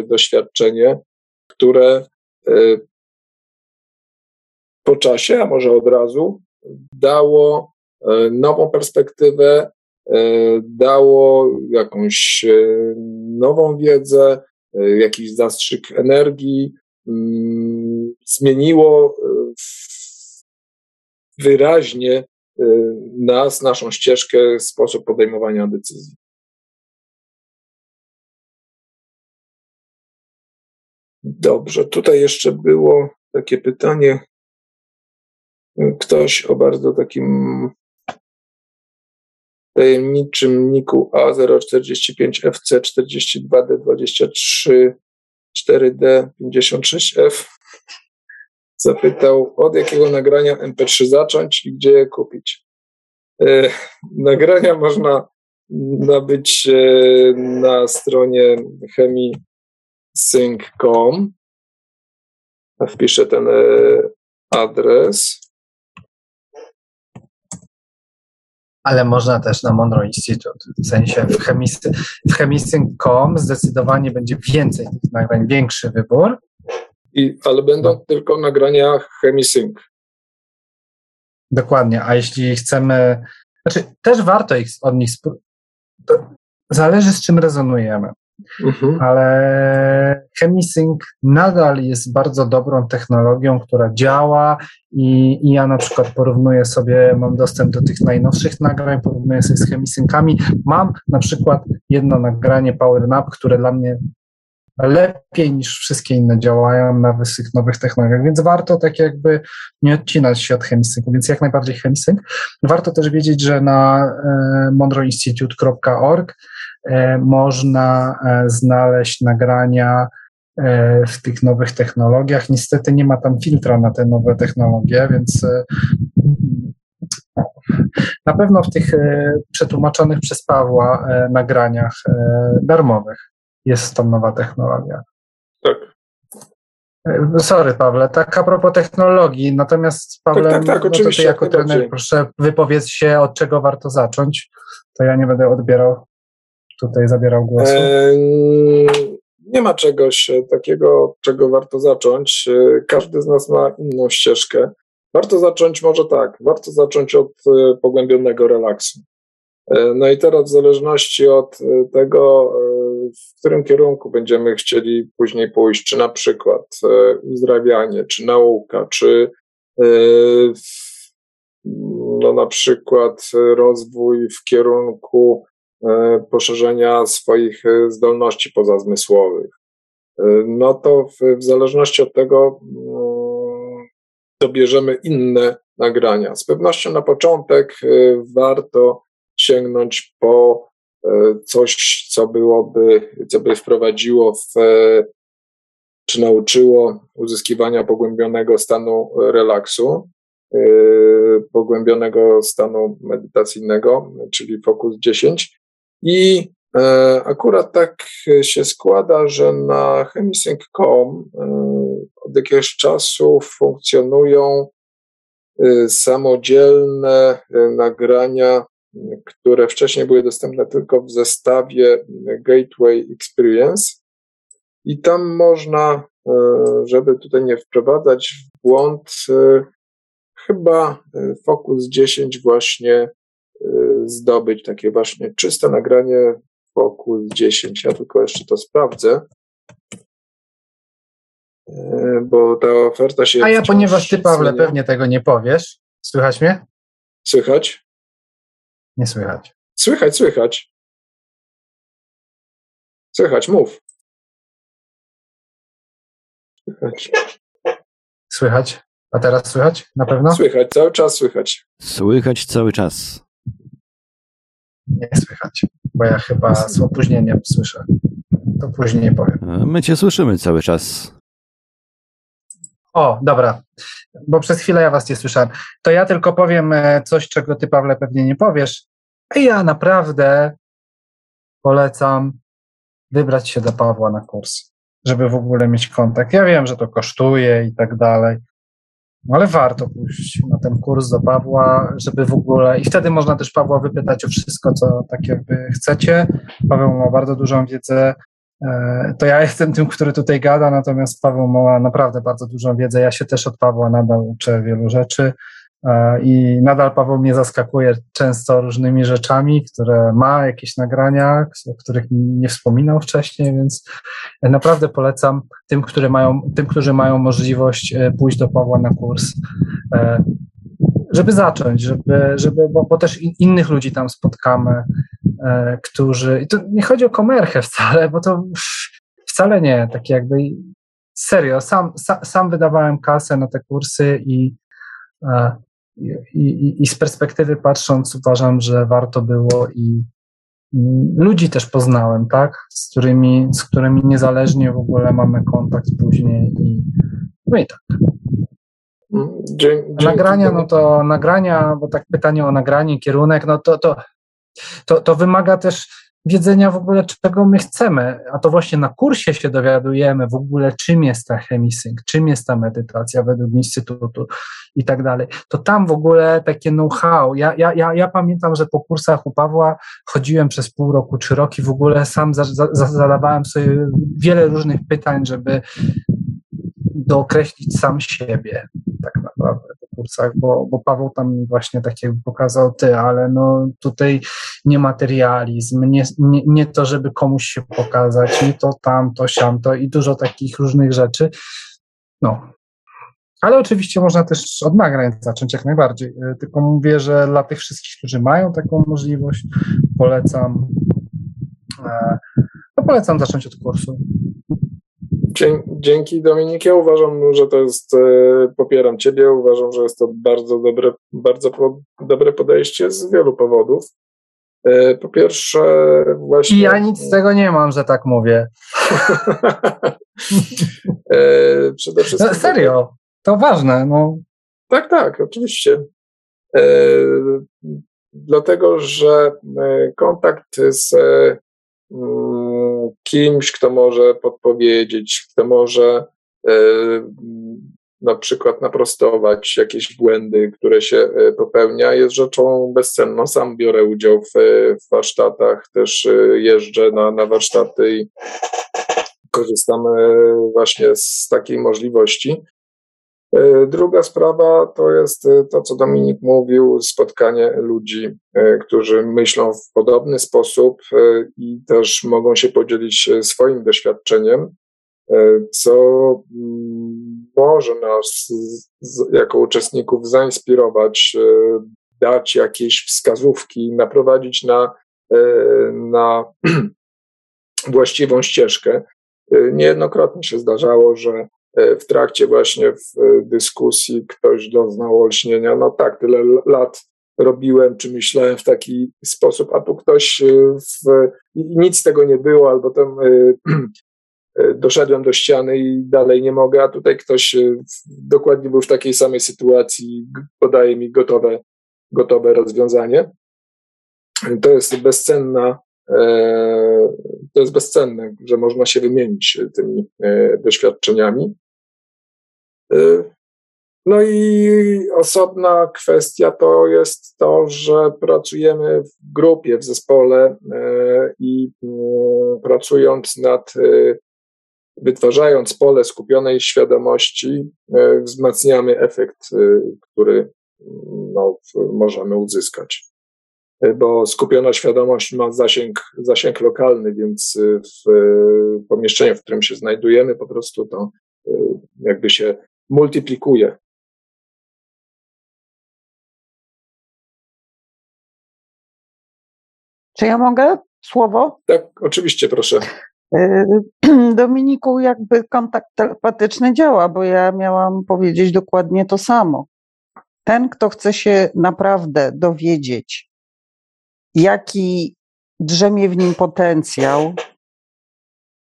doświadczenie, które po czasie, a może od razu, dało e, nową perspektywę, e, dało jakąś e, nową wiedzę, jakiś zastrzyk energii, mm, zmieniło wyraźnie nas, naszą ścieżkę, sposób podejmowania decyzji. Dobrze, tutaj jeszcze było takie pytanie, ktoś o bardzo takim tajemniczym niku A045FC42D23 4D56F zapytał, od jakiego nagrania MP3 zacząć i gdzie je kupić. E, nagrania można nabyć e, na stronie chemisync.com Wpiszę ten adres. Ale można też na Monroe Institute. W sensie w, chemisy, w chemisyn.com zdecydowanie będzie więcej tych nagrań, większy wybór. I, ale będą no. tylko nagrania Chemisync. Dokładnie, a jeśli chcemy, znaczy też warto ich, od nich, zależy z czym rezonujemy. Mhm. Ale ChemiSync nadal jest bardzo dobrą technologią, która działa i, i, ja na przykład porównuję sobie, mam dostęp do tych najnowszych nagrań, porównuję sobie z ChemiSyncami. Mam na przykład jedno nagranie PowerNap, które dla mnie lepiej niż wszystkie inne działają na tych nowych technologiach, więc warto tak jakby nie odcinać się od chemisynku, więc jak najbardziej chemisynk. Warto też wiedzieć, że na e, można e, znaleźć nagrania w tych nowych technologiach. Niestety nie ma tam filtra na te nowe technologie, więc na pewno w tych przetłumaczonych przez Pawła nagraniach darmowych jest tam nowa technologia. Tak. E, sorry, Pawle, tak a propos technologii, natomiast Pawle, tak, tak, tak, no ty jako trener proszę wypowiedz się, od czego warto zacząć, to ja nie będę odbierał, tutaj zabierał głosu. Eee, nie ma czegoś takiego, czego warto zacząć. E, każdy z nas ma inną ścieżkę. Warto zacząć może tak, warto zacząć od e, pogłębionego relaksu. No i teraz w zależności od tego, w którym kierunku będziemy chcieli później pójść, czy na przykład e, uzdrawianie, czy nauka, czy e, no na przykład rozwój w kierunku e, poszerzenia swoich zdolności pozazmysłowych. No to w, w zależności od tego mm, dobierzemy inne nagrania. Z pewnością na początek warto sięgnąć po E, coś, co byłoby, co by wprowadziło w, czy nauczyło uzyskiwania pogłębionego stanu relaksu, e, pogłębionego stanu medytacyjnego, czyli Focus 10. I e, akurat tak się składa, że na chemisync.com od jakiegoś czasu funkcjonują samodzielne nagrania które wcześniej były dostępne tylko w zestawie Gateway Experience. I tam można, e, żeby tutaj nie wprowadzać w błąd, e, chyba e, Focus 10 właśnie zdobyć, takie właśnie czyste nagranie Focus 10. Ja tylko jeszcze to sprawdzę, bo ta oferta się. A ja, ponieważ ty, Pawle, pewnie tego nie powiesz, słychać mnie? Słychać. Nie słychać. Słychać, słychać. Słychać, mów. Słychać. Słychać. A teraz słychać? Na pewno? Słychać, cały czas słychać. Słychać cały czas. Nie słychać, bo ja chyba z opóźnieniem słyszę. To później powiem. My cię słyszymy cały czas. O, dobra, bo przez chwilę ja was nie słyszałem. To ja tylko powiem e, coś, czego ty, Pawle, pewnie nie powiesz. I ja naprawdę polecam wybrać się do Pawła na kurs, żeby w ogóle mieć kontakt. Ja wiem, że to kosztuje i tak dalej, ale warto pójść na ten kurs do Pawła, żeby w ogóle, i wtedy można też Pawła wypytać o wszystko, co tak jakby chcecie. Paweł ma bardzo dużą wiedzę E, to ja jestem tym, który tutaj gada, natomiast Paweł ma naprawdę bardzo dużą wiedzę. Ja się też od Pawła nadal uczę wielu rzeczy i nadal Paweł mnie zaskakuje często różnymi rzeczami, które ma jakieś nagrania, o których nie wspominał wcześniej, więc naprawdę polecam tym, którzy mają, tym, którzy mają możliwość e, pójść do Pawła na kurs żeby zacząć, żeby, żeby bo, bo też innych ludzi tam spotkamy, e, którzy. I to nie chodzi o komerchę wcale, bo to wcale nie. Tak jakby serio, sam, sam, sam wydawałem kasę na te kursy i, e, i, i, z perspektywy patrząc, uważam, że warto było i ludzi też poznałem, tak? Z którymi, z którymi niezależnie w ogóle mamy kontakt później i no i tak. Dzięki, nagrania, no to nagrania, bo tak pytanie o nagranie, kierunek, no to, to, to, to wymaga też wiedzenia w ogóle, czego my chcemy, a to właśnie na kursie się dowiadujemy w ogóle, czym jest ta chemisync, czym jest ta medytacja według Instytutu i tak dalej, to tam w ogóle takie know-how, ja, ja, ja, ja pamiętam, że po kursach u Pawła chodziłem przez pół roku czy rok i w ogóle sam za, za, zadawałem sobie wiele różnych pytań, żeby dookreślić sam siebie tak naprawdę bo, bo Paweł tam właśnie tak pokazał ty, ale no tutaj nie materializm, nie, nie, nie to, żeby komuś się pokazać, nie to tamto, siamto i dużo takich różnych rzeczy. No. Ale oczywiście można też od nagrań zacząć jak najbardziej. E, tylko mówię, że dla tych wszystkich, którzy mają taką możliwość, polecam e, no polecam zacząć od kursu. Dzięki Dominik. Ja uważam, że to jest, e, popieram Ciebie, uważam, że jest to bardzo dobre, bardzo dobre podejście z wielu powodów. E, po pierwsze, właśnie. I ja nic z tego nie mam, że tak mówię. E, przede wszystkim. No, serio, to ważne. No. Tak, tak, oczywiście. Dlatego, że kontakt z kimś, kto może podpowiedzieć, kto może e, na przykład naprostować jakieś błędy, które się e, popełnia, jest rzeczą bezcenną. Sam biorę udział w, w warsztatach, też e, jeżdżę na, na warsztaty i korzystam właśnie z takiej możliwości. E, druga sprawa to jest e, to, co Dominik mówił, spotkanie ludzi, e, którzy myślą w podobny sposób i też mogą się podzielić swoim doświadczeniem, co mm, może nas jako uczestników zainspirować, dać jakieś wskazówki, naprowadzić na, na właściwą ścieżkę. Niejednokrotnie się zdarzało, że w trakcie właśnie w e, dyskusji ktoś doznał olśnienia. No tak, tyle lat robiłem, czy myślałem w taki sposób, a tu ktoś e, w, nic z tego nie było, albo tam doszedłem do ściany i dalej nie mogę, a tutaj ktoś dokładnie był w takiej samej sytuacji, podaje mi gotowe, gotowe rozwiązanie. To jest bezcenna, to jest bezcenne, że można się wymienić tymi doświadczeniami. Y, no i osobna kwestia to jest to, że pracujemy w grupie, w zespole y, i y, pracując nad, wytwarzając pole skupionej świadomości, wzmacniamy efekt, który no, możemy uzyskać. Bo skupiona świadomość ma zasięg, zasięg lokalny, więc w pomieszczeniu, w którym się znajdujemy, po prostu to jakby się multiplikuje. Czy ja mogę słowo? Tak, oczywiście, proszę. Y, Dominiku, jakby kontakt telepatyczny działa, bo ja miałam powiedzieć dokładnie to samo. Ten, kto chce się naprawdę dowiedzieć, jaki drzemie w nim potencjał,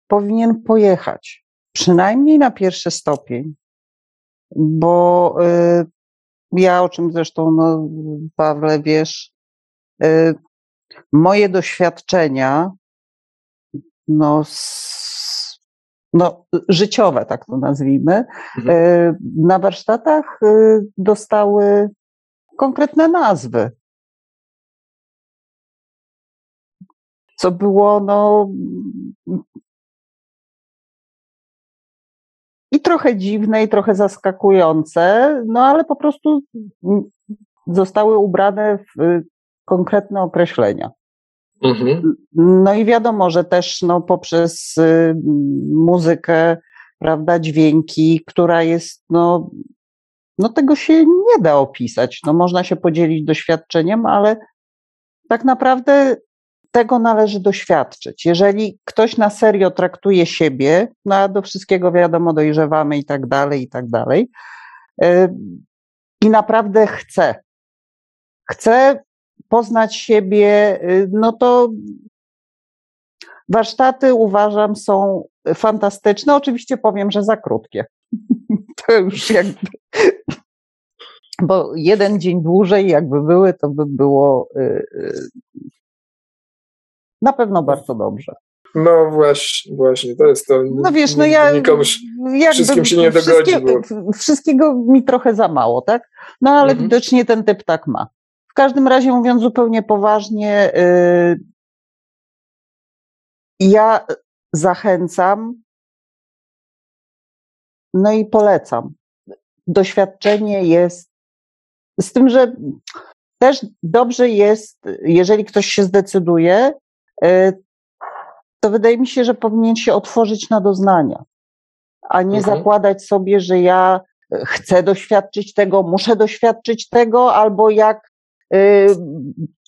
powinien pojechać przynajmniej na pierwszy stopień, bo y, ja, o czym zresztą, no, Pawle, wiesz, y, moje doświadczenia, no, no, życiowe, tak to nazwijmy, mhm. y, na warsztatach dostały konkretne nazwy. Co było, no, trochę dziwne, i trochę zaskakujące, no ale po prostu zostały ubrane w y, konkretne określenia. Mhm. No i wiadomo, że też no, poprzez y, muzykę, prawda, dźwięki, która jest, no, no tego się nie da opisać. No, można się podzielić doświadczeniem, ale tak naprawdę tego należy doświadczyć. Jeżeli ktoś na serio traktuje siebie, no a do wszystkiego wiadomo, dojrzewamy i tak dalej, i tak dalej, y, i naprawdę chce, chce poznać siebie, y, no to warsztaty uważam są fantastyczne. Oczywiście powiem, że za krótkie. To już jakby. Bo jeden dzień dłużej, jakby były, to by było y, Na pewno bardzo dobrze. No właśnie, właśnie, to jest to. No wiesz, no ja nikomuś, wszystkim się nie dogodzi. Bo... Wszystkiego mi trochę za mało, tak? No ale mhm. widocznie ten typ tak ma. W każdym razie, mówiąc zupełnie poważnie, yy, ja zachęcam, no i polecam. Doświadczenie jest z tym, że też dobrze jest, jeżeli ktoś się zdecyduje, to wydaje mi się, że powinien się otworzyć na doznania, a nie mhm. zakładać sobie, że ja e, chcę doświadczyć tego, muszę doświadczyć tego, albo jak y,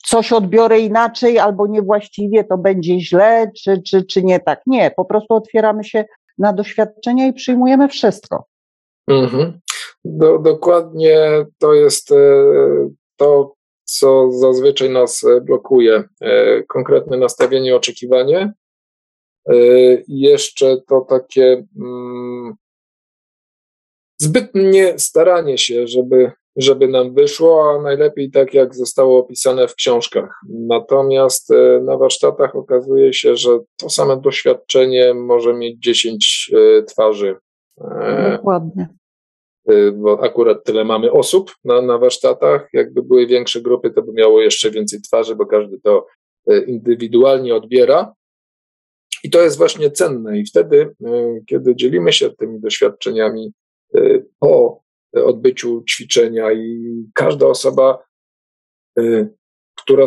coś odbiorę inaczej, albo niewłaściwie, to będzie źle, czy, czy, czy nie tak. Nie, po prostu otwieramy się na doświadczenia i przyjmujemy wszystko. Mhm. Do, dokładnie to jest e, to, co zazwyczaj nas e, blokuje. Konkretne nastawienie, oczekiwanie Y, jeszcze to takie mm, zbytnie staranie się, żeby, żeby nam wyszło, a najlepiej tak, jak zostało opisane w książkach. Natomiast na warsztatach okazuje się, że to same doświadczenie może mieć 10 y, twarzy. E, Dokładnie. Bo akurat tyle mamy osób na, na warsztatach. Jakby były większe grupy, to by miało jeszcze więcej twarzy, bo każdy to indywidualnie odbiera. I to jest właśnie cenne. I wtedy, e, kiedy dzielimy się tymi doświadczeniami po odbyciu ćwiczenia, i każda osoba, która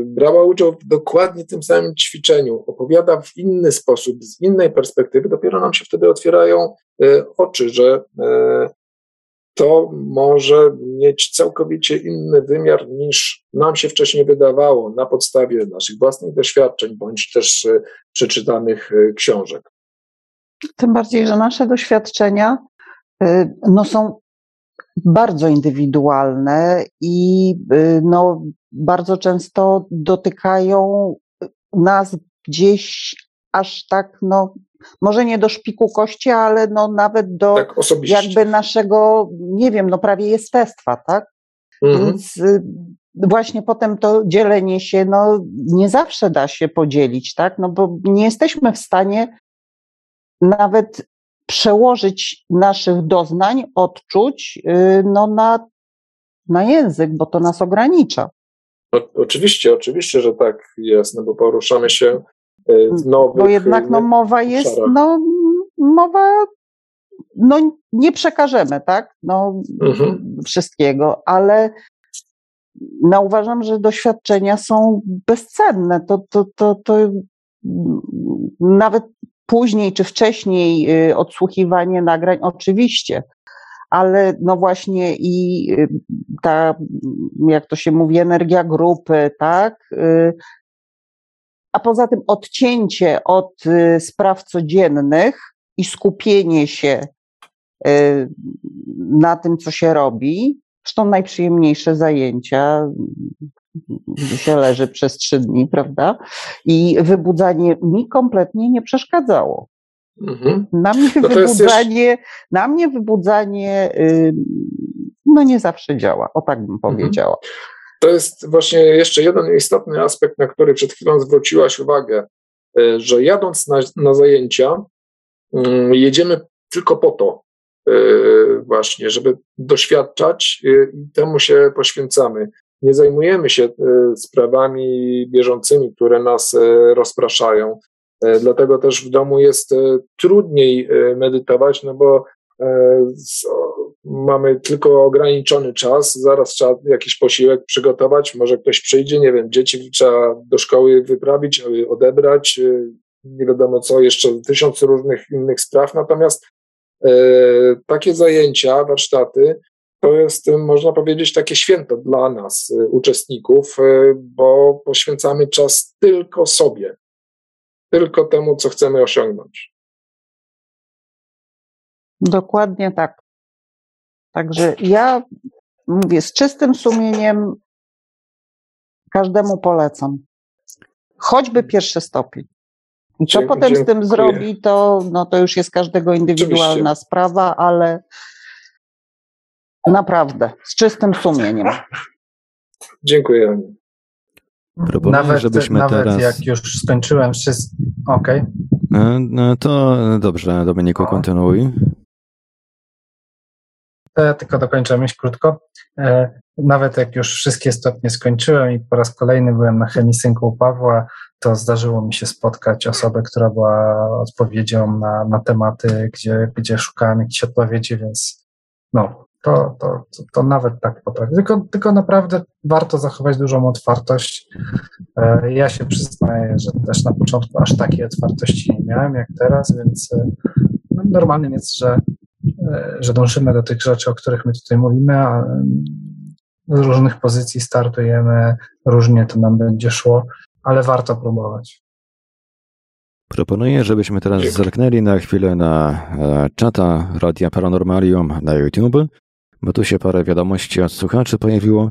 brała udział w dokładnie tym samym ćwiczeniu, opowiada w inny sposób, z innej perspektywy, dopiero nam się wtedy otwierają oczy, że to może mieć całkowicie inny wymiar niż nam się wcześniej wydawało na podstawie naszych własnych doświadczeń bądź też e, przeczytanych e, książek. Tym bardziej, że nasze doświadczenia e, no, są bardzo indywidualne i no, bardzo często dotykają nas gdzieś aż tak no, może nie do szpiku kości, ale no nawet do tak, jakby naszego, nie wiem, no prawie jestestwa, tak? Mhm. Więc y, właśnie potem to dzielenie się, no nie zawsze da się podzielić, tak? No bo nie jesteśmy w stanie nawet przełożyć naszych doznań, odczuć y, no, na, na język, bo to nas ogranicza. O, oczywiście, oczywiście, że tak jest, no bo poruszamy się nowych. Bo jednak no, mowa jest, no, mowa, no nie przekażemy, tak? No, mhm. wszystkiego, ale no, uważam, że doświadczenia są bezcenne. To, to, to, to nawet później czy wcześniej y, odsłuchiwanie nagrań, oczywiście, ale no właśnie i y, ta, jak to się mówi, energia grupy, tak? A poza tym odcięcie od y, spraw codziennych i skupienie się y, na tym, co się robi. Zresztą najprzyjemniejsze zajęcia, gdzie się leży przez trzy dni, prawda? I wybudzanie mi kompletnie nie przeszkadzało. Mhm. Na mnie no wybudzanie, jeszcze... na mnie wybudzanie, y, no nie zawsze działa, o tak bym mhm. To jest właśnie jeszcze jeden istotny aspekt, na który przed chwilą zwróciłaś uwagę, e, że jadąc na, na zajęcia, mm, jedziemy tylko po to, e, właśnie, żeby doświadczać e, i temu się poświęcamy. Nie zajmujemy się sprawami bieżącymi, które nas rozpraszają. Dlatego też w domu jest trudniej medytować, no bo mamy tylko ograniczony czas, zaraz trzeba jakiś posiłek przygotować, może ktoś przyjdzie, nie wiem, dzieci trzeba do szkoły wyprawić, odebrać, y, nie wiadomo co, jeszcze tysiąc różnych innych spraw, natomiast e, takie zajęcia, warsztaty, to jest, można powiedzieć, takie święto dla nas, y, uczestników, y, bo poświęcamy czas tylko sobie, tylko temu, co chcemy osiągnąć. Dokładnie tak. Także ja mówię z czystym sumieniem, każdemu polecam. Choćby pierwszy stopień. I co potem dziękuję. z tym zrobi, to, no, to już jest każdego indywidualna Oczywiście. sprawa, ale naprawdę z czystym sumieniem. Dziękuję. Proponuję, nawet, żebyśmy nawet teraz... jak już skończyłem wszystko... Okej. Okay. E, no to dobrze, Dominiku, kontynuuj. Ja tylko dokończę myśl krótko. E, nawet jak już wszystkie stopnie skończyłem i po raz kolejny byłem na chemisynku u Pawła, to zdarzyło mi się spotkać osobę, która była odpowiedzią na, na tematy, gdzie, gdzie szukałem jakichś odpowiedzi, więc no, to, to, to, to nawet tak potrafię. Tylko, tylko naprawdę warto zachować dużą otwartość. E, ja się przyznaję, że też na początku aż takiej otwartości nie miałem jak teraz, więc e, no, normalnym jest, że, e, że dążymy do tych rzeczy, o których my tutaj mówimy, a z różnych pozycji startujemy, różnie to nam będzie szło, ale warto próbować. Proponuję, żebyśmy teraz zerknęli na chwilę na czata Radia Paranormalium na YouTube bo tu się parę wiadomości od słuchaczy pojawiło.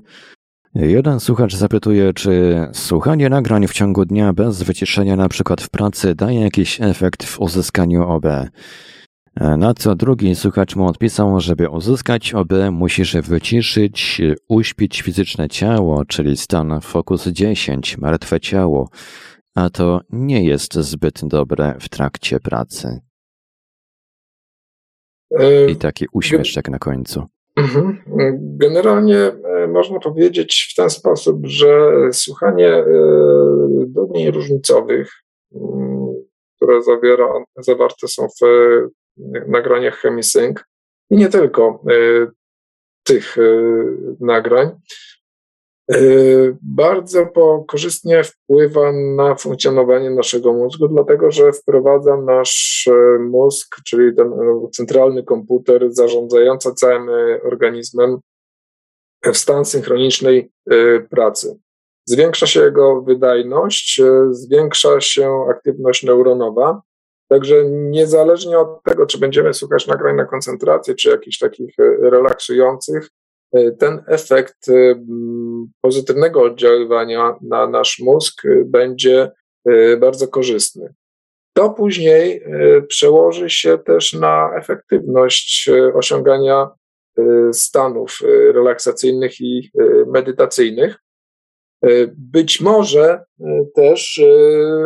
Jeden słuchacz zapytuje, czy słuchanie nagrań w ciągu dnia bez wyciszenia, na przykład w pracy, daje jakiś efekt w uzyskaniu OB. Na co drugi słuchacz mu odpisał, żeby uzyskać OB, musisz wyciszyć, uśpić fizyczne ciało, czyli stan fokus 10, martwe ciało, a to nie jest zbyt dobre w trakcie pracy. I taki uśmieszek na końcu. Mhm. Generalnie e, można powiedzieć w ten sposób, że słuchanie e, donień różnicowych, mm, które zawiera, zawarte są w e, nagraniach Chemisync i nie tylko tych nagrań, Y, bardzo korzystnie wpływa na funkcjonowanie naszego mózgu, dlatego że wprowadza nasz e, mózg, czyli ten e, centralny komputer zarządzający całym e, organizmem, w stan synchronicznej pracy. Zwiększa się jego wydajność, zwiększa się aktywność neuronowa. Także niezależnie od tego, czy będziemy słuchać nagrań na koncentrację, czy jakichś takich relaksujących, E, ten efekt e, pozytywnego oddziaływania na nasz mózg e, będzie bardzo korzystny. To później przełoży się też na efektywność osiągania stanów relaksacyjnych i medytacyjnych. Być może też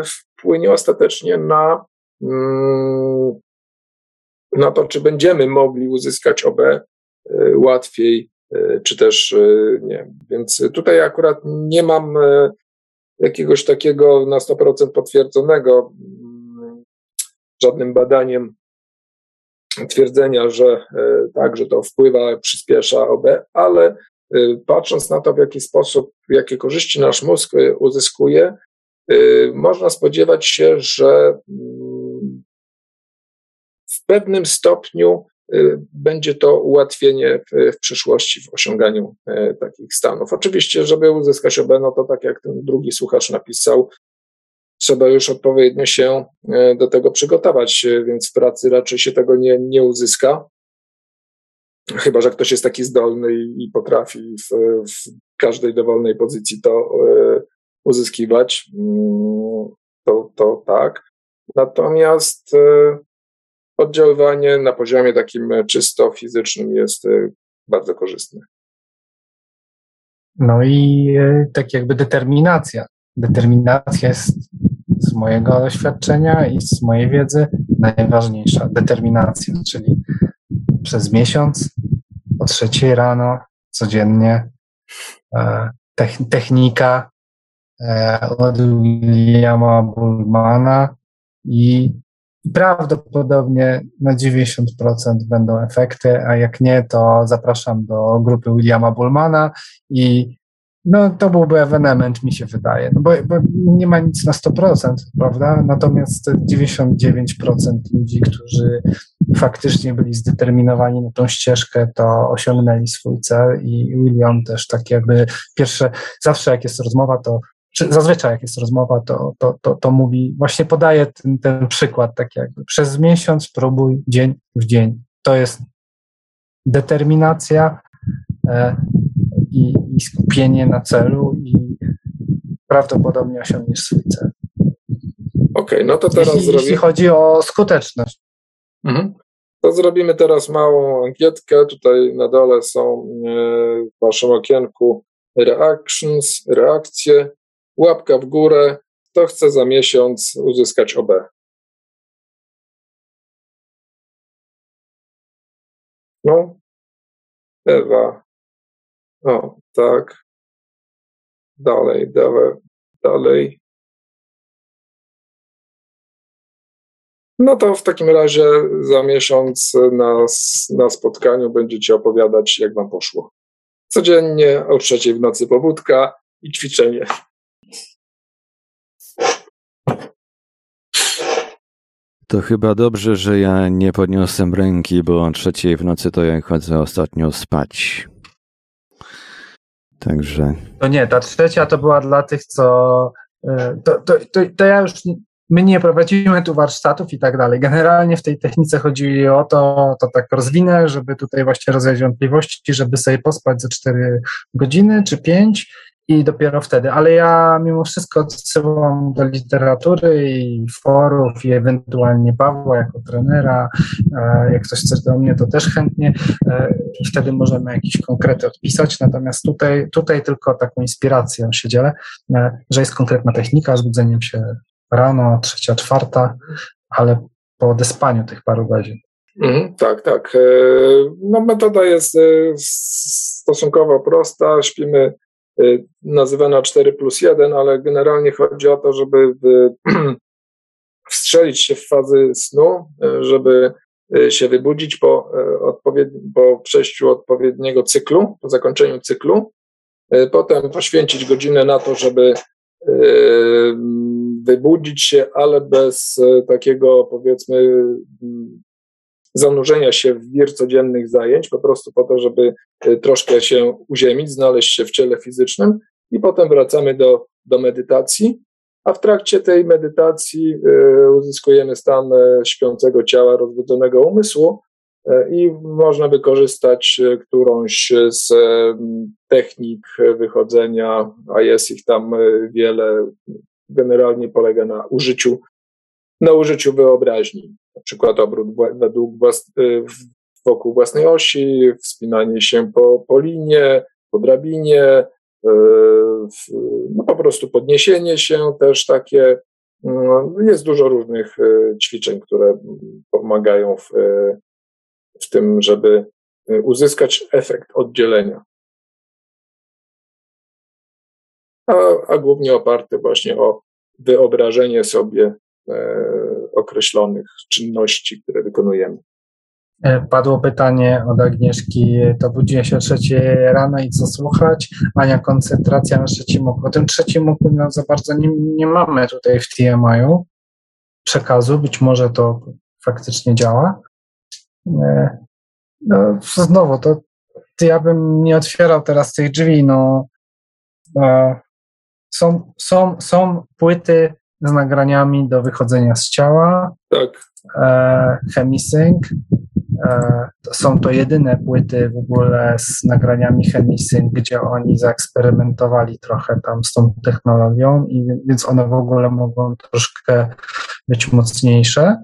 wpłynie ostatecznie na, na to, czy będziemy mogli uzyskać OB łatwiej E, czy też e, nie. Więc tutaj akurat nie mam e, jakiegoś takiego na 100% potwierdzonego mm, żadnym badaniem twierdzenia, że tak, że to wpływa, przyspiesza OB, ale patrząc na to, w jaki sposób, jakie korzyści nasz mózg uzyskuje, można spodziewać się, że mm, w pewnym stopniu Y, będzie to ułatwienie w, przyszłości w osiąganiu e, takich stanów. Oczywiście, żeby uzyskać OB, no to tak jak ten drugi słuchacz napisał, trzeba już odpowiednio się e, do tego przygotować, e, więc w pracy raczej się tego nie, nie uzyska. Chyba, że ktoś jest taki zdolny i, potrafi w, w każdej dowolnej pozycji to uzyskiwać, mm, to, to tak. Natomiast oddziaływanie na poziomie takim czysto fizycznym jest e, bardzo korzystne. No i e, tak jakby determinacja. Determinacja jest z mojego doświadczenia i z mojej wiedzy najważniejsza. Determinacja, czyli przez miesiąc o trzeciej rano codziennie e, technika od Williama Bullmana i prawdopodobnie na 90% będą efekty, a jak nie, to zapraszam do grupy Williama Bullmana i no, to byłby ewenement, mi się wydaje, no bo, bo nie ma nic na 100%, prawda? Natomiast 99% ludzi, którzy faktycznie byli zdeterminowani na tą ścieżkę, to osiągnęli swój cel i William też tak jakby pierwsze, zawsze jak jest rozmowa, to zazwyczaj jak jest rozmowa, to, to, to, to mówi, właśnie podaje ten, ten przykład, tak jakby przez miesiąc próbuj dzień w dzień. To jest determinacja e, i, i, skupienie na celu i prawdopodobnie osiągniesz swój cel. Okej, okay, no to teraz jeśli, jeśli chodzi o skuteczność. Mhm. To zrobimy teraz małą ankietkę. Tutaj na dole są e, w waszym okienku reactions, reakcje łapka w górę, kto chce za miesiąc uzyskać OB. No, Ewa. O, tak. Dalej, dalej, dalej. No to w takim razie za miesiąc na, na spotkaniu będziecie opowiadać, jak wam poszło. Codziennie o trzeciej w nocy pobudka i ćwiczenie. To chyba dobrze, że ja nie podniosłem ręki, bo o trzeciej w nocy to ja chodzę ostatnio spać. Także. To nie, ta trzecia to była dla tych, co. E, to, to, to, to ja już. My nie prowadzimy tu warsztatów i tak dalej. Generalnie w tej technice chodzi o to, to tak rozwinę, żeby tutaj właśnie rozwiać wątpliwości, żeby sobie pospać za 4 godziny czy 5 i dopiero wtedy. Ale ja mimo wszystko odsyłam do literatury i forów i ewentualnie Pawła jako trenera. E, jak ktoś chce do mnie, to też chętnie. E, wtedy możemy jakieś konkrety odpisać. Natomiast tutaj, tutaj tylko taką inspiracją się dzielę, e, że jest konkretna technika z budzeniem się rano, trzecia, czwarta, ale po odespaniu tych paru godzin. Mhm, tak, tak. No, metoda jest stosunkowo prosta. Śpimy nazywana 4 plus 1, ale generalnie chodzi o to, żeby wstrzelić się w fazy snu, y, żeby y, się wybudzić po, po przejściu odpowiedniego cyklu, po zakończeniu cyklu, potem poświęcić godzinę na to, żeby wybudzić się, ale bez takiego powiedzmy zanurzenia się w wir codziennych zajęć, po prostu po to, żeby y, troszkę się uziemić, znaleźć się w ciele fizycznym i potem wracamy do, do medytacji, a w trakcie tej medytacji y, uzyskujemy stan e, śpiącego ciała, rozbudzonego umysłu e, i można wykorzystać e, którąś z technik wychodzenia, a jest ich tam wiele, generalnie polega na użyciu, na użyciu wyobraźni na przykład obrót według y, wokół własnej osi, wspinanie się po, po linie, po drabinie, y, no po prostu podniesienie się też takie. No, jest dużo różnych y, ćwiczeń, które pomagają w, w tym, żeby uzyskać efekt oddzielenia. A, a głównie oparte właśnie o wyobrażenie sobie określonych czynności, które wykonujemy. E, padło pytanie od Agnieszki, to budziłem się o trzeciej rano i co słuchać? Ania, koncentracja na trzecim oku. O tym trzecim oku no, za bardzo nie, nie mamy tutaj w TMI-u przekazu, być może to faktycznie działa. E, no, znowu, to ja bym nie otwierał teraz tych drzwi, no są, są, są płyty z nagraniami do wychodzenia z ciała. Tak. E, Chemisync. E, są to jedyne płyty w ogóle z nagraniami Chemisync, gdzie oni zaeksperymentowali trochę tam z tą technologią, i więc one w ogóle mogą troszkę być mocniejsze.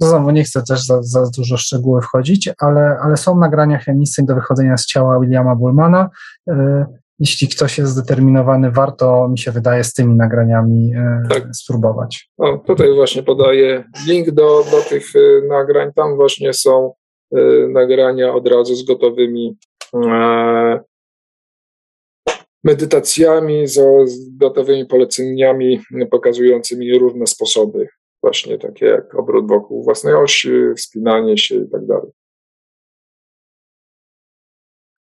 Znowu nie chcę też za, za dużo szczegółów wchodzić, ale, ale są nagrania Chemisync do wychodzenia z ciała Williama Bullmana. E, jeśli ktoś jest zdeterminowany, warto, mi się wydaje, z tymi nagraniami e, tak. spróbować. O, tutaj właśnie podaję link do, do tych e, nagrań. Tam właśnie są e, nagrania od razu z gotowymi medytacjami, z, z gotowymi poleceniami pokazującymi różne sposoby, właśnie takie jak obrót wokół własnej osi, wspinanie się i tak dalej.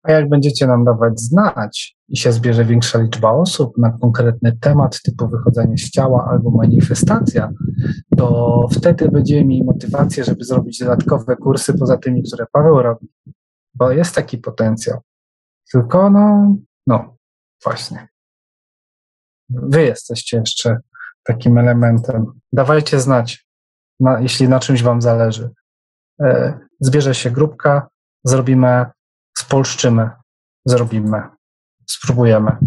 A jak będziecie nam dawać znać i się zbierze większa liczba osób na konkretny temat typu wychodzenie z ciała albo manifestacja, to wtedy będziemy mieli motywację, żeby zrobić dodatkowe kursy poza tymi, które Paweł robi. Bo jest taki potencjał. Tylko no, no, właśnie. Wy jesteście jeszcze takim elementem. Dawajcie znać, na, jeśli na czymś Wam zależy. E, zbierze się grupka, zrobimy spolszczymy, zrobimy, spróbujemy.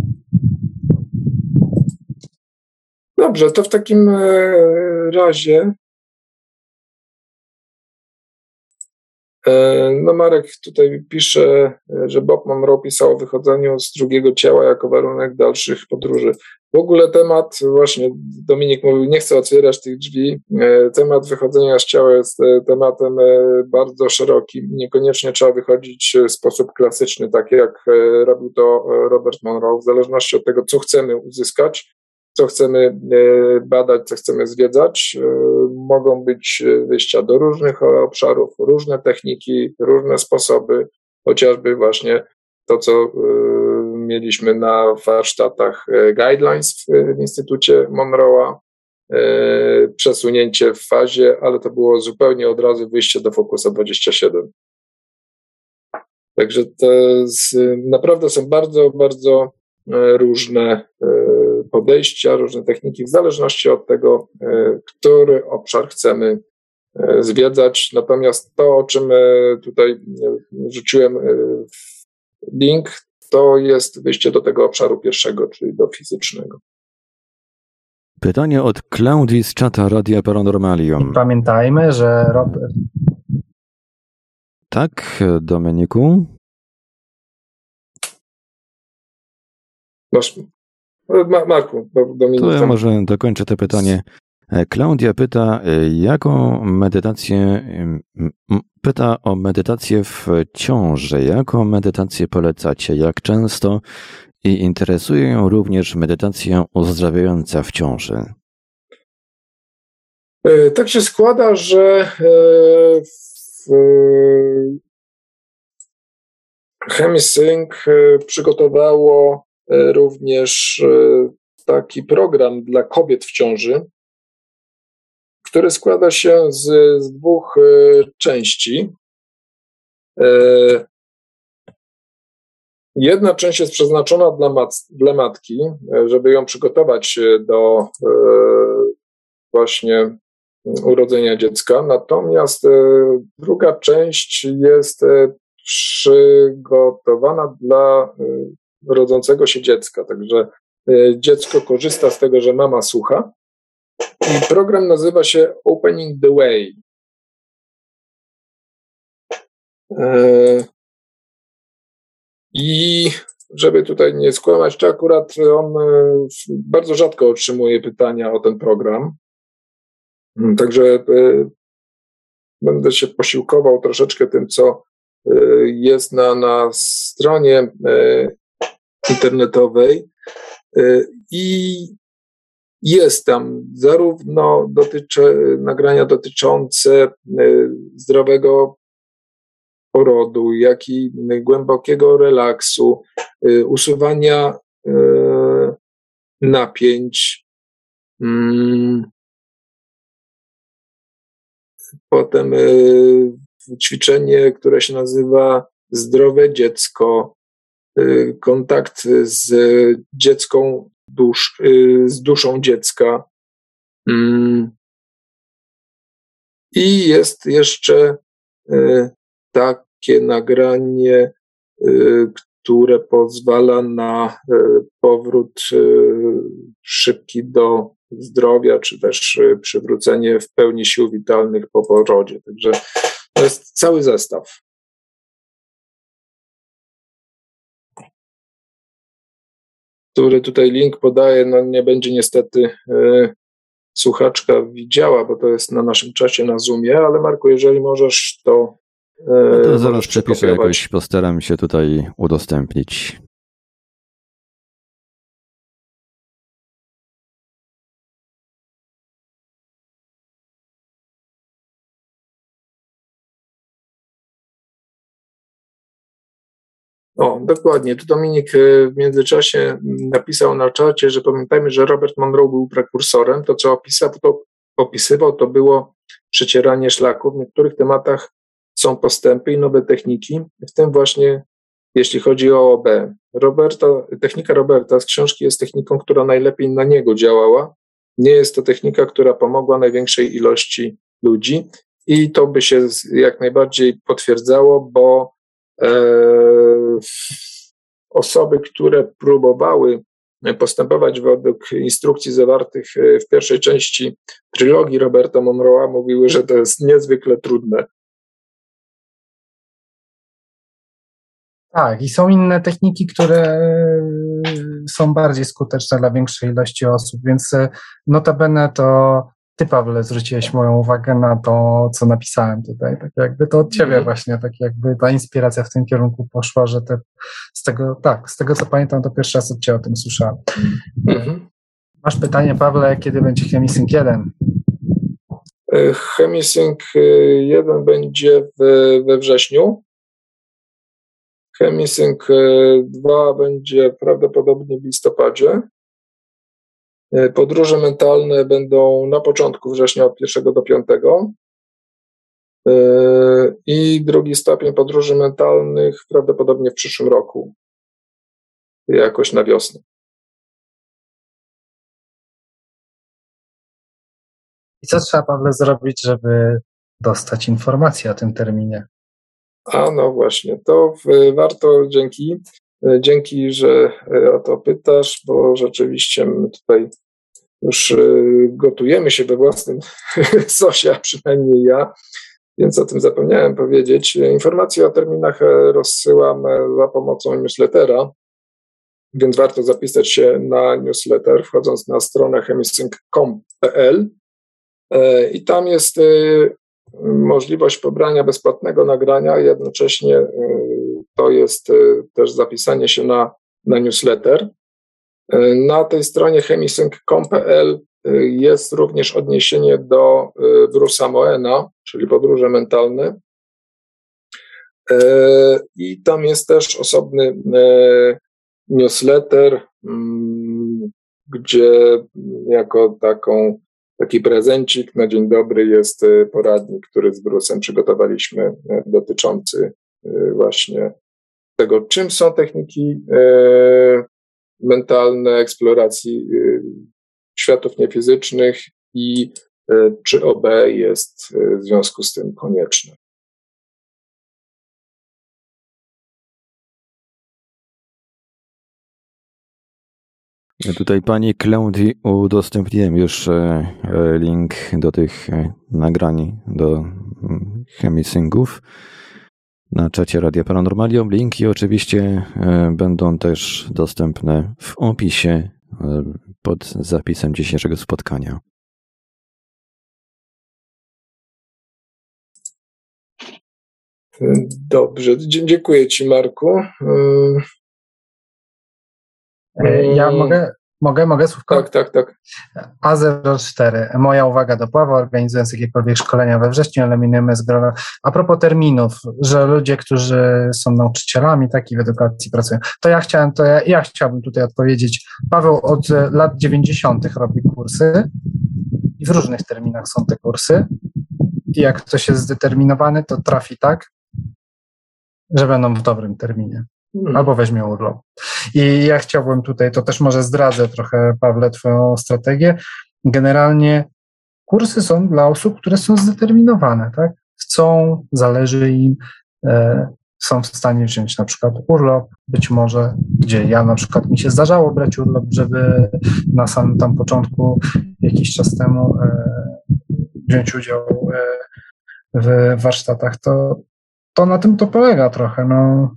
Dobrze, to w takim e, razie. E, no Marek tutaj pisze, że Bob Monroe pisał o wychodzeniu z drugiego ciała jako warunek dalszych podróży. Ogóle temat, właśnie Dominik mówił, nie chcę otwierać tych drzwi. E, temat wychodzenia z ciała jest e, tematem e, bardzo szerokim. Niekoniecznie trzeba wychodzić w sposób klasyczny, tak jak robił to Robert Monroe, w zależności od tego, co chcemy uzyskać, co chcemy badać, co chcemy zwiedzać. Mogą być wyjścia do różnych obszarów, różne techniki, różne sposoby, chociażby właśnie to, co mieliśmy na warsztatach e, guidelines w, w Instytucie Monroe'a, e, przesunięcie w fazie, ale to było zupełnie od razu wyjście do Focusa 27. Także to naprawdę są bardzo, bardzo e, różne podejścia, różne techniki, w zależności od tego, który obszar chcemy zwiedzać. Natomiast to, o czym tutaj rzuciłem link, to jest wyjście do tego obszaru pierwszego, czyli do fizycznego. Pytanie od Klaudii z czata Radia Paranormalium. Pamiętajmy, że Robert. Tak, Domeniku? Masz, Marku, Dominik. To ja może dokończę to pytanie. E, Klaudia pyta, e, jaką medytację, pyta o medytację w ciąży. Jaką medytację polecacie? Jak często? I interesuje ją również medytacja uzdrawiająca w ciąży. E, tak się składa, że w Chemisync przygotowało również taki program dla kobiet w ciąży, który składa się z, z dwóch e, części. E, jedna część jest przeznaczona dla, mat, dla matki, e, żeby ją przygotować do właśnie urodzenia dziecka, natomiast druga część jest przygotowana dla rodzącego się dziecka. Także dziecko korzysta z tego, że mama słucha, i program nazywa się Opening the Way. E, I żeby tutaj nie skłamać, to akurat on e, bardzo rzadko otrzymuje pytania o ten program. Mm, także e, będę się posiłkował troszeczkę tym, co jest na, na stronie internetowej. I jest tam zarówno dotyczy, nagrania dotyczące e, zdrowego porodu, jak i głębokiego relaksu, e, usuwania napięć. Mm. Potem ćwiczenie, które się nazywa zdrowe dziecko, kontakt z dziecką dusz, y, z duszą dziecka. Mm. I jest jeszcze y, takie nagranie, y, które pozwala na powrót szybki do zdrowia, czy też przywrócenie w pełni sił witalnych po porodzie. Także to jest cały zestaw. Który tutaj link podaje, no nie będzie niestety e, słuchaczka widziała, bo to jest na naszym czasie na Zoomie, ale Marku, jeżeli możesz, to. E, no to zaraz przepiszę jakoś, postaram się tutaj udostępnić. O, dokładnie. Tu Dominik e, w międzyczasie napisał na czacie, że pamiętajmy, że Robert Monroe był prekursorem. To, co opisał, to, opisywał, to było przecieranie szlaków. W niektórych tematach są postępy i nowe techniki, w tym właśnie jeśli chodzi o OB. Roberta, technika Roberta z książki jest techniką, która najlepiej na niego działała. Nie jest to technika, która pomogła największej ilości ludzi i to by się jak najbardziej potwierdzało, bo osoby, które próbowały postępować według instrukcji zawartych w pierwszej części trylogii Roberta Monroe'a, mówiły, że to jest niezwykle trudne. Tak, i są inne techniki, które są bardziej skuteczne dla większej ilości osób, więc notabene to ty, Pawle, zwróciłeś moją uwagę na to, co napisałem tutaj. Tak jakby to od ciebie mm. właśnie, tak jakby ta inspiracja w tym kierunku poszła, że te, z tego, tak, z tego co pamiętam, to pierwszy raz od ciebie o tym słyszałem. Mm-hmm. Masz pytanie, Pawle, kiedy będzie Chemisync 1? E, Chemisync 1 e, będzie we wrześniu. Chemisync 2 e, będzie prawdopodobnie w listopadzie. E, podróże mentalne będą na początku września od 1 do 5. E, I drugi stopień podróży mentalnych prawdopodobnie w przyszłym roku, jakoś na wiosnę. I co trzeba, Pawle, zrobić, żeby dostać informację o tym terminie? A no właśnie, to warto dzięki dzięki, że e, o to pytasz, bo rzeczywiście my tutaj już e, gotujemy się we własnym sosie, a przynajmniej ja, więc o tym zapomniałem powiedzieć. Informacje o terminach rozsyłam za pomocą newslettera, więc warto zapisać się na newsletter, wchodząc na stronę chemisync.com.pl i tam jest możliwość pobrania bezpłatnego nagrania, jednocześnie to jest e, też zapisanie się na, na newsletter. E, na tej stronie chemisync.com.pl jest również odniesienie do Bruce'a Moena, czyli podróże mentalne. I tam jest też osobny newsletter, mm, gdzie jako taką, taki prezencik na dzień dobry jest poradnik, który z Bruce'em przygotowaliśmy dotyczący właśnie tego, czym są techniki e, mentalne eksploracji e, światów niefizycznych i e, czy OB jest w związku z tym konieczne. Tutaj pani Claudii udostępniłem już link do tych nagrań do mm, chemisingów na czacie Radia Paranormalium. Linki oczywiście e, będą też dostępne w opisie e, pod zapisem dzisiejszego spotkania. Dobrze, dziękuję Ci, Marku. E, ja mogę, Mogę, mogę słówko? Tak, tak, tak. A04. Moja uwaga do Pawła, organizując jakiekolwiek szkolenia we wrześniu, eliminujemy z grona. A propos terminów, że ludzie, którzy są nauczycielami, tak, i w edukacji pracują, to ja chciałem, to ja, ja chciałbym tutaj odpowiedzieć. Paweł od lat 90. robi kursy i w różnych terminach są te kursy. I jak ktoś jest zdeterminowany, to trafi tak, że będą w dobrym terminie. Hmm. albo weźmie urlop. I ja chciałbym tutaj, to też może zdradzę trochę, Pawle, Twoją strategię. Generalnie kursy są dla osób, które są zdeterminowane, tak? Chcą, zależy im, e, są w stanie wziąć na przykład urlop, być może, gdzie ja na przykład mi się zdarzało brać urlop, żeby na samym tam początku, jakiś czas temu, e, wziąć udział e, w warsztatach, to, to na tym to polega trochę. No,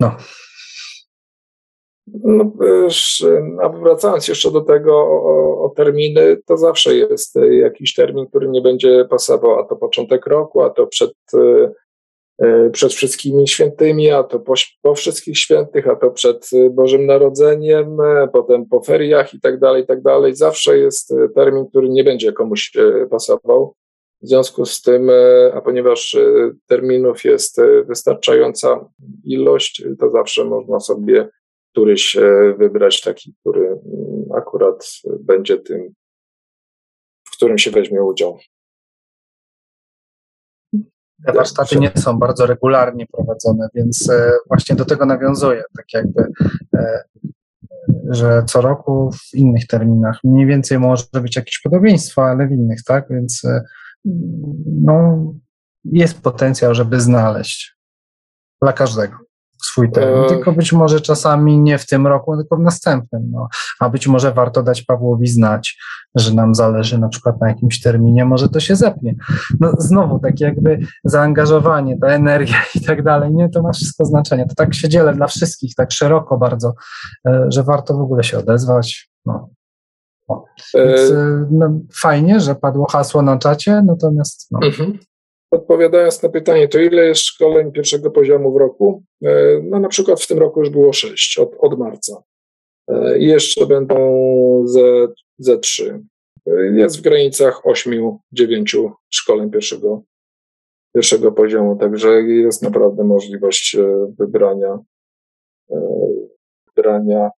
no. No, wracając jeszcze do tego o, o, terminy, to zawsze jest jakiś termin, który nie będzie pasował, a to początek roku, a to przed, e, e, przed wszystkimi świętymi, a to po, po wszystkich świętych, a to przed Bożym Narodzeniem, e, potem po feriach i tak dalej, i tak dalej. Zawsze jest termin, który nie będzie komuś pasował. W związku z tym, e, a ponieważ e, terminów jest e, wystarczająca ilość, to zawsze można sobie któryś wybrać taki, który mm, akurat będzie tym, w którym się weźmie udział. Te warsztaty nie są bardzo regularnie prowadzone, więc właśnie do tego nawiązuję, tak jakby, że co roku w innych terminach. Mniej więcej może być jakieś podobieństwo, ale w innych, tak? Więc no, jest potencjał, żeby znaleźć dla każdego. swój termin, e... tylko być może czasami nie w tym roku, tylko w następnym. No. A być może warto dać Pawłowi znać, że nam zależy na przykład na jakimś terminie, może to się zepnie. No znowu, takie jakby zaangażowanie, ta energia i tak dalej, nie, to ma wszystko znaczenie. To tak się dzielę dla wszystkich, tak szeroko bardzo, e, że warto w ogóle się odezwać. No. Więc, e... no, fajnie, że padło hasło na czacie, natomiast no. Mhm. Odpowiadając na pytanie, to ile jest szkoleń pierwszego poziomu w roku? E, no na przykład w tym roku już było sześć od, od marca. E, I jeszcze będą ze, ze trzy. E, jest w granicach ośmiu, dziewięciu szkoleń pierwszego, pierwszego poziomu, także jest naprawdę możliwość wybrania, wybrania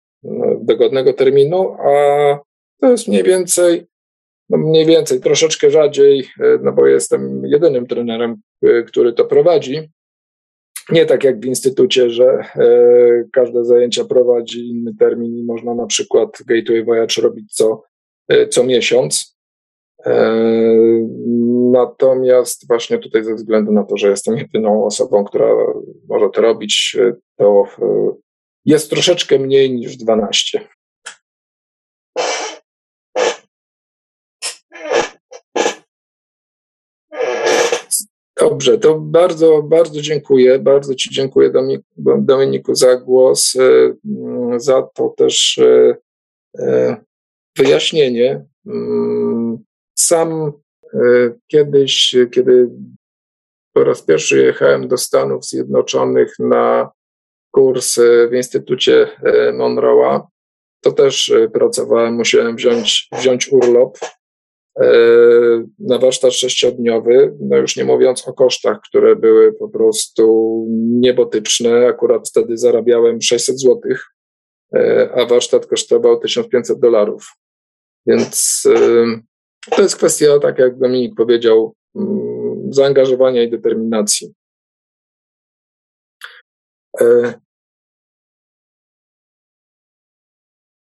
dogodnego terminu, a to jest mniej więcej no mniej więcej, troszeczkę rzadziej, e, no bo jestem jedynym trenerem, e, który to prowadzi. Nie tak jak w instytucie, że e, każde zajęcia prowadzi inny termin i można na przykład Gateway Voyage robić co, co miesiąc. Natomiast właśnie tutaj ze względu na to, że jestem jedyną osobą, która może to robić, to jest troszeczkę mniej niż 12. Dobrze, to bardzo, bardzo dziękuję. Bardzo Ci dziękuję, Dominiku, za głos, e, za to też e, e, wyjaśnienie. Mm, sam kiedyś, kiedy po raz pierwszy jechałem do Stanów Zjednoczonych na kurs w Instytucie Monroe'a, to też pracowałem, musiałem wziąć, wziąć urlop na warsztat sześciodniowy, no już nie mówiąc o kosztach, które były po prostu niebotyczne. Akurat wtedy zarabiałem 600 zł, e, a warsztat kosztował 1500 dolarów. Więc e, to jest kwestia, tak jak Dominik powiedział, mm, zaangażowania i determinacji.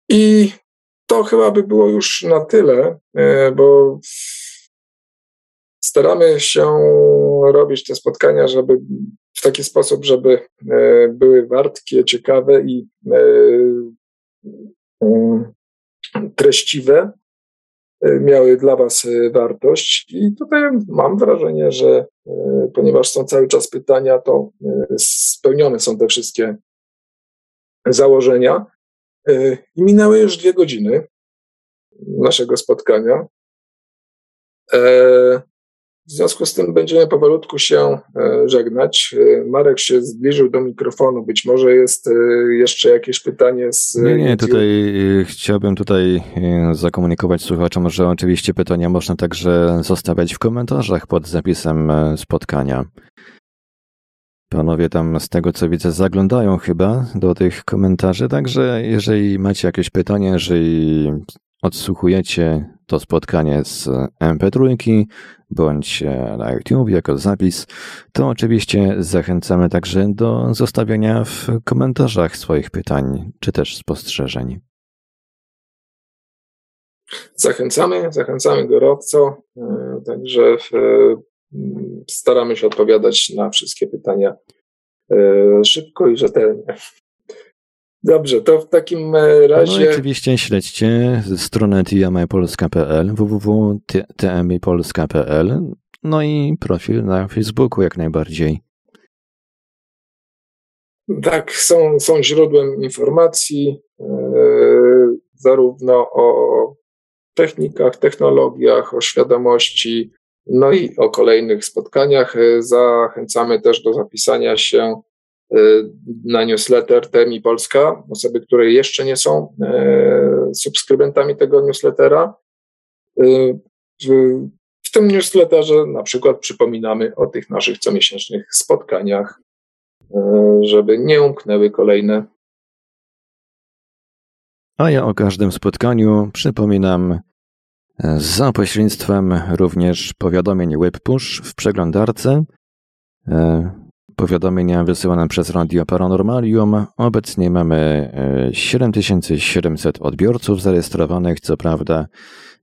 I to chyba by było już na tyle, e, bo staramy się robić te spotkania, żeby w taki sposób, żeby e, były wartkie, ciekawe i e, treściwe, miały dla Was wartość. I tutaj mam wrażenie, że ponieważ są cały czas pytania, to spełnione są te wszystkie założenia. E, I minęły już dwie godziny naszego spotkania. E, w związku z tym będziemy powolutku się e, żegnać. Marek się zbliżył do mikrofonu. Być może jest jeszcze jakieś pytanie z. Nie, nie, tutaj chciałbym tutaj zakomunikować słuchaczom, że oczywiście pytania można także zostawiać w komentarzach pod zapisem spotkania. Panowie tam z tego co widzę zaglądają chyba do tych komentarzy, także jeżeli macie jakieś pytanie, jeżeli odsłuchujecie to spotkanie z MP3 bądź na YouTube jako zapis, to oczywiście zachęcamy także do zostawienia w komentarzach swoich pytań czy też spostrzeżeń. Zachęcamy, zachęcamy gorąco, e, także staramy się odpowiadać na wszystkie pytania e, szybko i rzetelnie. Dobrze, to w takim e, razie. No oczywiście śledźcie stronę tmipolska.pl, www.tmipolska.pl, no i profil na Facebooku jak najbardziej. Tak, są, są źródłem informacji, e, zarówno o technikach, technologiach, o świadomości, no i o kolejnych spotkaniach e, zachęcamy też do zapisania się e, na newsletter TMI Polska. Osoby, które jeszcze nie są e, subskrybentami tego newslettera. W tym newsletterze na przykład przypominamy o tych naszych comiesięcznych spotkaniach, żeby nie umknęły kolejne. A ja o każdym spotkaniu przypominam za pośrednictwem również powiadomień WebPush w przeglądarce. E, powiadomienia wysyłane przez Radio Paranormalium. Obecnie mamy 7700 e, odbiorców zarejestrowanych, co prawda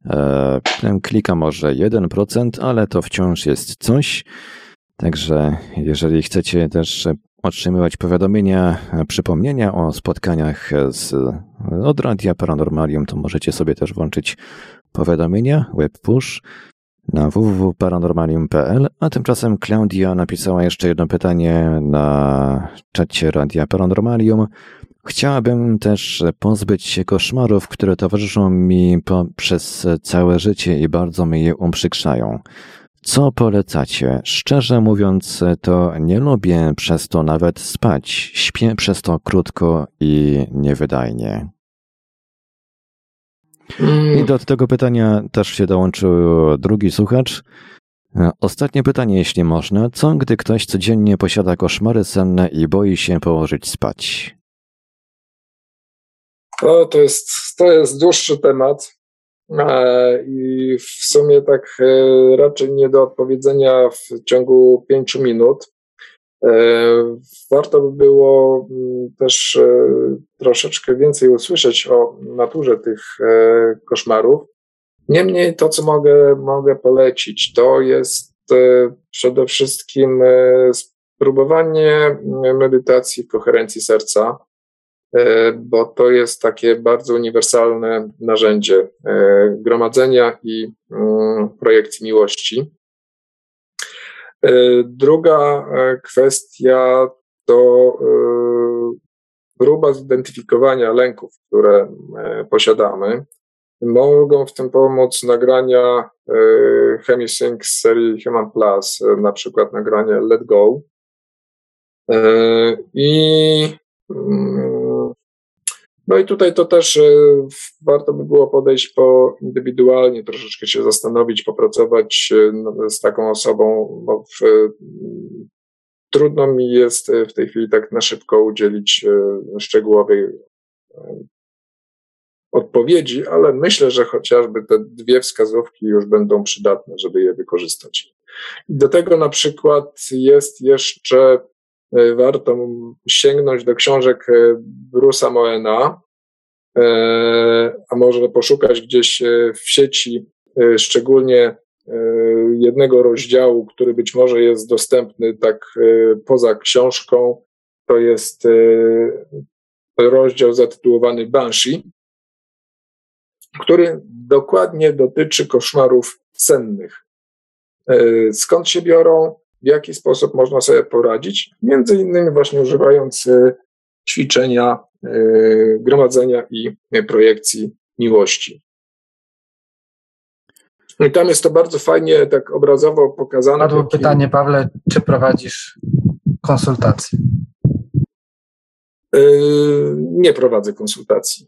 e, klika może 1%, ale to wciąż jest coś. Także jeżeli chcecie też otrzymywać powiadomienia, przypomnienia o spotkaniach z, od Radia Paranormalium, to możecie sobie też włączyć powiadomienia, web push na www.paranormalium.pl, a tymczasem Claudia napisała jeszcze jedno pytanie na czacie Radia Paranormalium. Chciałabym też pozbyć się koszmarów, które towarzyszą mi po, przez całe życie i bardzo mi je. Co polecacie? Szczerze mówiąc, to nie lubię przez to nawet spać. Śpię przez to krótko i niewydajnie. Mm. I do tego pytania też się dołączył drugi słuchacz. Ostatnie pytanie, jeśli można. Co, gdy ktoś codziennie posiada koszmary senne i boi się położyć spać? O, to jest, to jest dłuższy temat. E, I w sumie tak e, raczej nie do odpowiedzenia w ciągu pięciu minut. E, warto by było mm, też troszeczkę więcej usłyszeć o naturze tych koszmarów. Niemniej to, co mogę, mogę polecić, to jest przede wszystkim spróbowanie medytacji w koherencji serca. E, bo to jest takie bardzo uniwersalne narzędzie e, gromadzenia i mm, projekcji miłości. E, druga kwestia to próba zidentyfikowania lęków, które posiadamy. Mogą w tym pomóc nagrania ChemiSync z serii Human Plus, na przykład nagranie Let Go. I mm, no i tutaj to też e, warto by było podejść po indywidualnie, troszeczkę się zastanowić, popracować e, no, z taką osobą, bo w, trudno mi jest w tej chwili tak na szybko udzielić szczegółowej odpowiedzi, ale myślę, że chociażby te dwie wskazówki już będą przydatne, żeby je wykorzystać. Do tego na przykład jest jeszcze warto sięgnąć do książek e, Bruce'a Moena, e, a może poszukać gdzieś w sieci szczególnie jednego rozdziału, który być może jest dostępny tak poza książką. To jest rozdział zatytułowany Banshee, który dokładnie dotyczy koszmarów sennych. Skąd się biorą? W jaki sposób można sobie poradzić, między innymi właśnie używając e, ćwiczenia e, gromadzenia i projekcji miłości. I tam jest to bardzo fajnie, tak obrazowo pokazane. Padło taki... pytanie, Pawle, czy prowadzisz konsultacje? E, nie prowadzę konsultacji.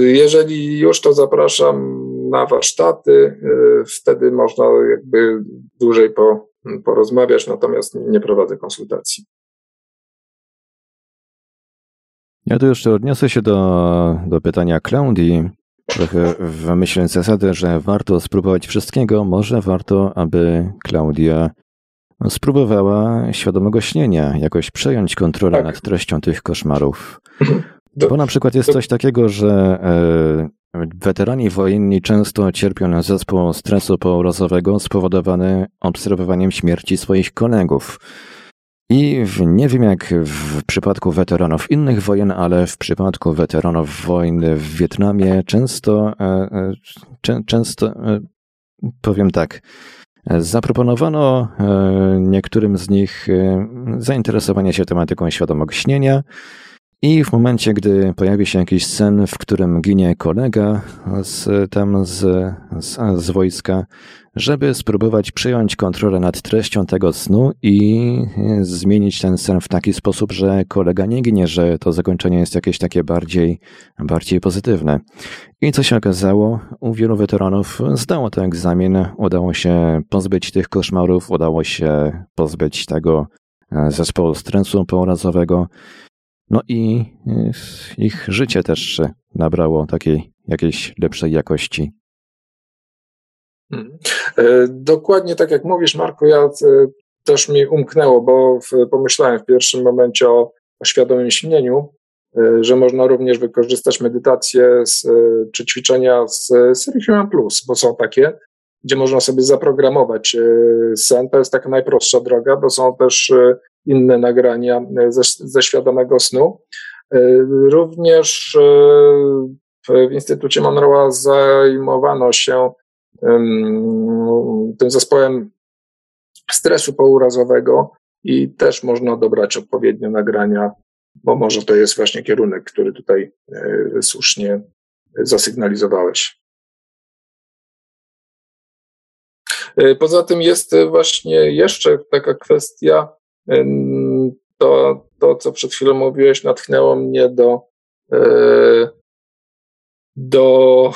Jeżeli już, to zapraszam na warsztaty, y, wtedy można jakby dłużej po, porozmawiać, natomiast nie prowadzę konsultacji. Ja tu jeszcze odniosę się do, do pytania Klaudii, trochę w myślę zasady, że warto spróbować wszystkiego, może warto, aby Klaudia spróbowała świadomego śnienia, jakoś przejąć kontrolę tak. nad treścią tych koszmarów. Bo na przykład jest coś takiego, że e, Weterani wojenni często cierpią na zespół stresu pourazowego spowodowany obserwowaniem śmierci swoich kolegów. I nie wiem jak w przypadku weteranów innych wojen, ale w przypadku weteranów wojny w Wietnamie często, e, e, często powiem tak, zaproponowano niektórym z nich zainteresowanie się tematyką świadomego śnienia, i w momencie, gdy pojawi się jakiś sen, w którym ginie kolega z, tam z, z, z wojska, żeby spróbować przyjąć kontrolę nad treścią tego snu i zmienić ten sen w taki sposób, że kolega nie ginie, że to zakończenie jest jakieś takie bardziej, bardziej pozytywne. I co się okazało? U wielu weteranów zdało to egzamin, udało się pozbyć tych koszmarów, udało się pozbyć tego e, zespołu stresu pourazowego. No i y, ich życie też nabrało takiej jakiejś lepszej jakości. Hmm. E, dokładnie tak jak mówisz, Marku, ja e, też mi umknęło, bo pomyślałem w pierwszym momencie o, o świadomym śnieniu, e, że można również wykorzystać medytację z, czy ćwiczenia z serii Human Plus, bo są takie. gdzie można sobie zaprogramować sen. To jest taka najprostsza droga, bo są też inne nagrania ze, ze świadomego snu. Również w Instytucie Monroe'a zajmowano się tym zespołem stresu pourazowego i też można dobrać odpowiednie nagrania, bo może to jest właśnie kierunek, który tutaj e, słusznie zasygnalizowałeś. E, poza tym jest właśnie jeszcze taka kwestia, to, to co przed chwilą mówiłeś, natchnęło mnie do, e, do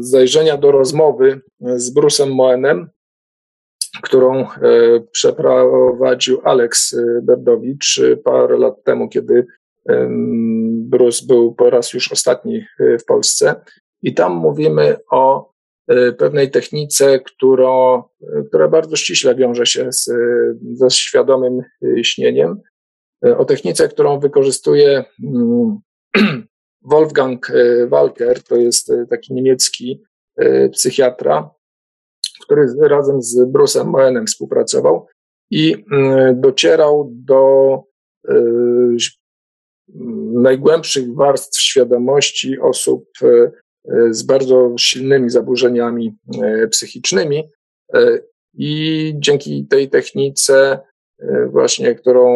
zajrzenia do rozmowy z Brusem Moenem, którą e, przeprowadził Alex e, Berdowicz e, parę lat temu, kiedy Bruce był po raz już ostatni w Polsce. I tam mówimy o pewnej technice, którą, która bardzo ściśle wiąże się z, ze świadomym śnieniem. O technice, którą wykorzystuje mm, Wolfgang Walker, to jest taki niemiecki psychiatra, który razem z Bruce'em Moenem współpracował i mm, docierał do najgłębszych warstw świadomości osób z bardzo silnymi zaburzeniami psychicznymi. I dzięki tej technice, właśnie którą,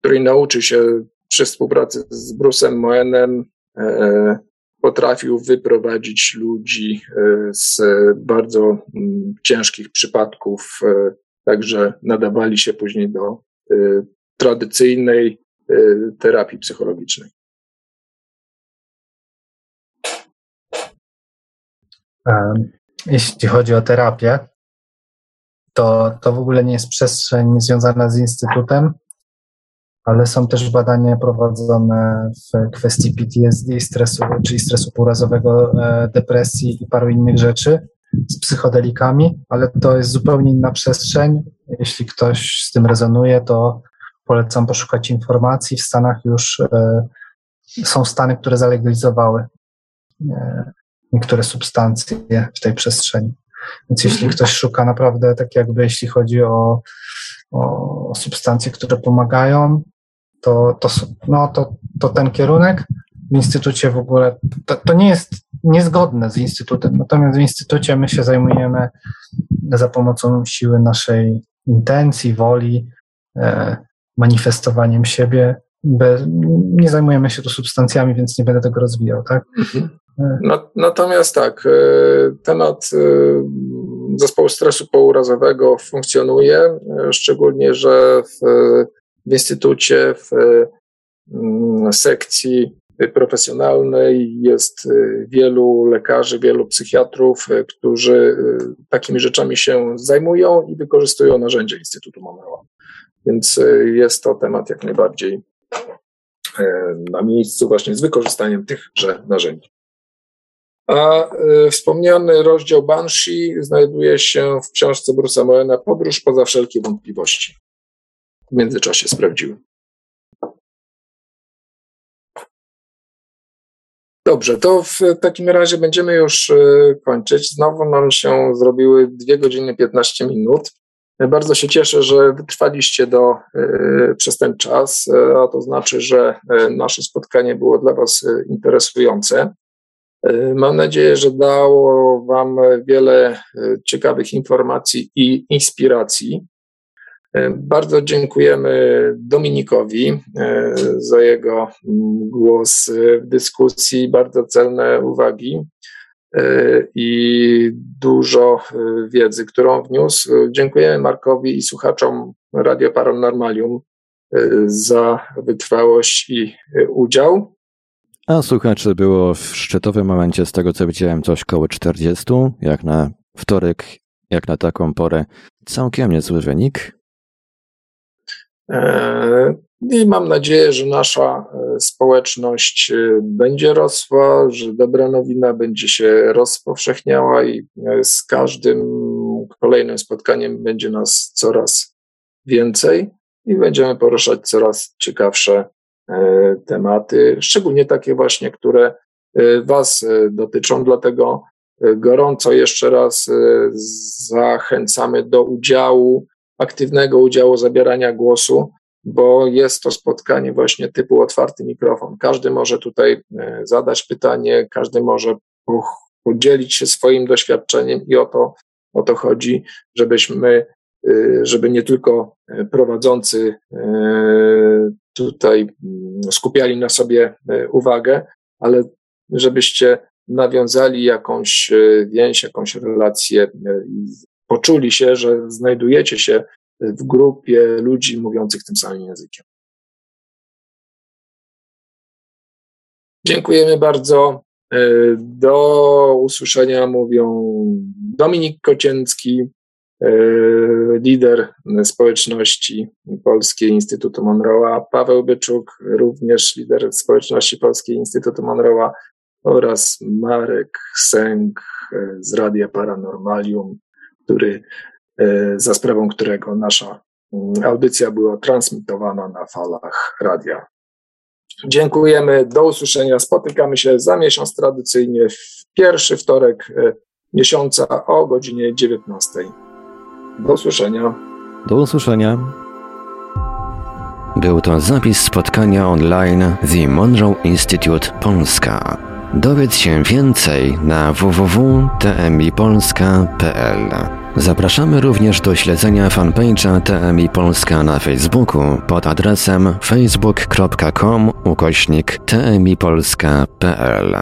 której nauczy się przy współpracy z Bruce'em Moenem, potrafił wyprowadzić ludzi e, z bardzo mm, ciężkich przypadków, e, także nadawali się później do e, tradycyjnej terapii psychologicznej. Jeśli chodzi o terapię, to, to w ogóle nie jest przestrzeń związana z Instytutem, ale są też badania prowadzone w kwestii PTSD, stresu, czyli stresu półrazowego, e, depresji i paru innych rzeczy z psychodelikami, ale to jest zupełnie inna przestrzeń. Jeśli ktoś z tym rezonuje, to polecam poszukać informacji. W Stanach już e, są stany, które zalegalizowały e, niektóre substancje w tej przestrzeni. Więc jeśli mhm. ktoś szuka naprawdę, tak jakby jeśli chodzi o, o substancje, które pomagają, to, to, no, to, to ten kierunek w instytucie w ogóle, to, to nie jest niezgodne z instytutem, natomiast w instytucie my się zajmujemy za pomocą siły naszej intencji, woli, e, manifestowaniem siebie. Bez, nie zajmujemy się tu substancjami, więc nie będę tego rozwijał, tak? Mhm. E. No, natomiast tak, e, temat e, zespołu stresu pourazowego funkcjonuje, szczególnie, że w w instytucie, w mm, sekcji profesjonalnej jest wielu lekarzy, wielu psychiatrów, którzy takimi rzeczami się zajmują i wykorzystują narzędzia Instytutu Monroe. Więc jest to temat jak najbardziej na miejscu właśnie z wykorzystaniem tychże narzędzi. A wspomniany rozdział Banshee znajduje się w książce Bruce'a Moena Podróż poza wszelkie wątpliwości w międzyczasie sprawdziłem. Dobrze, to w takim razie będziemy już e, kończyć. Znowu nam się zrobiły 2 godziny 15 minut. Bardzo się cieszę, że wytrwaliście do, e, przez ten czas, a to znaczy, że nasze spotkanie było dla Was interesujące. Mam nadzieję, że dało Wam wiele ciekawych informacji i inspiracji. E, bardzo dziękujemy Dominikowi e, za jego głos w dyskusji, bardzo celne uwagi e, i dużo wiedzy, którą wniósł. Dziękujemy Markowi i słuchaczom Radio Paranormalium za wytrwałość i udział. A słuchaczy było w szczytowym momencie, z tego co widziałem, coś koło 40, jak na wtorek, jak na taką porę. Całkiem niezły wynik. E, I mam nadzieję, że nasza e, społeczność e, będzie rosła, że dobra nowina będzie się rozpowszechniała i z każdym kolejnym spotkaniem będzie nas coraz więcej i będziemy poruszać coraz ciekawsze tematy, szczególnie takie właśnie, które Was dotyczą. Dlatego gorąco jeszcze raz zachęcamy do udziału, aktywnego udziału, zabierania głosu, bo jest to spotkanie właśnie typu otwarty mikrofon. Każdy może tutaj zadać pytanie, każdy może podzielić się swoim doświadczeniem i o to, o to chodzi, żebyśmy, żeby nie tylko prowadzący tutaj mm, skupiali na sobie uwagę, ale żebyście nawiązali jakąś więź, jakąś relację i poczuli się, że znajdujecie się w grupie ludzi mówiących tym samym językiem. Dziękujemy bardzo. Do usłyszenia mówią Dominik Kocięcki, e, lider społeczności polskiej Instytutu Monroe'a, Paweł Byczuk, również lider społeczności polskiej Instytutu Monroe'a oraz Marek Sęk e, z Radia Paranormalium, który, e, za sprawą którego nasza mm, audycja była transmitowana na falach radia Dziękujemy, do usłyszenia. Spotykamy się za miesiąc tradycyjnie w pierwszy wtorek e, miesiąca o godzinie 19. Do usłyszenia. Do usłyszenia. Był to zapis spotkania online The Monroe Institute Polska. Dowiedz się więcej na www.tmipolska.pl. Zapraszamy również do śledzenia fanpage'a TMI Polska na Facebooku pod adresem facebook.com ukośnik tmipolska.pl.